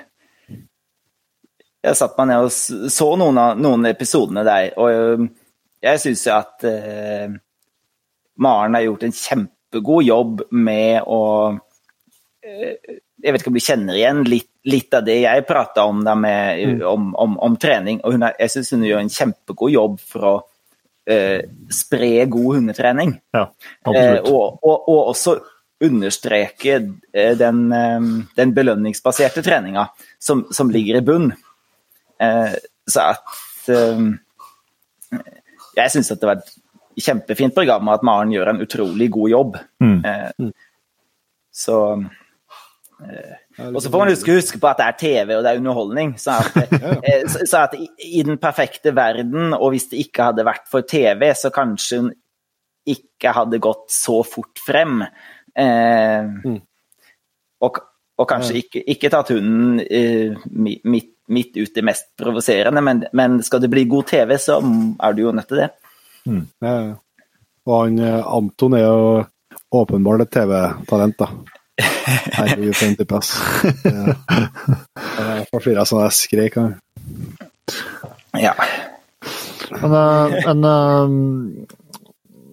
jeg satt meg ned og så noen av noen episodene der, og jeg syns jo at eh, Maren har gjort en kjempegod jobb med å eh, Jeg vet ikke om du kjenner igjen litt, litt av det jeg prata om, med, om, om, om trening. og er, Jeg syns hun gjør en kjempegod jobb for å eh, spre god hundetrening. Ja, Eh, og, og, og også understreke eh, den, eh, den belønningsbaserte treninga som, som ligger i bunn. Eh, så at eh, Jeg syns det var et kjempefint program, og at Maren gjør en utrolig god jobb. Mm. Eh, så og så får man huske, huske på at det er TV og det er underholdning. Så at, eh, så, at i, i den perfekte verden, og hvis det ikke hadde vært for TV, så kanskje hun ikke hadde gått så fort frem. Eh, og, og kanskje ikke, ikke tatt hunden eh, midt midt ut det mest provoserende, men, men, skal det bli god TV, så er du jo nødt til det. Mm. Og han Anton er jo åpenbart et TV-talent, da. Herregud, for en type, ass. Jeg forstyrra sånn jeg skrek. Ja. Men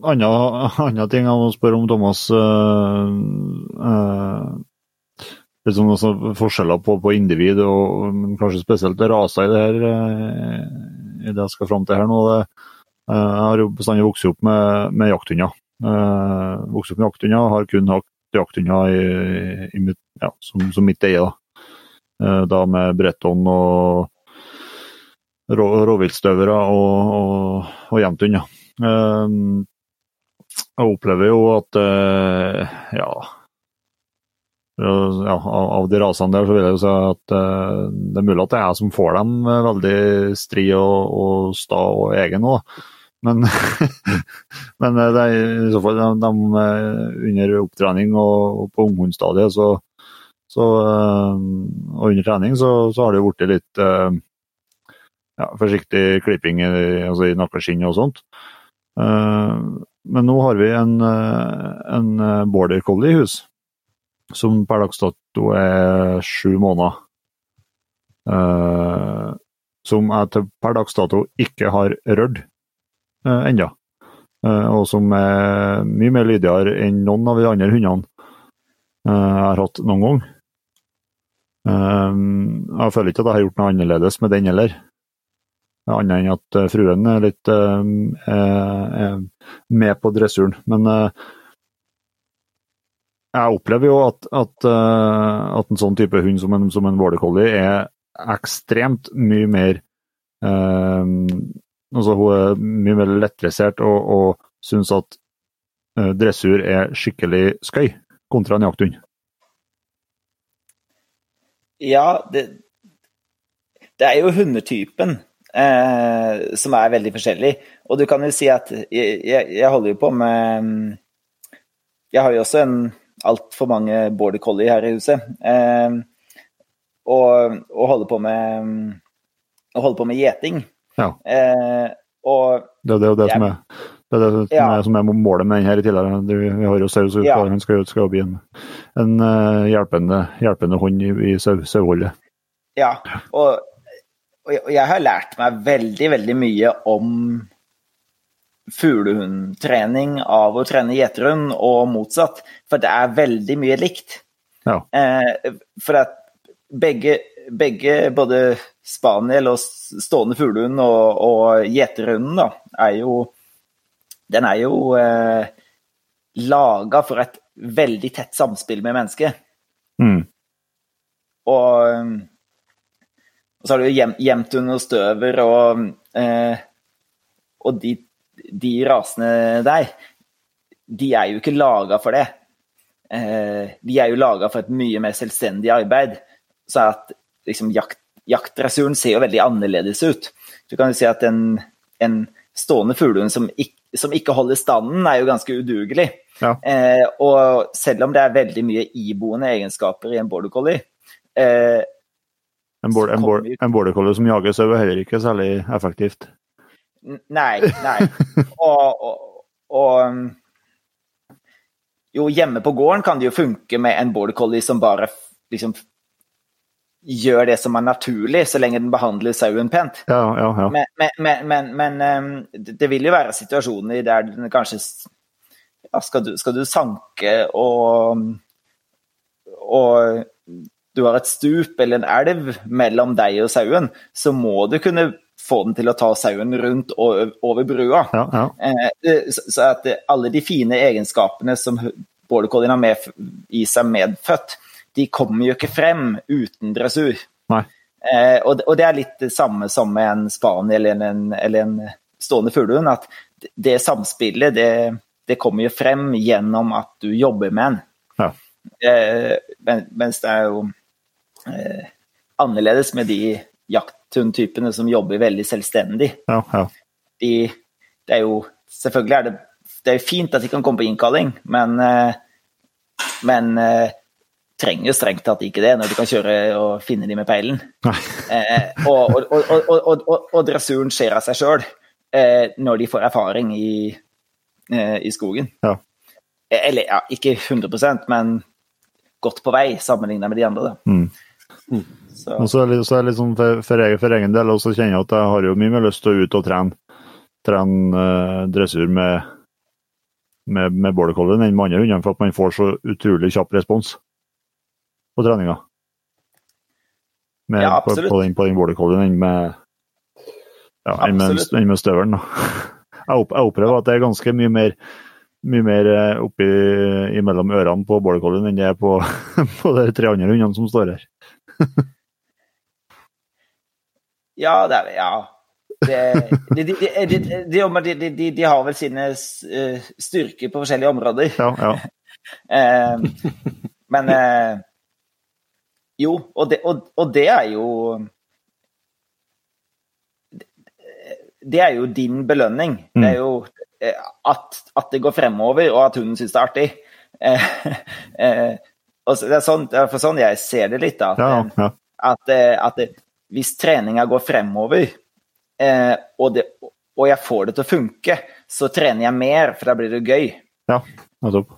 en annen ting jeg må spørre om, Thomas. Uh, uh, liksom også forskjeller på, på, individ, og kanskje spesielt raser i det her, uh, i det jeg skal fram til her nå. Det, jeg har jo bestandig vokst opp med, med jakthunder. vokst opp med jakthunder, har kun hatt jakthunder ja, som, som, mitt eie. Da, da med Bretton og rå, rovviltstøvere og, og, og jevnthunder. Um, jeg opplever jo at uh, ja, ja, av de rasene der, så vil jeg jo si at det er mulig at det er jeg som får dem veldig stri og, og sta og egen òg. Men, men det er i så fall de, de under opptrening og, og på unghundstadiet, så, så, og under trening, så, så har det blitt litt ja, forsiktig klipping altså i nakkeskinn og sånt. Men nå har vi en, en border collie i hus, som per dags dato er sju måneder. Som jeg per dags dato ikke har rørt uh, ennå. Uh, og som er mye mer lydigere enn noen av de andre hundene uh, jeg har hatt noen gang. jeg føler ikke at jeg har gjort noe annerledes med den heller. Annet enn at fruen er litt er med på dressuren. Men jeg opplever jo at, at, at, en sånn type hund som en, som en border collie er ekstremt mye mer Altså, hun er mye mer lettdressert og, og syns at uh, dressur er skikkelig skøy, kontra en jakthund. Ja, det, det, er jo hundetypen eh, som er veldig forskjellig. Og du kan jo si at jeg, jeg, holder jo på med Jeg har jo også en altfor mange border collie her i huset. Eh, og, og holder på med å holde på med gjeting. Ja. Eh, og det, det er jo det, jeg, som, er, det, er det som, ja. som, er, målet med den her i tillegg. Vi har jo sau, ja. han skal, skal bli en, en uh, hjelpende, hjelpende, hånd i, i saueholdet. Ja, og, og, jeg har lært meg veldig, veldig mye om fuglehundtrening av å trene gjeterhund, og motsatt. For det er veldig mye likt. Ja. Eh, for at begge begge, både spaniel og stående fuglehund og, og gjeterhunden, da, er jo Den er jo eh, laga for et veldig tett samspill med mennesket. Mm. Og, og, så har du jo gjemt under støver og, eh, og de, de, rasene der. De er jo ikke laga for det. Eh, de er jo laga for et mye mer selvstendig arbeid. Så at liksom, jakt, jaktdressuren ser jo veldig annerledes ut. Du kan jo si at en, en stående fuglehund som, som, ikke holder standen, er jo ganske udugelig. Ja. Eh, og selv om det er veldig mye iboende egenskaper i en border collie eh, En, border, en, border, en border collie som jager sau er heller ikke særlig effektivt. Nei, nei. og, og, og jo, hjemme på gården kan det jo funke med en border collie som bare liksom gjør det som er naturlig, så lenge den behandler sauen pent. Ja, ja, ja. Men, men, men, men, ehm, det vil jo være situasjoner der den kanskje skal, du, skal, du, sanke og, og du har et stup eller en elv mellom deg og sauen, så må du kunne få den til å ta sauen rundt og over brua. Eh, så at alle de fine egenskapene som border collien har med i seg medfødt, de kommer jo ikke frem uten dressur. Eh, og, og, det er litt det samme som med en spaniel eller en, eller en stående fuglehund. At det samspillet, det, det, kommer jo frem gjennom at du jobber med en. Ja. Eh, mens det er jo eh, annerledes med de jakthundtypene som jobber veldig selvstendig. Ja, ja. De, det er jo Selvfølgelig er det, det er fint at de kan komme på innkalling, men, eh, men eh, trenger jo strengt tatt ikke det, når du kan kjøre og finne de med peilen. Eh, og, og, og, og, dressuren skjer av seg sjøl eh, når de får erfaring i, eh, i skogen. Ja. Eller ja, ikke 100% men godt på vei sammenlignet med de andre. Da. Mm. Så. Og så er det, så er det liksom for, for, egen, for, egen, del også kjenner jeg at jeg har jo mye mer lyst til å ut og trene, trene uh, dressur med, med, med border collien enn med andre hundene, for at man får så utrolig kjapp respons på treninga. Med, ja, på, på, den, på den border collien enn med, ja, enn med, enn med støvelen. Jeg, opp, jeg opplever at det er ganske mye mer mye mer eh, oppi mellom ørene på border collien enn det er på, på de tre andre hundene som står her. ja, det er Ja. Det, de, de, de, de, har vel sine eh, styrker på forskjellige områder. Ja, ja. Eh, men Jo, og det, og, og det er jo det er jo din belønning. Det er mm. jo Eh, at, at, det går fremover, og at hunden syns det er artig. Eh, eh, det er sånn, for sånn jeg ser det litt. da, ja, ja. At, at hvis treninga går fremover, og, det, og, jeg får det til å funke, så trener jeg mer, for da blir det gøy. Ja, nettopp.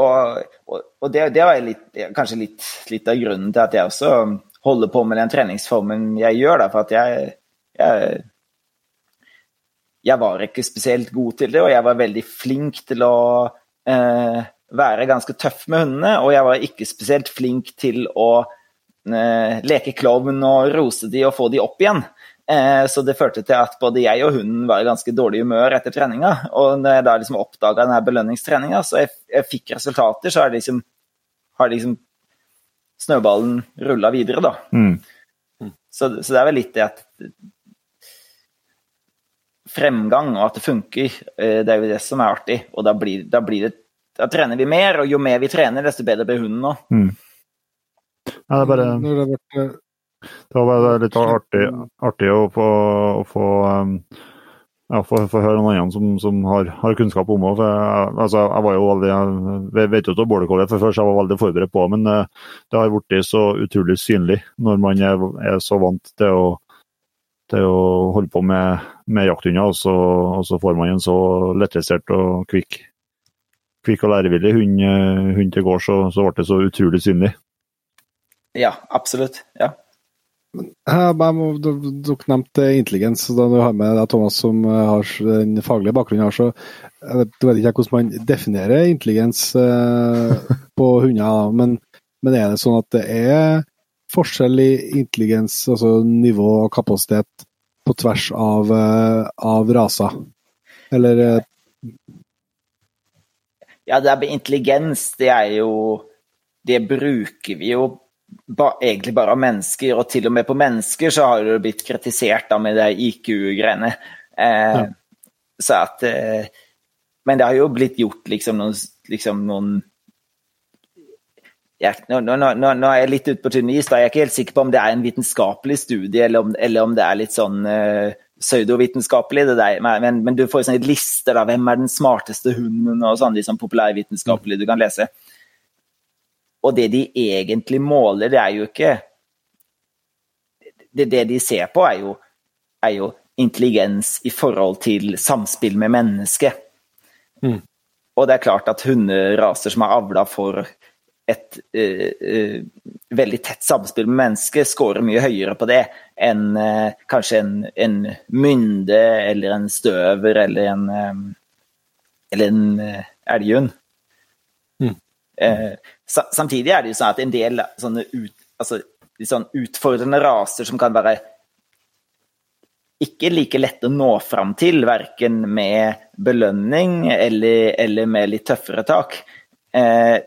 Og, og, det, det var litt, kanskje litt, litt, av grunnen til at jeg også holder på med den treningsformen jeg gjør. Da, for at jeg, jeg jeg var ikke spesielt god til det, og jeg var veldig flink til å eh, være ganske tøff med hundene. Og jeg var ikke spesielt flink til å eh, leke klovn og rose de og få de opp igjen. Eh, så det førte til at både jeg og hunden var i ganske dårlig humør etter treninga. Og når jeg da liksom oppdaga denne belønningstreninga, så jeg, jeg, fikk resultater, så har liksom, har liksom snøballen rulla videre, da. Mm. Så, så, det er vel litt det at fremgang og at det funker. Eh, det er jo det som er artig. Og da, blir, da, blir det, da trener vi mer, og jo mer vi trener, desto bedre blir hunden òg. Mm. Ja, det er bare Det var bare litt artig, artig å få, å få um, ja, få, høre noen andre som, som har, har, kunnskap om det. Altså, jeg var jo veldig, jeg vet jo ikke border collie fra før, så jeg var veldig forberedt på det. Men uh, det har blitt så utrolig synlig når man er, er så vant til å til å holde på med, med jakthunder, og så, og så, får man en så lettresert og kvikk, kvikk og lærevillig hund, eh, hund til gårds, så, så ble det så utrolig synlig. Ja, absolutt. Ja. Dere nevnte intelligens, da du har med deg Thomas som eh, har den faglige bakgrunnen. her, så jeg vet, vet ikke hvordan man definerer intelligens eh, på hunder. Men, men, er det sånn at det er forskjell i intelligens, altså nivå og kapasitet, på tvers av, uh, av raser? Eller uh... Ja, det er intelligens, det er jo Det bruker vi jo ba, egentlig bare av mennesker, og til og med på mennesker så har det blitt kritisert da med det IQ-greiene. Eh, ja. Så at eh, Men det har jo blitt gjort liksom noen, liksom noen jeg, nå, nå, nå, nå, er jeg litt ute på tynn is. Jeg er ikke helt sikker på om det er en vitenskapelig studie, eller om, eller om det er litt sånn uh, pseudovitenskapelig. Men, men, du får sånne lister da, hvem er den smarteste hunden, og sånn, de sånn populærvitenskapelige du kan lese. Og det de egentlig måler, det er jo ikke Det, det de ser på, er jo, er jo, intelligens i forhold til samspill med mennesket. Mm. Og det er klart at hunderaser som er avla for et uh, veldig tett samspill med mennesket scorer mye høyere på det enn uh, kanskje en, en, mynde eller en støver eller en, um, eller en elghund. Mm. Samtidig er det jo sånn at en del sånne ut, altså, sånne utfordrende raser som kan være ikke like lett å nå fram til, verken med belønning eller, eller med litt tøffere tak. Eh,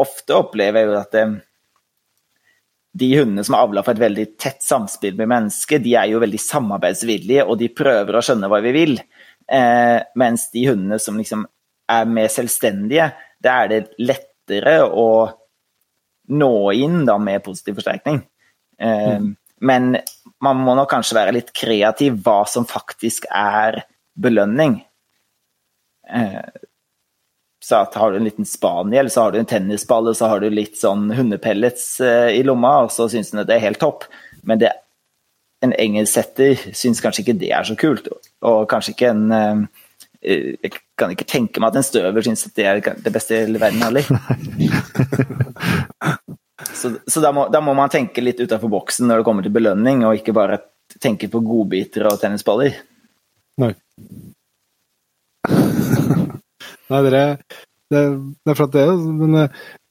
ofte opplever jeg jo at eh, de hundene som er avla for et veldig tett samspill med mennesket, de er jo veldig samarbeidsvillige, og de prøver å skjønne hva vi vil. Eh, mens de hundene som liksom er mer selvstendige, det er det lettere å nå inn da med positiv forsterkning. Eh, mm. Men man må nok kanskje være litt kreativ hva som faktisk er belønning. Eh, så at har du en liten spaniel, så har du en tennisball, og så har du litt sånn hundepellets eh, i lomma, og så syns hun at det er helt topp. Men det, en engelsksetter syns kanskje ikke det er så kult, og kanskje ikke en eh, kan ikke tenke meg at en støver syns at det er det beste i hele verden heller. så, så da, må, da, må, man tenke litt utafor boksen når det kommer til belønning, og ikke bare tenke på godbiter og tennisballer. Nei. Nei, dere det, det, er for at det men jeg,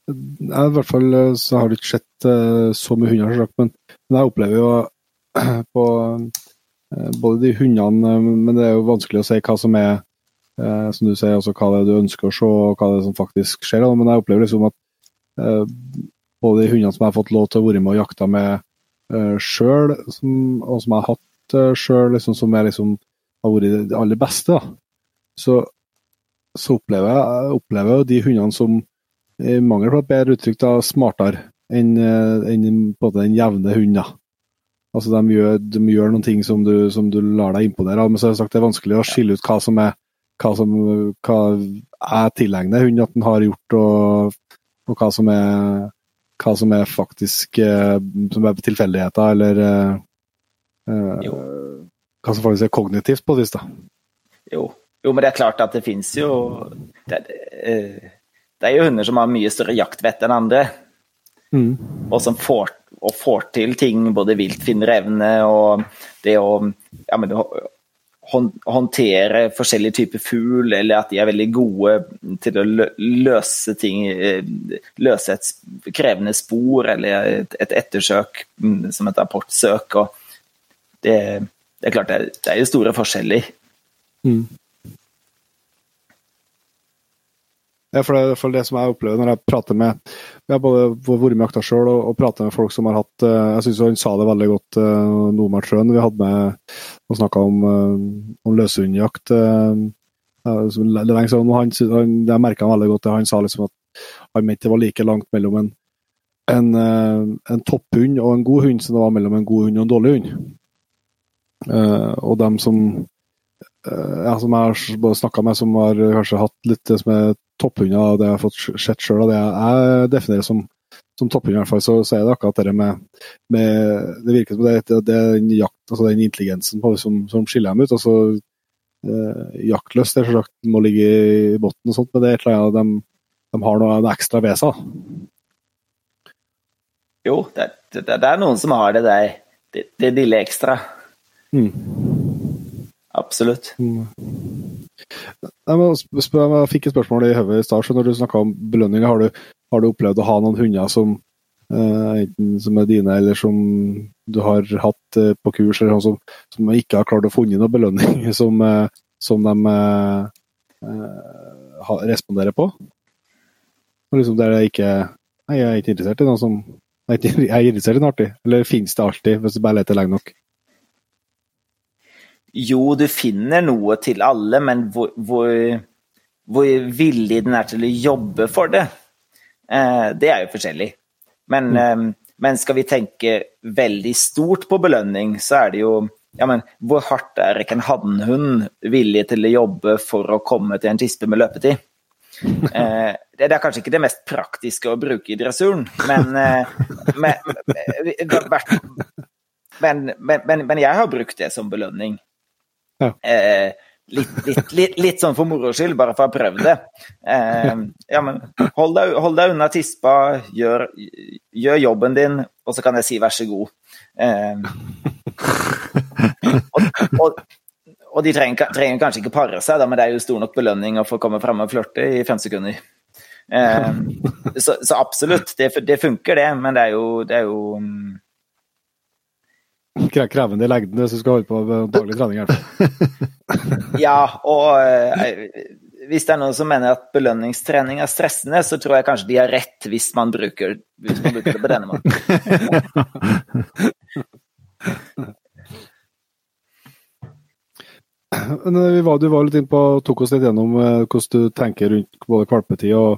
i hvert fall så har det ikke skjedd så mye hunder, men, men jeg opplever jo på både de hundene Men det er jo vanskelig å si hva som er som du sier, altså hva det er du ønsker å se, og hva det er som faktisk skjer. Men jeg opplever liksom at både de hundene som jeg har fått lov til å være med og jakte med eh, sjøl, og som jeg har hatt eh, sjøl, liksom, som er liksom har vært det aller beste, da. så så opplever jeg opplever de hundene som i mangel på et bedre uttrykk da, smartere enn eh, en, den jevne hunden. Altså, de gjør, de gjør, noen ting som du, som du lar deg imponere av, men så har jeg sagt det er vanskelig å skille ut hva som er hva, som, hva jeg tilegner hunden at den har gjort, og, og hva, som er, hva som er faktisk eh, som er tilfeldigheter, eller eh, hva som faktisk er kognitivt på et vis. da. Jo, jo, men det er klart at det fins jo det, eh, det, er jo hunder som har mye større jaktvett enn andre. Mm. Og som får, og får, til ting, både viltfinnerevne evne og det å ja, men, håndtere forskjellige typer fugl, eller at de er veldig gode til å løse ting eh, Løse et krevende spor eller et, et ettersøk mm, som et rapportsøk. og det, det er klart det er, det er jo store forskjeller. Mm. Ja, for Det er fall det som jeg opplever når jeg prater med Jeg har både vært med jakta sjøl og, og prater med folk som har hatt eh, Jeg syns han sa det veldig godt, uh, Nomar Trøen. Vi hadde med og snakka om, uh, om løshundjakt. Han, Jeg merka veldig godt det. Han sa liksom at han mente det var like langt mellom en, en, en topphund og en god hund som det var mellom en god hund og en dårlig hund. og dem som ja, som jeg har snakka med, som har kanskje hatt litt det som er topphunder av det jeg har fått sett sjøl, og det jeg definerer som, som topphund, i hvert fall, så, så, er det akkurat det med, med Det virker som det, det, det er den jakt, altså den intelligensen på, som, som, skiller dem ut. altså eh, Jaktlyst er selvsagt må ligge i bunnen, og sånt, men det er et eller annet de, de har noe, noe ekstra ved seg. Jo, det, det, det, er noen som har det der, det, det lille ekstra. Mm. Absolutt. Mm. Jeg, må spørre, jeg fikk et spørsmål i hodet i stad. Når du snakka om belønninger, har du, har du, opplevd å ha noen hunder som uh, enten som er dine, eller som du har hatt uh, på kurs, eller som, som ikke har klart å funnet noen belønning som, uh, som de responderer på? Og liksom der jeg ikke jeg er ikke interessert i noe som Jeg er, jeg er interessert i noe artig. Eller finnes det alltid, hvis du bare leter lenge nok? Jo, du finner noe til alle, men hvor, hvor, hvor villig den er til å jobbe for det, eh, det er jo forskjellig. Men, mm. eh, men, skal vi tenke veldig stort på belønning, så er det jo ja, men Hvor hardt er ikke en hannhund villig til å jobbe for å komme til en tispe med løpetid? Eh, det er kanskje ikke det mest praktiske å bruke i dressuren, men, eh, men, men, men, jeg har brukt det som belønning. Ja. Eh, litt, litt, litt, litt, sånn for moro skyld, bare for å ha prøvd det. Eh, ja, men hold deg, hold deg unna tispa, gjør, gjør, jobben din, og så kan jeg si vær så god. Eh, og, og, og, de trenger, trenger, kanskje ikke pare seg, da, men det er jo stor nok belønning å få komme fram og flørte i fem sekunder. Eh, så, så, absolutt, det, det, funker det, men det er jo, det er jo mm, krevende i lengden hvis du skal holde på med daglig trening. ja, og eh, hvis det er noen som mener at belønningstrening er stressende, så tror jeg kanskje de har rett hvis man bruker, hvis man bruker det på denne måten. Vi var, du var litt inn på, tok oss litt gjennom eh, hvordan du tenker rundt både valpetid og,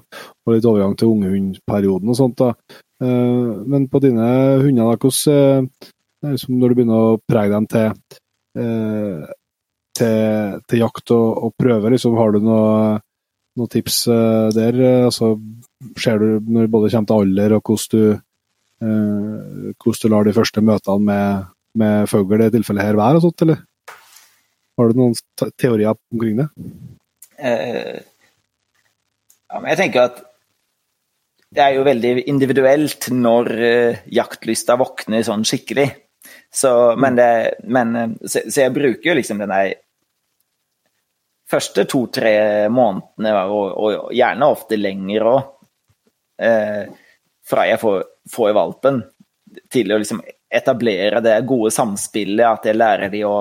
og, litt overgang til ungehundperioden og sånt. da. Eh, men på dine hunder, da, hvordan liksom når du begynner å prege dem til, eh, til, til jakt og, og, prøve, liksom, har du noe noen tips eh, der? Altså, ser du når det både kommer til alder og hvordan du, eh, hvordan du lar de første møtene med, med fugl i det tilfellet her være sånt, eller? Har du noen teorier omkring det? Uh, ja, jeg tenker at det er jo veldig individuelt når uh, jaktlysta våkner sånn skikkelig. Så, men, det, men så, så, jeg bruker jo liksom den der første to-tre månedene, og, og, gjerne ofte lenger òg, eh, fra jeg får, får valpen, til å liksom etablere det gode samspillet, at jeg lærer de å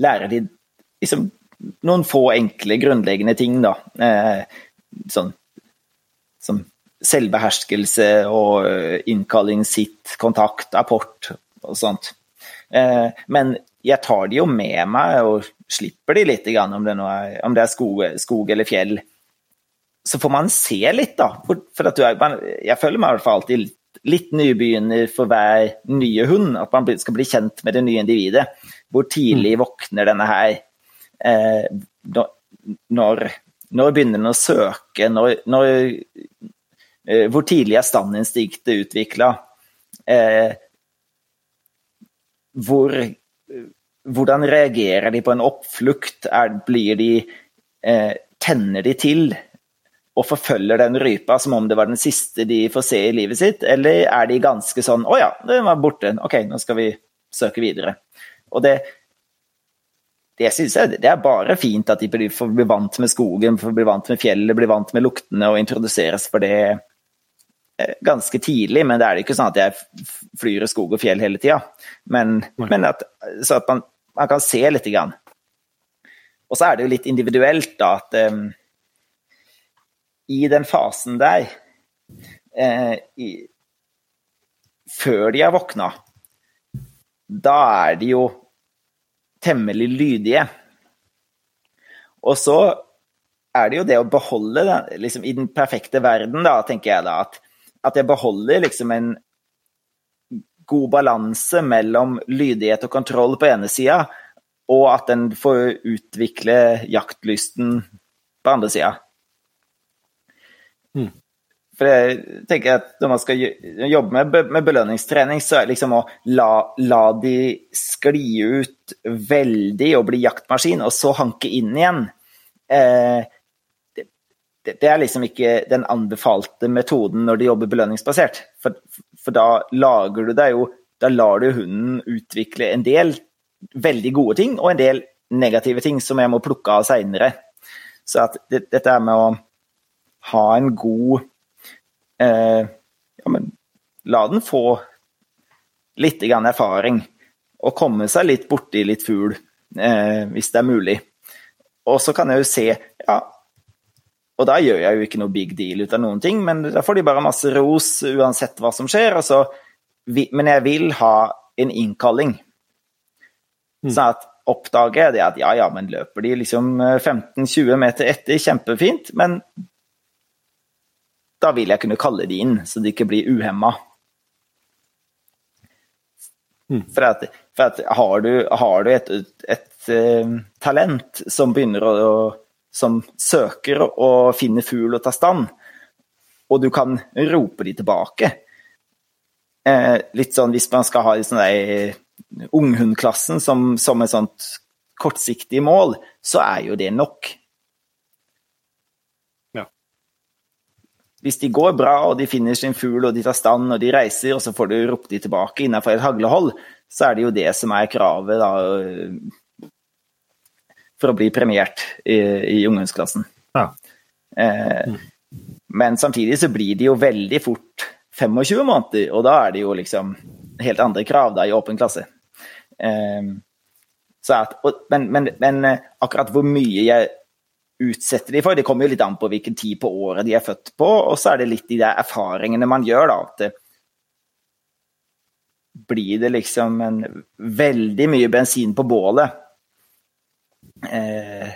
Lærer de liksom noen få enkle, grunnleggende ting, da. Eh, sånn som selvbeherskelse og eh, innkalling, sitt, kontakt, apport og sånt. Eh, men jeg tar de jo med meg og slipper de litt, om det, er, om det er skog, skog, eller fjell. Så får man se litt, da. For, for er, jeg føler meg i hvert fall alltid litt, litt nybegynner for hver nye hund. At man skal bli kjent med det nye individet. Hvor tidlig mm. våkner denne her? Eh, når, når, begynner den å søke? Når, når, eh, hvor tidlig er standinstinktet utvikla? Eh, hvor hvordan reagerer de på en oppflukt? Er, blir de eh, Tenner de til og forfølger den rypa som om det var den siste de får se i livet sitt, eller er de ganske sånn 'Å ja, den var borte. Ok, nå skal vi søke videre'. Og det det synes jeg det er bare fint at de får bli vant med skogen, får bli vant med fjellet, blir vant med luktene og introduseres for det eh, ganske tidlig. Men det er ikke sånn at jeg flyr i skog og fjell hele tida. Men, men at, så at man man kan se litt. Grann. Og så er det jo litt individuelt, da, at um, i den fasen der uh, i, Før de har våkna, da er de jo temmelig lydige. Og så er det jo det å beholde det, liksom, I den perfekte verden, da, tenker jeg da, at, at jeg beholder liksom en god balanse mellom lydighet og kontroll på ene sida, og at den får utvikle jaktlysten på andre sida. Mm. For jeg tenker at når man skal jobbe med, med belønningstrening, så er det liksom å la, la, de skli ut veldig og bli jaktmaskin, og så hanke inn igjen. Eh, det, er liksom ikke den anbefalte metoden når de jobber belønningsbasert. For, for da lager du deg jo Da lar du hunden utvikle en del veldig gode ting og en del negative ting som jeg må plukke av seinere. Så at det, dette er med å ha en god eh, ja, men, La den få litt grann erfaring og komme seg litt borti litt fugl, eh, hvis det er mulig. Og så kan jeg jo se ja, og da gjør jeg jo ikke noe big deal ut av noen ting, men da får de bare masse ros uansett hva som skjer. Altså, men jeg vil ha en innkalling. Mm. Sånn at oppdager jeg det at ja, ja, men løper de liksom 15-20 eh, meter etter, kjempefint, men da vil jeg kunne kalle de inn, så de ikke blir uhemma. Mm. For, at, for at har, du, har du et, et, et, uh, talent som begynner å som søker og finner fugl og ta stand, og du kan rope de tilbake. Eh, litt sånn hvis man skal ha i sånn unghundklassen som, som et sånt kortsiktig mål, så er jo det nok. Ja. Hvis de går bra, og de finner sin fugl, og de tar stand, og de reiser, og så får du ropt de tilbake innenfor et haglehold, så er det jo det som er kravet, da for å bli premiert i, i ungdomsklassen. Ja. Eh, men samtidig så blir de jo veldig fort 25 måneder, og da er det jo liksom helt andre krav da i åpen klasse. Eh, at, og, men, men, men, eh, akkurat hvor mye jeg utsetter de for, det kommer jo litt an på hvilken tid på året de er født på, og så er det litt de der erfaringene man gjør, da. At det, blir det liksom en veldig mye bensin på bålet Eh,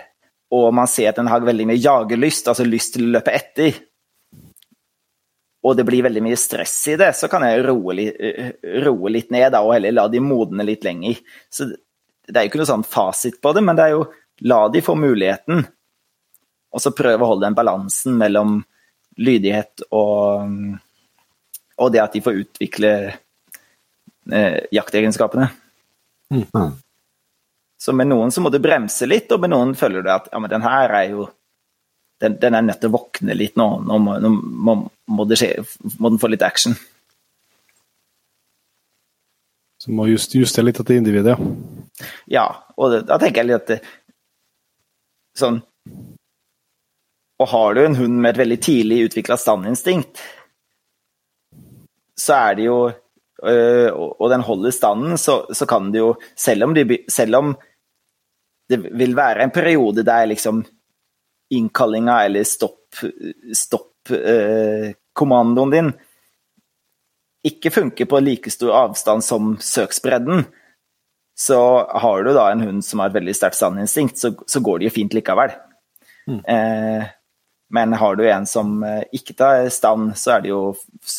og man ser at den har veldig mye jagerlyst, altså lyst til å løpe etter. Og det blir veldig mye stress i det, så kan jeg roe litt, eh, roe litt ned da, og heller la de modne litt lenger. Så det er jo ikke noe sånn fasit på det, men det er jo la de få muligheten. og så prøve å holde den balansen mellom lydighet og, og det at de får utvikle eh, jaktegenskapene. Mm. Så med noen så må du bremse litt, og med noen føler du at ja, men den her er jo den, den er nødt til å våkne litt nå. Nå må, nå må, må, skje, må den få litt action. Så må just, justere litt etter individet, ja. Ja, og det, da tenker jeg litt at sånn Og har du en hund med et veldig tidlig utvikla standinstinkt, så er det jo øh, Og den holder standen, så, så kan det jo selv om, de, selv om det vil være en periode der liksom innkallinga eller stopp-kommandoen stopp, øh, din ikke funker på like stor avstand som søksbredden, så har du da en hund som har et veldig sterkt standinstinkt, så, så går det jo fint likevel. Mm. Eh, men har du en som eh, ikke tar stand, så er det jo,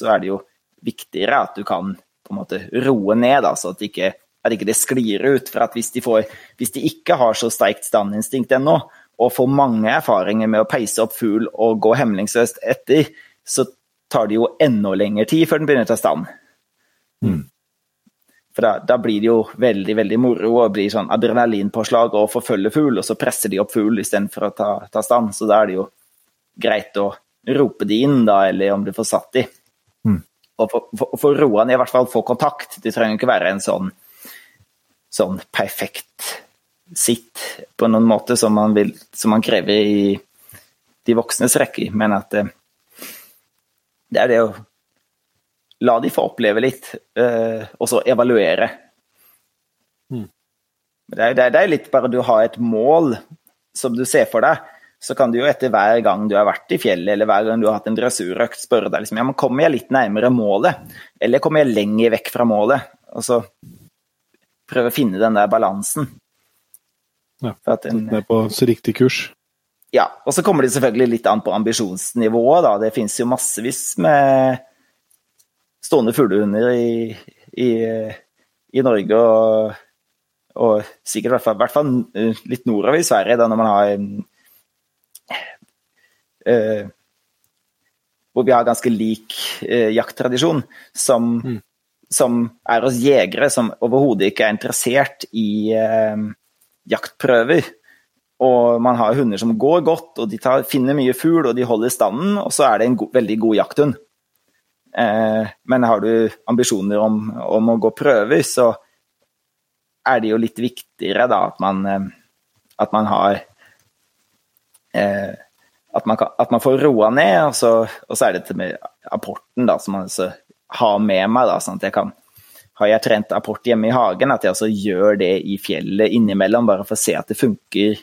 er det jo viktigere at du kan på en måte roe ned, da, så at ikke, at ikke det sklir ut. For at hvis de, får, hvis de ikke har så sterkt standinstinkt ennå, og får mange erfaringer med å peise opp fugl og gå hemningsløst etter, så tar det jo enda lengre tid før den begynner å ta stand. Mm. For da, da, blir det jo veldig veldig moro og blir sånn adrenalinpåslag og forfølge fugl, og så presser de opp fugl istedenfor å ta, ta stand. Så da er det jo greit å rope de inn, da, eller om du får satt de. Mm. Og for roa ned, i hvert fall få kontakt. Det trenger ikke være en sånn, sånn perfekt sitt på noen måte som man, vil, som man krever i de voksnes rekker, men at det, det er det å la de få oppleve litt, uh, og så evaluere. Mm. Det, er, det, er, litt bare du har et mål som du ser for deg, så kan du jo etter hver gang du har vært i fjellet eller hver gang du har hatt en dressurøkt, spørre deg liksom, ja, men kommer jeg litt nærmere målet, eller kommer jeg lenger vekk fra målet? Og så prøve å finne den der balansen. Ja, den, er på riktig kurs. Ja, og så kommer det selvfølgelig litt an på ambisjonsnivået, da. Det finnes jo massevis med stående fuglehunder i, i, i, Norge og, og sikkert i hvert, fall, i hvert fall litt nordover i Sverige, da når man har uh, Hvor vi har ganske lik uh, jakttradisjon, som, mm. Som, er hos jegere som overhodet ikke er interessert i eh, jaktprøver. Og man har hunder som går godt, og de tar, finner mye fugl, og de holder standen, og så er det en go veldig god jakthund. Eh, men har du ambisjoner om, om, å gå prøver, så er det jo litt viktigere da at man, eh, at man har eh, at, man kan, at man, får roa ned, og så, og så er det dette med apporten da, som man altså har med meg. da, sånn at jeg kan har jeg trent apport hjemme i hagen, at jeg også gjør det i fjellet innimellom, bare for å se at det funker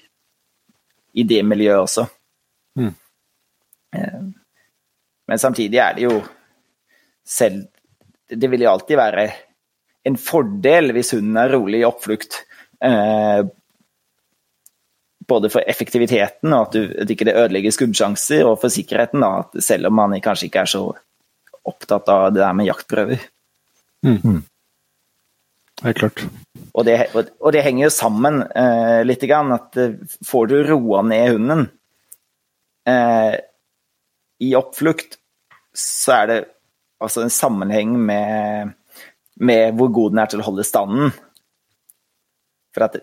i det miljøet også. Mm. Eh, men samtidig er det jo selv Det vil jo alltid være en fordel hvis hunden er rolig i oppflukt. Eh, både for effektiviteten og at, du, at ikke det ødelegger skuddsjanser, og for sikkerheten, da, at selv om man kanskje ikke er så opptatt av det der med jaktprøver. Mm. Helt er klart. Og det, og det henger jo sammen eh, litt, grann, at eh, får du roa ned hunden eh, i oppflukt, så er det altså en sammenheng med, med hvor god den er til å holde standen. For at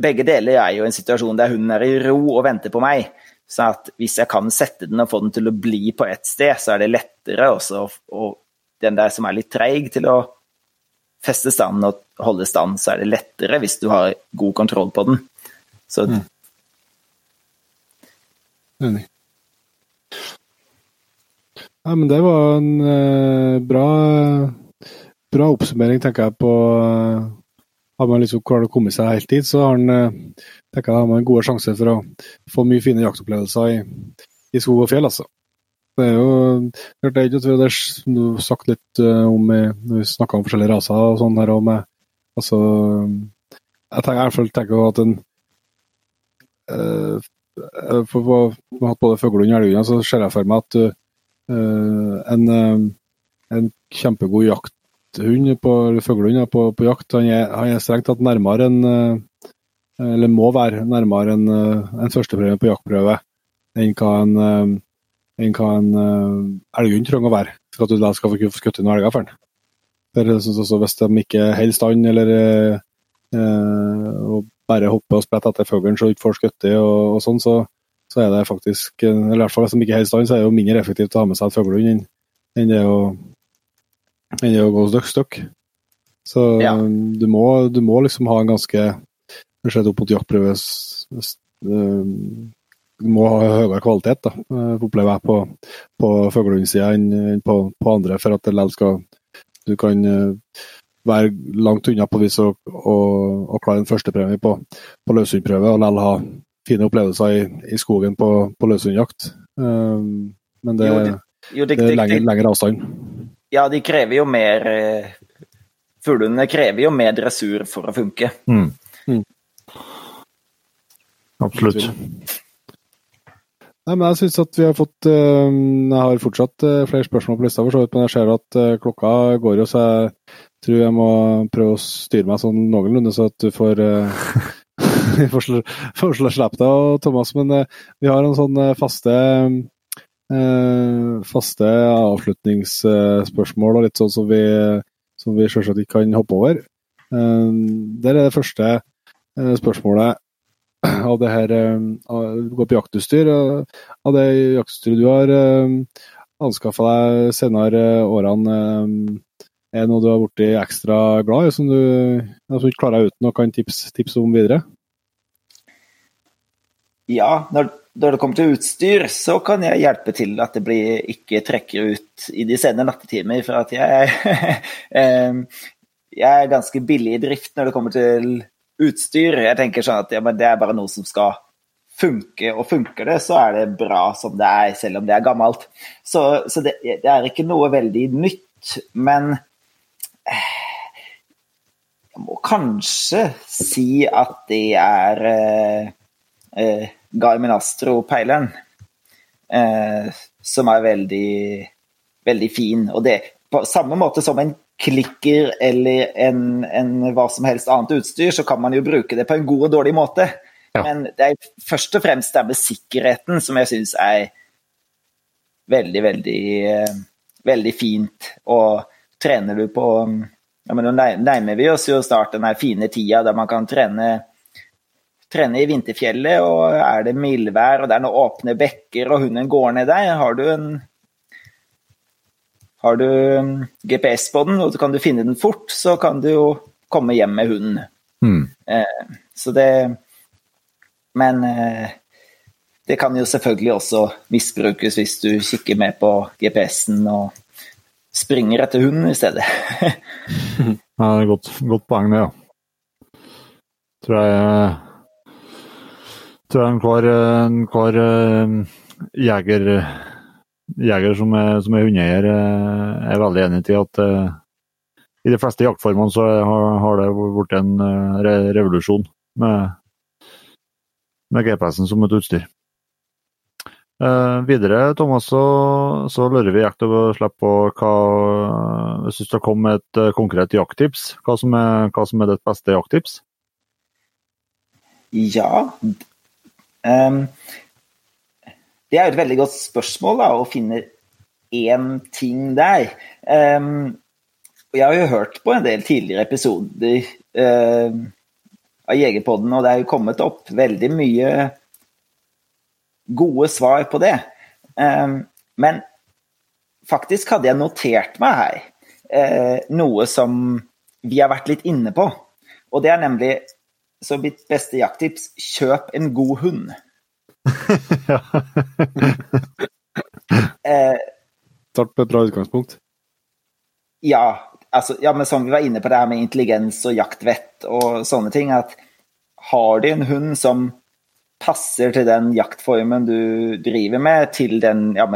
begge deler er jo en situasjon der hunden er i ro og venter på meg. Så at hvis jeg kan sette den og få den til å bli på ett sted, så er det lettere også, og den der som er litt treig, til å feste stand og holde stand, så er det lettere hvis du har god kontroll på den. Så mm. Enig. Ja, men det var en eh, bra, bra oppsummering, tenker jeg, på eh, Har man liksom klart å komme seg helt dit, så har, man, uh, tenker jeg, har man gode sjanser for å få mye fine jaktopplevelser i, i skog og fjell, altså. Det er jo det er ikke det er, sagt litt uh, om når vi snakka om forskjellige raser og sånn her med Altså Jeg tenker i hvert fall tenker at en uh, for, å ha hatt både fuglehund og elghund, så ser jeg for meg at uh, en, en kjempegod jakthund på fuglehund på, på, jakt, han er, han er strengt tatt nærmere en Eller må være nærmere en, en førsteprøve på jaktprøve enn hva en, eh, enn hva en uh, elghund trenger å være for at du da skal få skutt noen elger for den. For også Hvis de ikke holder stand, eller uh, bare hopper og spretter etter fuglen så du ikke får skutt og, og sånn, så, så, er det faktisk Eller i hvert fall hvis de ikke holder stand, så er det jo mindre effektivt å ha med seg et fuglehund enn, enn, det å, enn det å gå stokk. Så ja. du, må, du, må, liksom ha en ganske Kanskje opp mot jaktprøve Du må ha høyere kvalitet, da, opplever jeg, på, på fuglehundsida enn på, på, andre, for at det likevel skal du kan eh, være langt unna på vis å, å, å klare en førstepremie på, på løshundprøve og likevel ha fine opplevelser i, i skogen på, på løshundjakt. Um, men det, jo, det, jo, det, det er lengre, lengre, avstand. Ja, de krever jo mer eh, Fuglehundene krever jo mer dressur for å funke. Mm. Mm. Absolutt. Nei, men jeg syns at vi har fått uh, Jeg har fortsatt uh, flere spørsmål på lista, for så vidt, men jeg ser at uh, klokka går jo, så jeg tror jeg må prøve å styre meg sånn noenlunde, så at du får Vi får, slippe deg, Thomas. Men vi har en sånn faste faste avslutningsspørsmål og litt sånn som vi, som vi selvsagt ikke kan hoppe over. Der er det første spørsmålet av det her Du går på jaktutstyr. Av det jaktutstyret du har anskaffa deg senere årene, er det noe du har blitt ekstra glad i, som du, som ikke klarer deg uten og kan tipse, tips om videre? Ja, når, når, det kommer til utstyr, så kan jeg hjelpe til at det blir, ikke trekker ut i de sene nattetimer. For at jeg, jeg er ganske billig i drift når det kommer til utstyr. Jeg tenker sånn at ja, det er bare noe som skal funke, og funker det, så er det bra som det er, selv om det er gammelt. Så, så det, det, er ikke noe veldig nytt, men jeg må kanskje si at det er eh, eh, Garmin Astro-peileren. Eh, som er veldig, veldig fin. Og det på samme måte som en klikker eller en, en, hva som helst annet utstyr, så kan man jo bruke det på en god og dårlig måte. Ja. Men det er først og fremst det med sikkerheten som jeg syns er veldig, veldig, eh, veldig fint. Og trener du på ja, men Nå nærmer vi oss jo snart den fine tida der man kan trene, trene i vinterfjellet, og er det mildvær og det er noen åpne bekker og hunden går ned der, har du en har du um, GPS på den, og kan du finne den fort, så kan du jo komme hjem med hunden. Mm. Eh, så det Men eh, det kan jo selvfølgelig også misbrukes hvis du kikker med på GPS-en og springer etter hunden i stedet. ja, det er godt, godt poeng, det, ja. Tror jeg tror jeg enhver, enhver uh, jeger jeger som er, som er hundeeier, eh, er veldig enig i at uh, i de fleste jaktformene så har, det blitt en re revolusjon med, med GPS-en som et utstyr. Uh, videre Thomas, så, så lurer vi jakt og slipper på hva Hvis du skal komme med et konkret jakttips, hva som er, hva som er ditt beste jakttips? Ja um, det er jo et veldig godt spørsmål da, å finne én ting der. Um, jeg har jo hørt på en del tidligere episoder uh, av Jegerpodden, og det er jo kommet opp veldig mye gode svar på det. Um, men faktisk hadde jeg notert meg her uh, noe som vi har vært litt inne på. Og det er nemlig, så mitt beste jakttips, kjøp en god hund eh, Start på et bra utgangspunkt. Ja, altså, ja, men som vi var inne på det her med intelligens og jaktvett og sånne ting, at har du en hund som passer til den jaktformen du driver med, til den ja,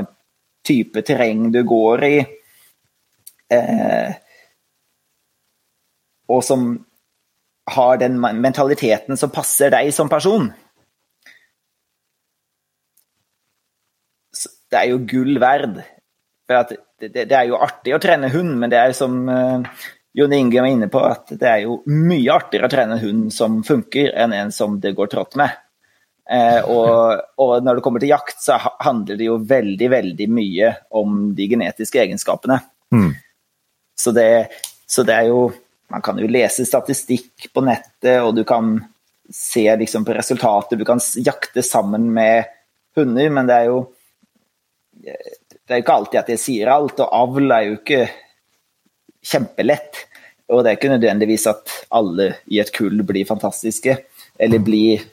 type terreng du går i, eh, og som har den mentaliteten som passer deg som person, det er jo gull verd. Det, det, det, er jo artig å trene hund, men det er jo som uh, Jon Inge var inne på, at det er jo mye artigere å trene hund som funker, enn en som det går trått med. Eh, og, og, når det kommer til jakt, så handler det jo veldig, veldig mye om de genetiske egenskapene. Mm. Så, det, så det er jo Man kan jo lese statistikk på nettet, og du kan se liksom på resultater. Du kan jakte sammen med hunder, men det er jo det er jo ikke alltid at jeg sier alt, og avl er jo ikke kjempelett. Og det er ikke nødvendigvis at alle i et kull blir fantastiske, eller blir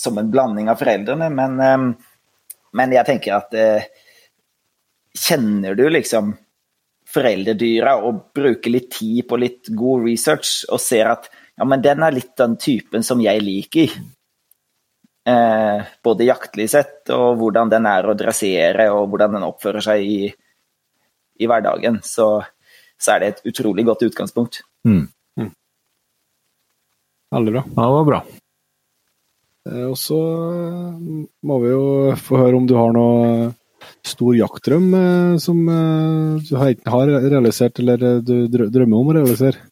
som en blanding av foreldrene, men, ehm, men jeg tenker at eh, Kjenner du liksom foreldredyra og bruker litt tid på litt god research og ser at ja, men den er litt den typen som jeg liker, eh, både jaktlig sett og hvordan den er å dressere og hvordan den oppfører seg i, i hverdagen, så, så, er det et utrolig godt utgangspunkt. Mm. Mm. Veldig bra. Ja, det var bra. Eh, og så eh, må vi jo få høre om du har noe stor jaktdrøm eh, som du enten har realisert eller du drømmer om å realisere?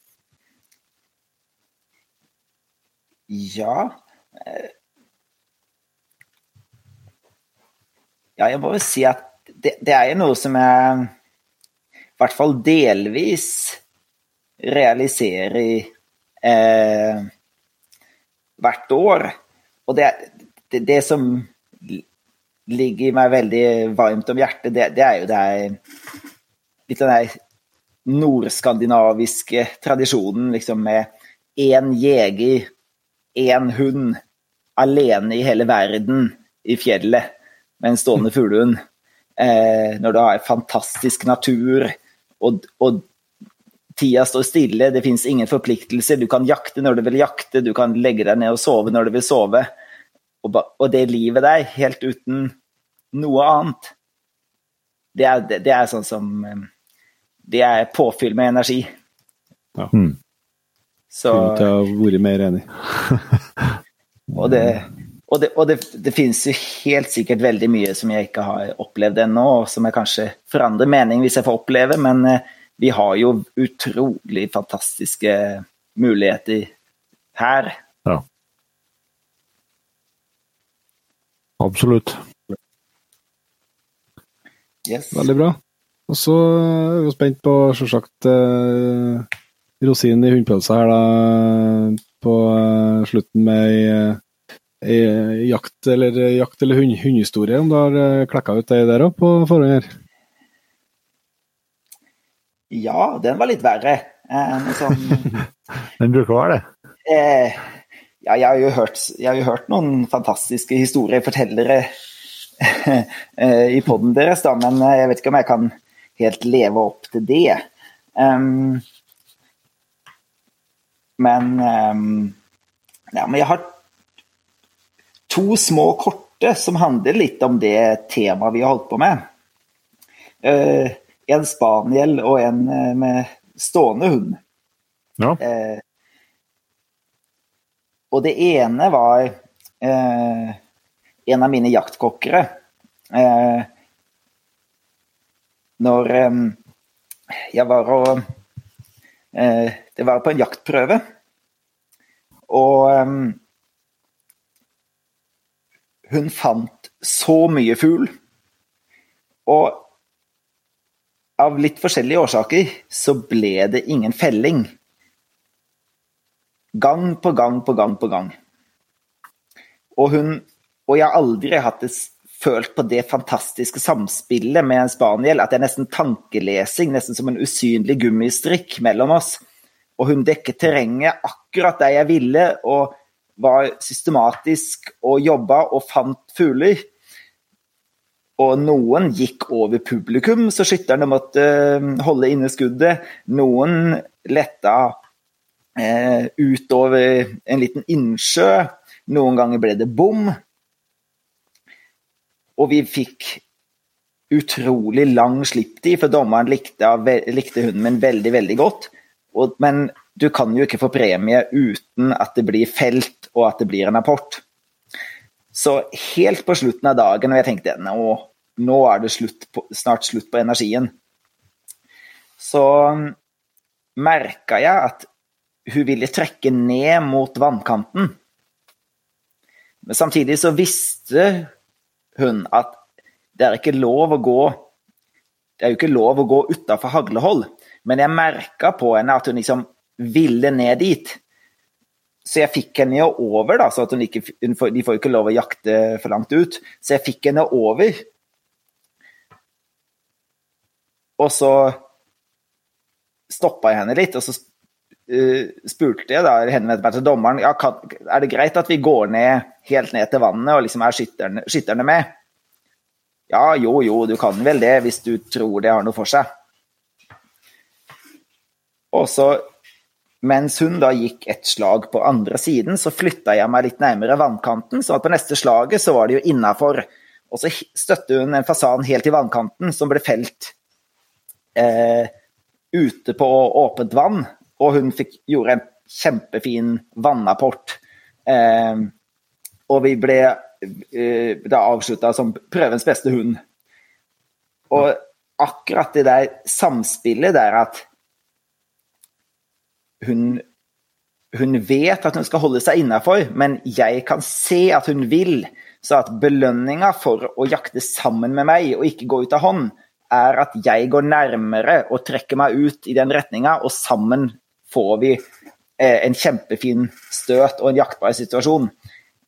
Ja Ja, jeg må jo si at det, det er jo noe som jeg i hvert fall delvis realiserer eh, hvert år. Og det, det, det, som ligger meg veldig varmt om hjertet, det er jo det er litt av den nordskandinaviske tradisjonen liksom med én jeger, én hund, alene i hele verden i fjellet med en stående fuglehund. Eh, når du har fantastisk natur, og, og tida står stille, det fins ingen forpliktelser. Du kan jakte når du vil jakte, du kan legge deg ned og sove når du vil sove. Og, og det livet der, helt uten noe annet, det er, det, det er sånn som Det er påfyll med energi. Ja. Mm. Så Kunne ikke ha vært mer enig. og det, og, det, og det, det, finnes jo helt sikkert veldig mye som jeg ikke har opplevd ennå, og som jeg kanskje forandrer mening hvis jeg får oppleve, men eh, vi har jo utrolig fantastiske muligheter her. Ja. Absolutt. Yes. Veldig bra. Og så er vi spent på selvsagt eh, rosinen i hundepølsa her da, på eh, slutten med ei, ei jakt eller, jakt eller hund, hundehistorie, om du har eh, klekka ut det der òg på forhånd her? Ja, den var litt verre. Eh, sånn, den bruker å være det? Eh, ja, jeg har, jo hørt, jeg har jo hørt noen fantastiske historiefortellere eh, i poden deres, da, men eh, jeg vet ikke om jeg kan helt leve opp til det. Um, men um, ja, men jeg har to små korte som handler litt om det temaet vi har holdt på med. Uh, en spaniel og en uh, med stående hund. Ja. Uh, og det ene var en av mine jaktkokkere. Når um, jeg var og Det var på en jaktprøve. Og hun fant så mye fugl. Og av litt forskjellige årsaker så ble det ingen felling. Gang på gang på gang på gang. Og hun Og jeg har aldri hatt det, følt på det fantastiske samspillet med en spaniel at det er nesten tankelesing, nesten som en usynlig gummistrikk mellom oss. Og hun dekket terrenget akkurat der jeg ville, og var systematisk og jobba og fant fugler. Og noen gikk over publikum, så skytterne måtte eh, holde inne skuddet. Noen letta eh, utover en liten innsjø. Noen ganger ble det bom. Og vi fikk utrolig lang slipptid, for dommeren likte, likte hunden min veldig, veldig godt. Og, men du kan jo ikke få premie uten at det blir felt og at det blir en rapport. Så helt på slutten av dagen, og jeg tenkte nå, nå er det slutt på, snart slutt på energien, så um, merka jeg at hun ville trekke ned mot vannkanten. Men samtidig så visste hun at det er ikke lov å gå Det er jo ikke lov å gå utafor haglehold, men jeg merka på henne at hun liksom ville ned dit. Så jeg fikk henne jo over, da, så hun ikke, hun får, de får jo ikke lov å jakte for langt ut. Så jeg fikk henne over. Og så stoppa jeg henne litt, og så uh, spurte jeg da henne meg til dommeren ja, kan, er det greit at vi går ned helt ned til vannet, og liksom er skytterne, skytterne med. Ja, jo, jo, du kan vel det, hvis du tror det har noe for seg. Og så, mens hun da gikk et slag på andre siden, så flytta jeg meg litt nærmere vannkanten, så at på neste slaget så var det jo innafor. Og så støtte hun en fasan helt i vannkanten, som ble felt eh, ute på åpent vann, og hun fikk, gjorde en kjempefin vannapport. Eh, og vi ble eh, da avslutta som prøvens beste hund. Og akkurat det der samspillet der at hun, hun vet at hun skal holde seg innafor, men jeg kan se at hun vil. Så at belønninga for å jakte sammen med meg og ikke gå ut av hånd, er at jeg går nærmere og trekker meg ut i den retninga, og sammen får vi eh, en kjempefin støt og en jaktbar situasjon.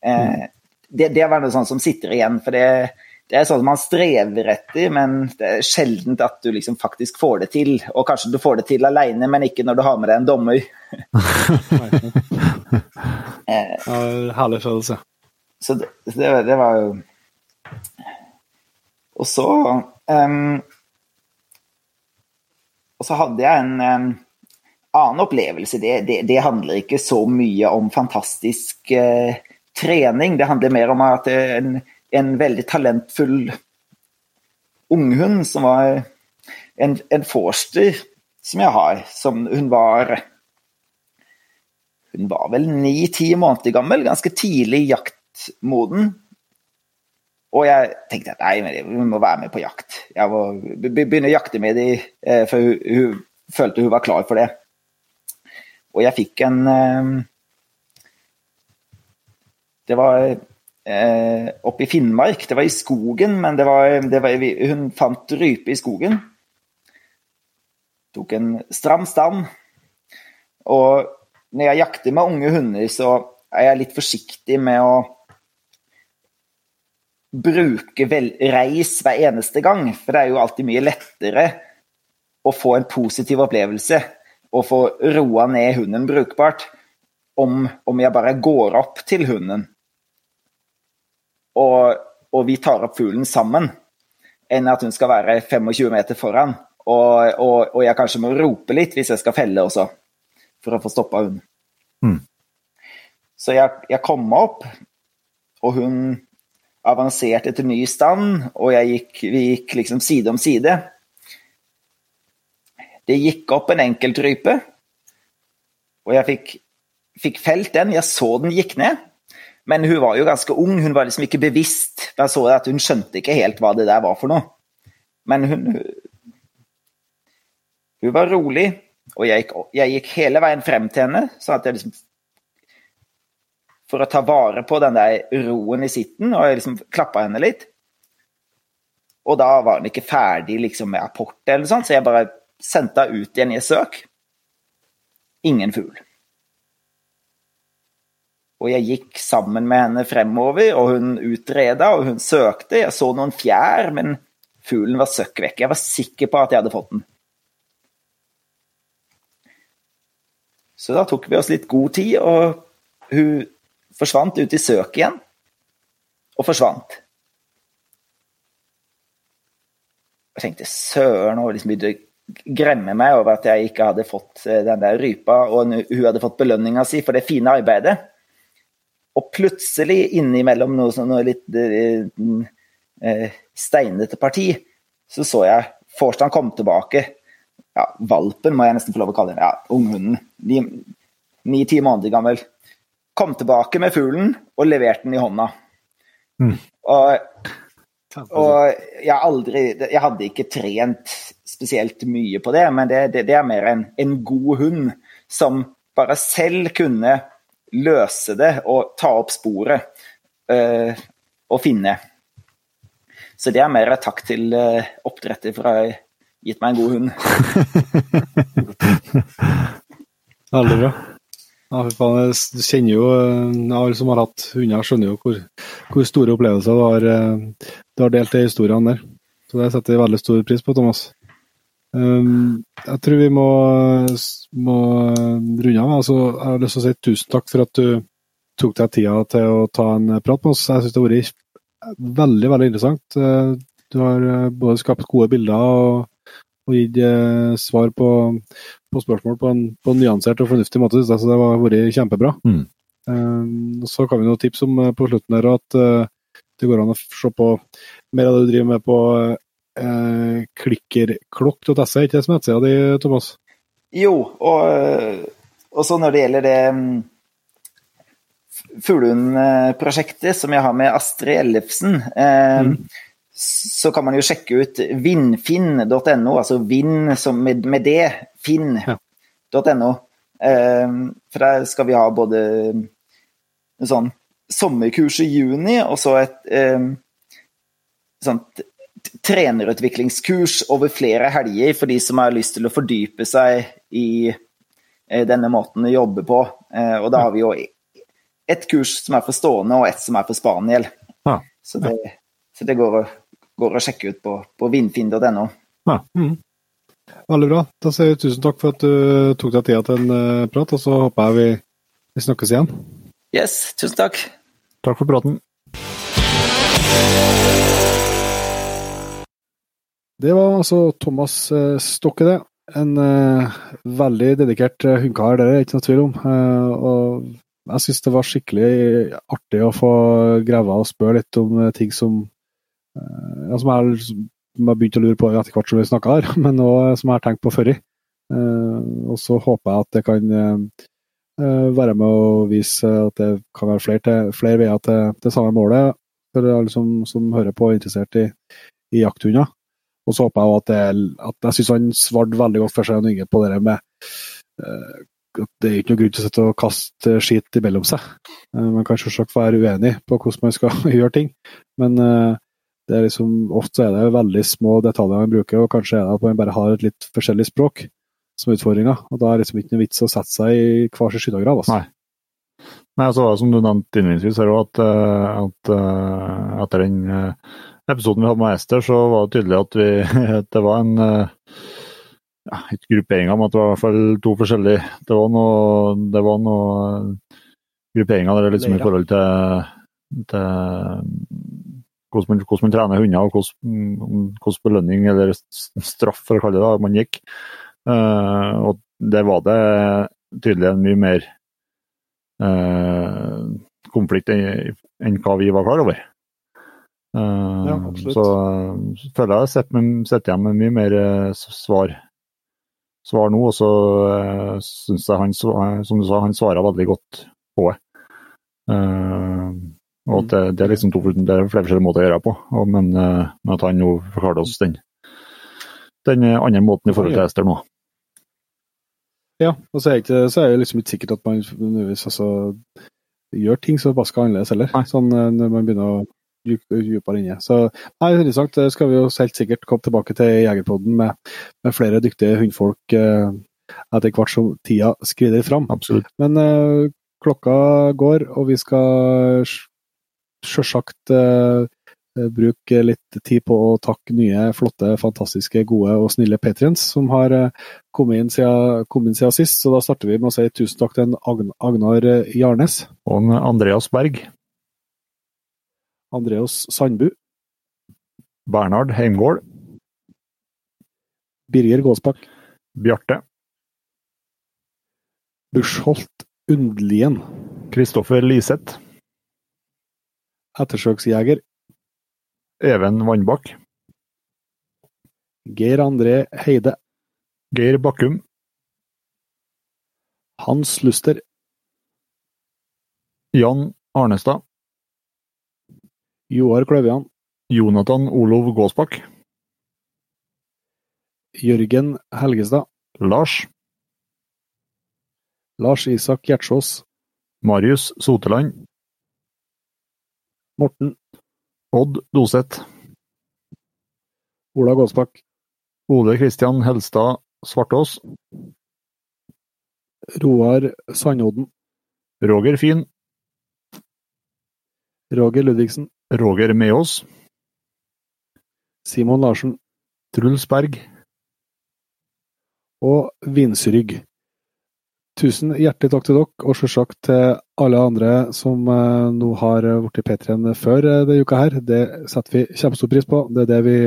Eh, det, det var noe sånt som sitter igjen, for det, det er sånn man strever etter, men det er sjelden at du liksom faktisk får det til. Og kanskje du får det til alene, men ikke når du har med deg en dommer. eh, ja, herlig følelse. Så det, det, det var jo Og så um, Og så hadde jeg en um, annen opplevelse. Det, det, det, handler ikke så mye om fantastisk uh, trening. Det handler mer om at en, en veldig talentfull unghund som var en, en forster som jeg har, som hun var Hun var vel ni-ti måneder gammel, ganske tidlig jaktmoden. Og jeg tenkte at nei, vi må være med på jakt. Jeg må begynne å jakte med dem, eh, for hun, hun, følte hun var klar for det. Og jeg fikk en eh, Det var eh, oppe i Finnmark, det var i skogen, men det var, det var, hun fant rype i skogen. Tok en stram stand. Og når jeg jakter med unge hunder, så er jeg litt forsiktig med å bruke vel, reis hver eneste gang. For det er jo alltid mye lettere å få en positiv opplevelse og få roa ned hunden brukbart om, om jeg bare går opp til hunden og, og, vi tar opp fuglen sammen, enn at hun skal være 25 meter foran. Og, og, og jeg kanskje må rope litt hvis jeg skal felle også, for å få stoppa hunden. Mm. Så jeg, jeg kom meg opp, og hun avanserte til ny stand, og gikk, vi gikk liksom side om side. Det gikk opp en enkeltrype, og jeg fikk, fikk felt den. Jeg så den gikk ned, men hun var jo ganske ung, hun var liksom ikke bevisst. Jeg så at hun skjønte ikke helt hva det der var for noe. Men hun Hun var rolig, og jeg gikk, jeg gikk hele veien frem til henne, sånn at jeg liksom for å ta vare på den der roen i sitten, og jeg liksom klappa henne litt. Og da var hun ikke ferdig liksom med apport, eller sånt, så jeg bare sendte henne ut igjen i et søk. Ingen fugl. Og jeg gikk sammen med henne fremover, og hun utreda, og hun søkte. Jeg så noen fjær, men fuglen var søkk vekk. Jeg var sikker på at jeg hadde fått den. Så da tok vi oss litt god tid, og hun Forsvant ut i søket igjen. Og forsvant. Jeg tenkte søren, og liksom begynte å gremme meg over at jeg ikke hadde fått eh, den der rypa, og hun hadde fått belønninga si for det fine arbeidet. Og plutselig, innimellom noe, sånn, noe litt eh, eh, steinete parti, så så jeg Forstand kom tilbake. Ja, valpen må jeg nesten få lov å kalle den. Ja, unghunden. Ni-ti måneder gammel kom tilbake med fuglen og leverte den i hånda. Mm. Og, og, jeg aldri Jeg hadde ikke trent spesielt mye på det, men det, det, det er mer en, en, god hund som bare selv kunne løse det og ta opp sporet. uh, og finne. Så det er mer takk til uh, oppdretter for å ha gitt meg en god hund. Veldig bra. Ja, faen, du kjenner jo eh, Alle som har hatt hunder, skjønner jo hvor, hvor store opplevelser du har, eh, du har delt i historiene der. Så det setter jeg veldig stor pris på, Thomas. Um, jeg tror vi må, må runde av. Altså, jeg har lyst til å si tusen takk for at du tok deg tida til å ta en prat med oss. Jeg syns det har vært veldig, veldig interessant. Eh, Du har eh, både skapt gode bilder og, og gitt eh, svar på, på spørsmål på en, på en nyansert og fornuftig måte. Så det har vært kjempebra. Mm. Eh, så kan vi noen tips om på slutten der at det går an å se på mer av det du driver med på uh, klikkerklokk.se, ikke det som nettsida di, Thomas? Jo, og, eh, og så når det gjelder det mm, Fuglehund-prosjektet som jeg har med Astrid Ellefsen, eh, så kan man jo sjekke ut vindfinn.no, altså vind som med, med det, finn.no. Eh, for der skal vi ha både sånn sommerkurs i juni, og så et eh, sånt trenerutviklingskurs over flere helger for de som har lyst til å fordype seg i eh, denne måten å jobbe på. Eh, og da har vi jo ett kurs som er for stående, og ett som er for spaniel. Ja. Så det, så det går, går å sjekke ut på, på vindfinn.no. Veldig bra. Da sier vi tusen takk for at du tok deg tida til en eh, prat, og så håper jeg vi, vi snakkes igjen. Yes, tusen takk. Takk for praten. Det var altså Thomas eh, Stokke, det. En uh, veldig dedikert eh, hundekar, det er det ikke noe tvil om. Uh, og jeg syns det var skikkelig artig å få grave og spørre litt om ting som ja, som jeg som jeg begynte å lure på etter hvert som vi snakka her, men òg som jeg har tenkt på før. Og så håper jeg at det kan være med å vise at det kan være flere, til, flere veier til det samme målet for alle som, som hører på og er interessert i, i jakthunder. Og så håper jeg at, det, at jeg syns han svarte veldig godt for seg, og Inge, på det med eh, at det er ikke noe grunn til å kaste skit imellom seg. Eh, man kan selvsagt være uenig på hvordan man skal gjøre ting, men eh, det er liksom, ofte er det veldig små detaljer man bruker, og kanskje er det at man bare har et litt forskjellig språk som utfordringa. Og da er det liksom ikke noe vits å sette seg i hver sin skyttergrav. Altså. Nei. Nei, altså, som du nevnte innledningsvis, det også, at, at, at den episoden vi hadde med Ester, så var det tydelig at, vi, at det var en eh, ja, Ikke grupperinger, men at det var i hvert fall to forskjellige Det var noe, det var noe grupperinger der liksom i forhold til, til hvordan, man, hvordan man trener hunder, og hvordan, hvordan belønning eller straff, for å kalle det det, man gikk. Uh, og der var det tydelig en mye mer uh, konflikt enn enn hva vi var klar over. Eh, Ja, så eh, føler jeg sitter med- sitter igjen med mye mer eh, svar, svar nå, og så uh, syns jeg han, som du sa, han svarer veldig godt på det. Uh, og at det, det er liksom to, det er flere forskjellige måter å gjøre det på, og, men, uh, at han nå forklarte oss den, den andre måten i forhold til Ester nå. Ja, og så er, ikke, så er det liksom ikke sikkert at man nødvendigvis altså, gjør ting så vaska annerledes heller, sånn når man begynner å dypere inne. Så nei. Det skal vi jo helt sikkert komme tilbake til Jegerpodden med, med flere dyktige hundfolk eh, etter hvert som tida skrider fram. Absolutt. Men eh, klokka går, og vi skal sj- sjølsagt eh, bruke litt tid på å takke nye, flotte, fantastiske, gode og snille patrients som har eh, kommet inn siden, kommet inn siden sist. Så da starter vi med å si tusen takk til Agn Agnar Jarnes, Og Andreas Berg, Andreas Sandbu, Bernhard Heimgård, Birger Gåsbakk, Bjarte, Bushholt Undlien, Kristoffer Liseth, ettersøksjeger, Even Vannbakk, Geir André Heide, Geir Bakkum, Hans Luster, Jan Arnestad, Joar Kløvian, Jonathan Olov Gåsbakk, Jørgen Helgestad, Lars, Lars Isak Gjertsås, Marius Soteland, Morten. Odd Doseth. Ola Gåsbakk. Ole Kristian Helstad Svartås. Roar Sandodden. Roger Fin. Roger Ludvigsen. Roger Meås. Simon Larsen. Truls Berg. Og Vinsrygg. Tusen hjertelig takk til dere, og selvsagt til alle andre som uh, nå har blitt P3-en før uh, denne uka her. Det setter vi kjempestor pris på. Det er det vi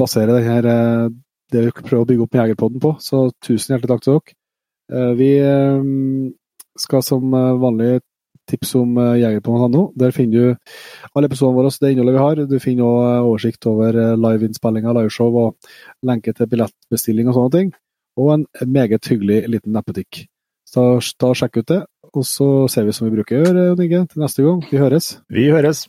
baserer det her, uh, det vi prøver å bygge opp med Jegerpodden på. Så tusen hjertelig takk til dere. vi skal som vanlig tips om jegerpodden.no. Der finner du alle episodene våre, det innholdet vi har. Du finner òg oversikt over liveinnspillinger, liveshow og lenke til billettbestilling og sånne ting og en meget hyggelig liten nettbutikk. Så da sjekk ut det, og så ser vi som vi bruker å gjøre, Jon Inge, til neste gang. Vi høres. Vi høres.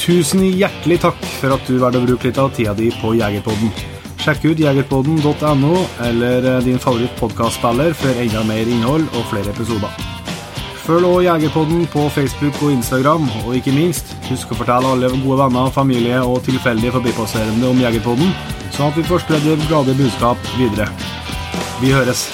Tusen hjertelig takk for at du valgte å bruke litt av tida di på Jegerpodden. Sjekk ut jegerpodden.no eller din favoritt-podkastspiller for enda mer innhold og flere episoder. Følg også Jegerpodden på Facebook og Instagram, og ikke minst, husk å fortelle alle gode venner, familie og tilfeldige forbipasserende om Jegerpodden, sånn at vi får spredd glade budskap videre. Vi høres!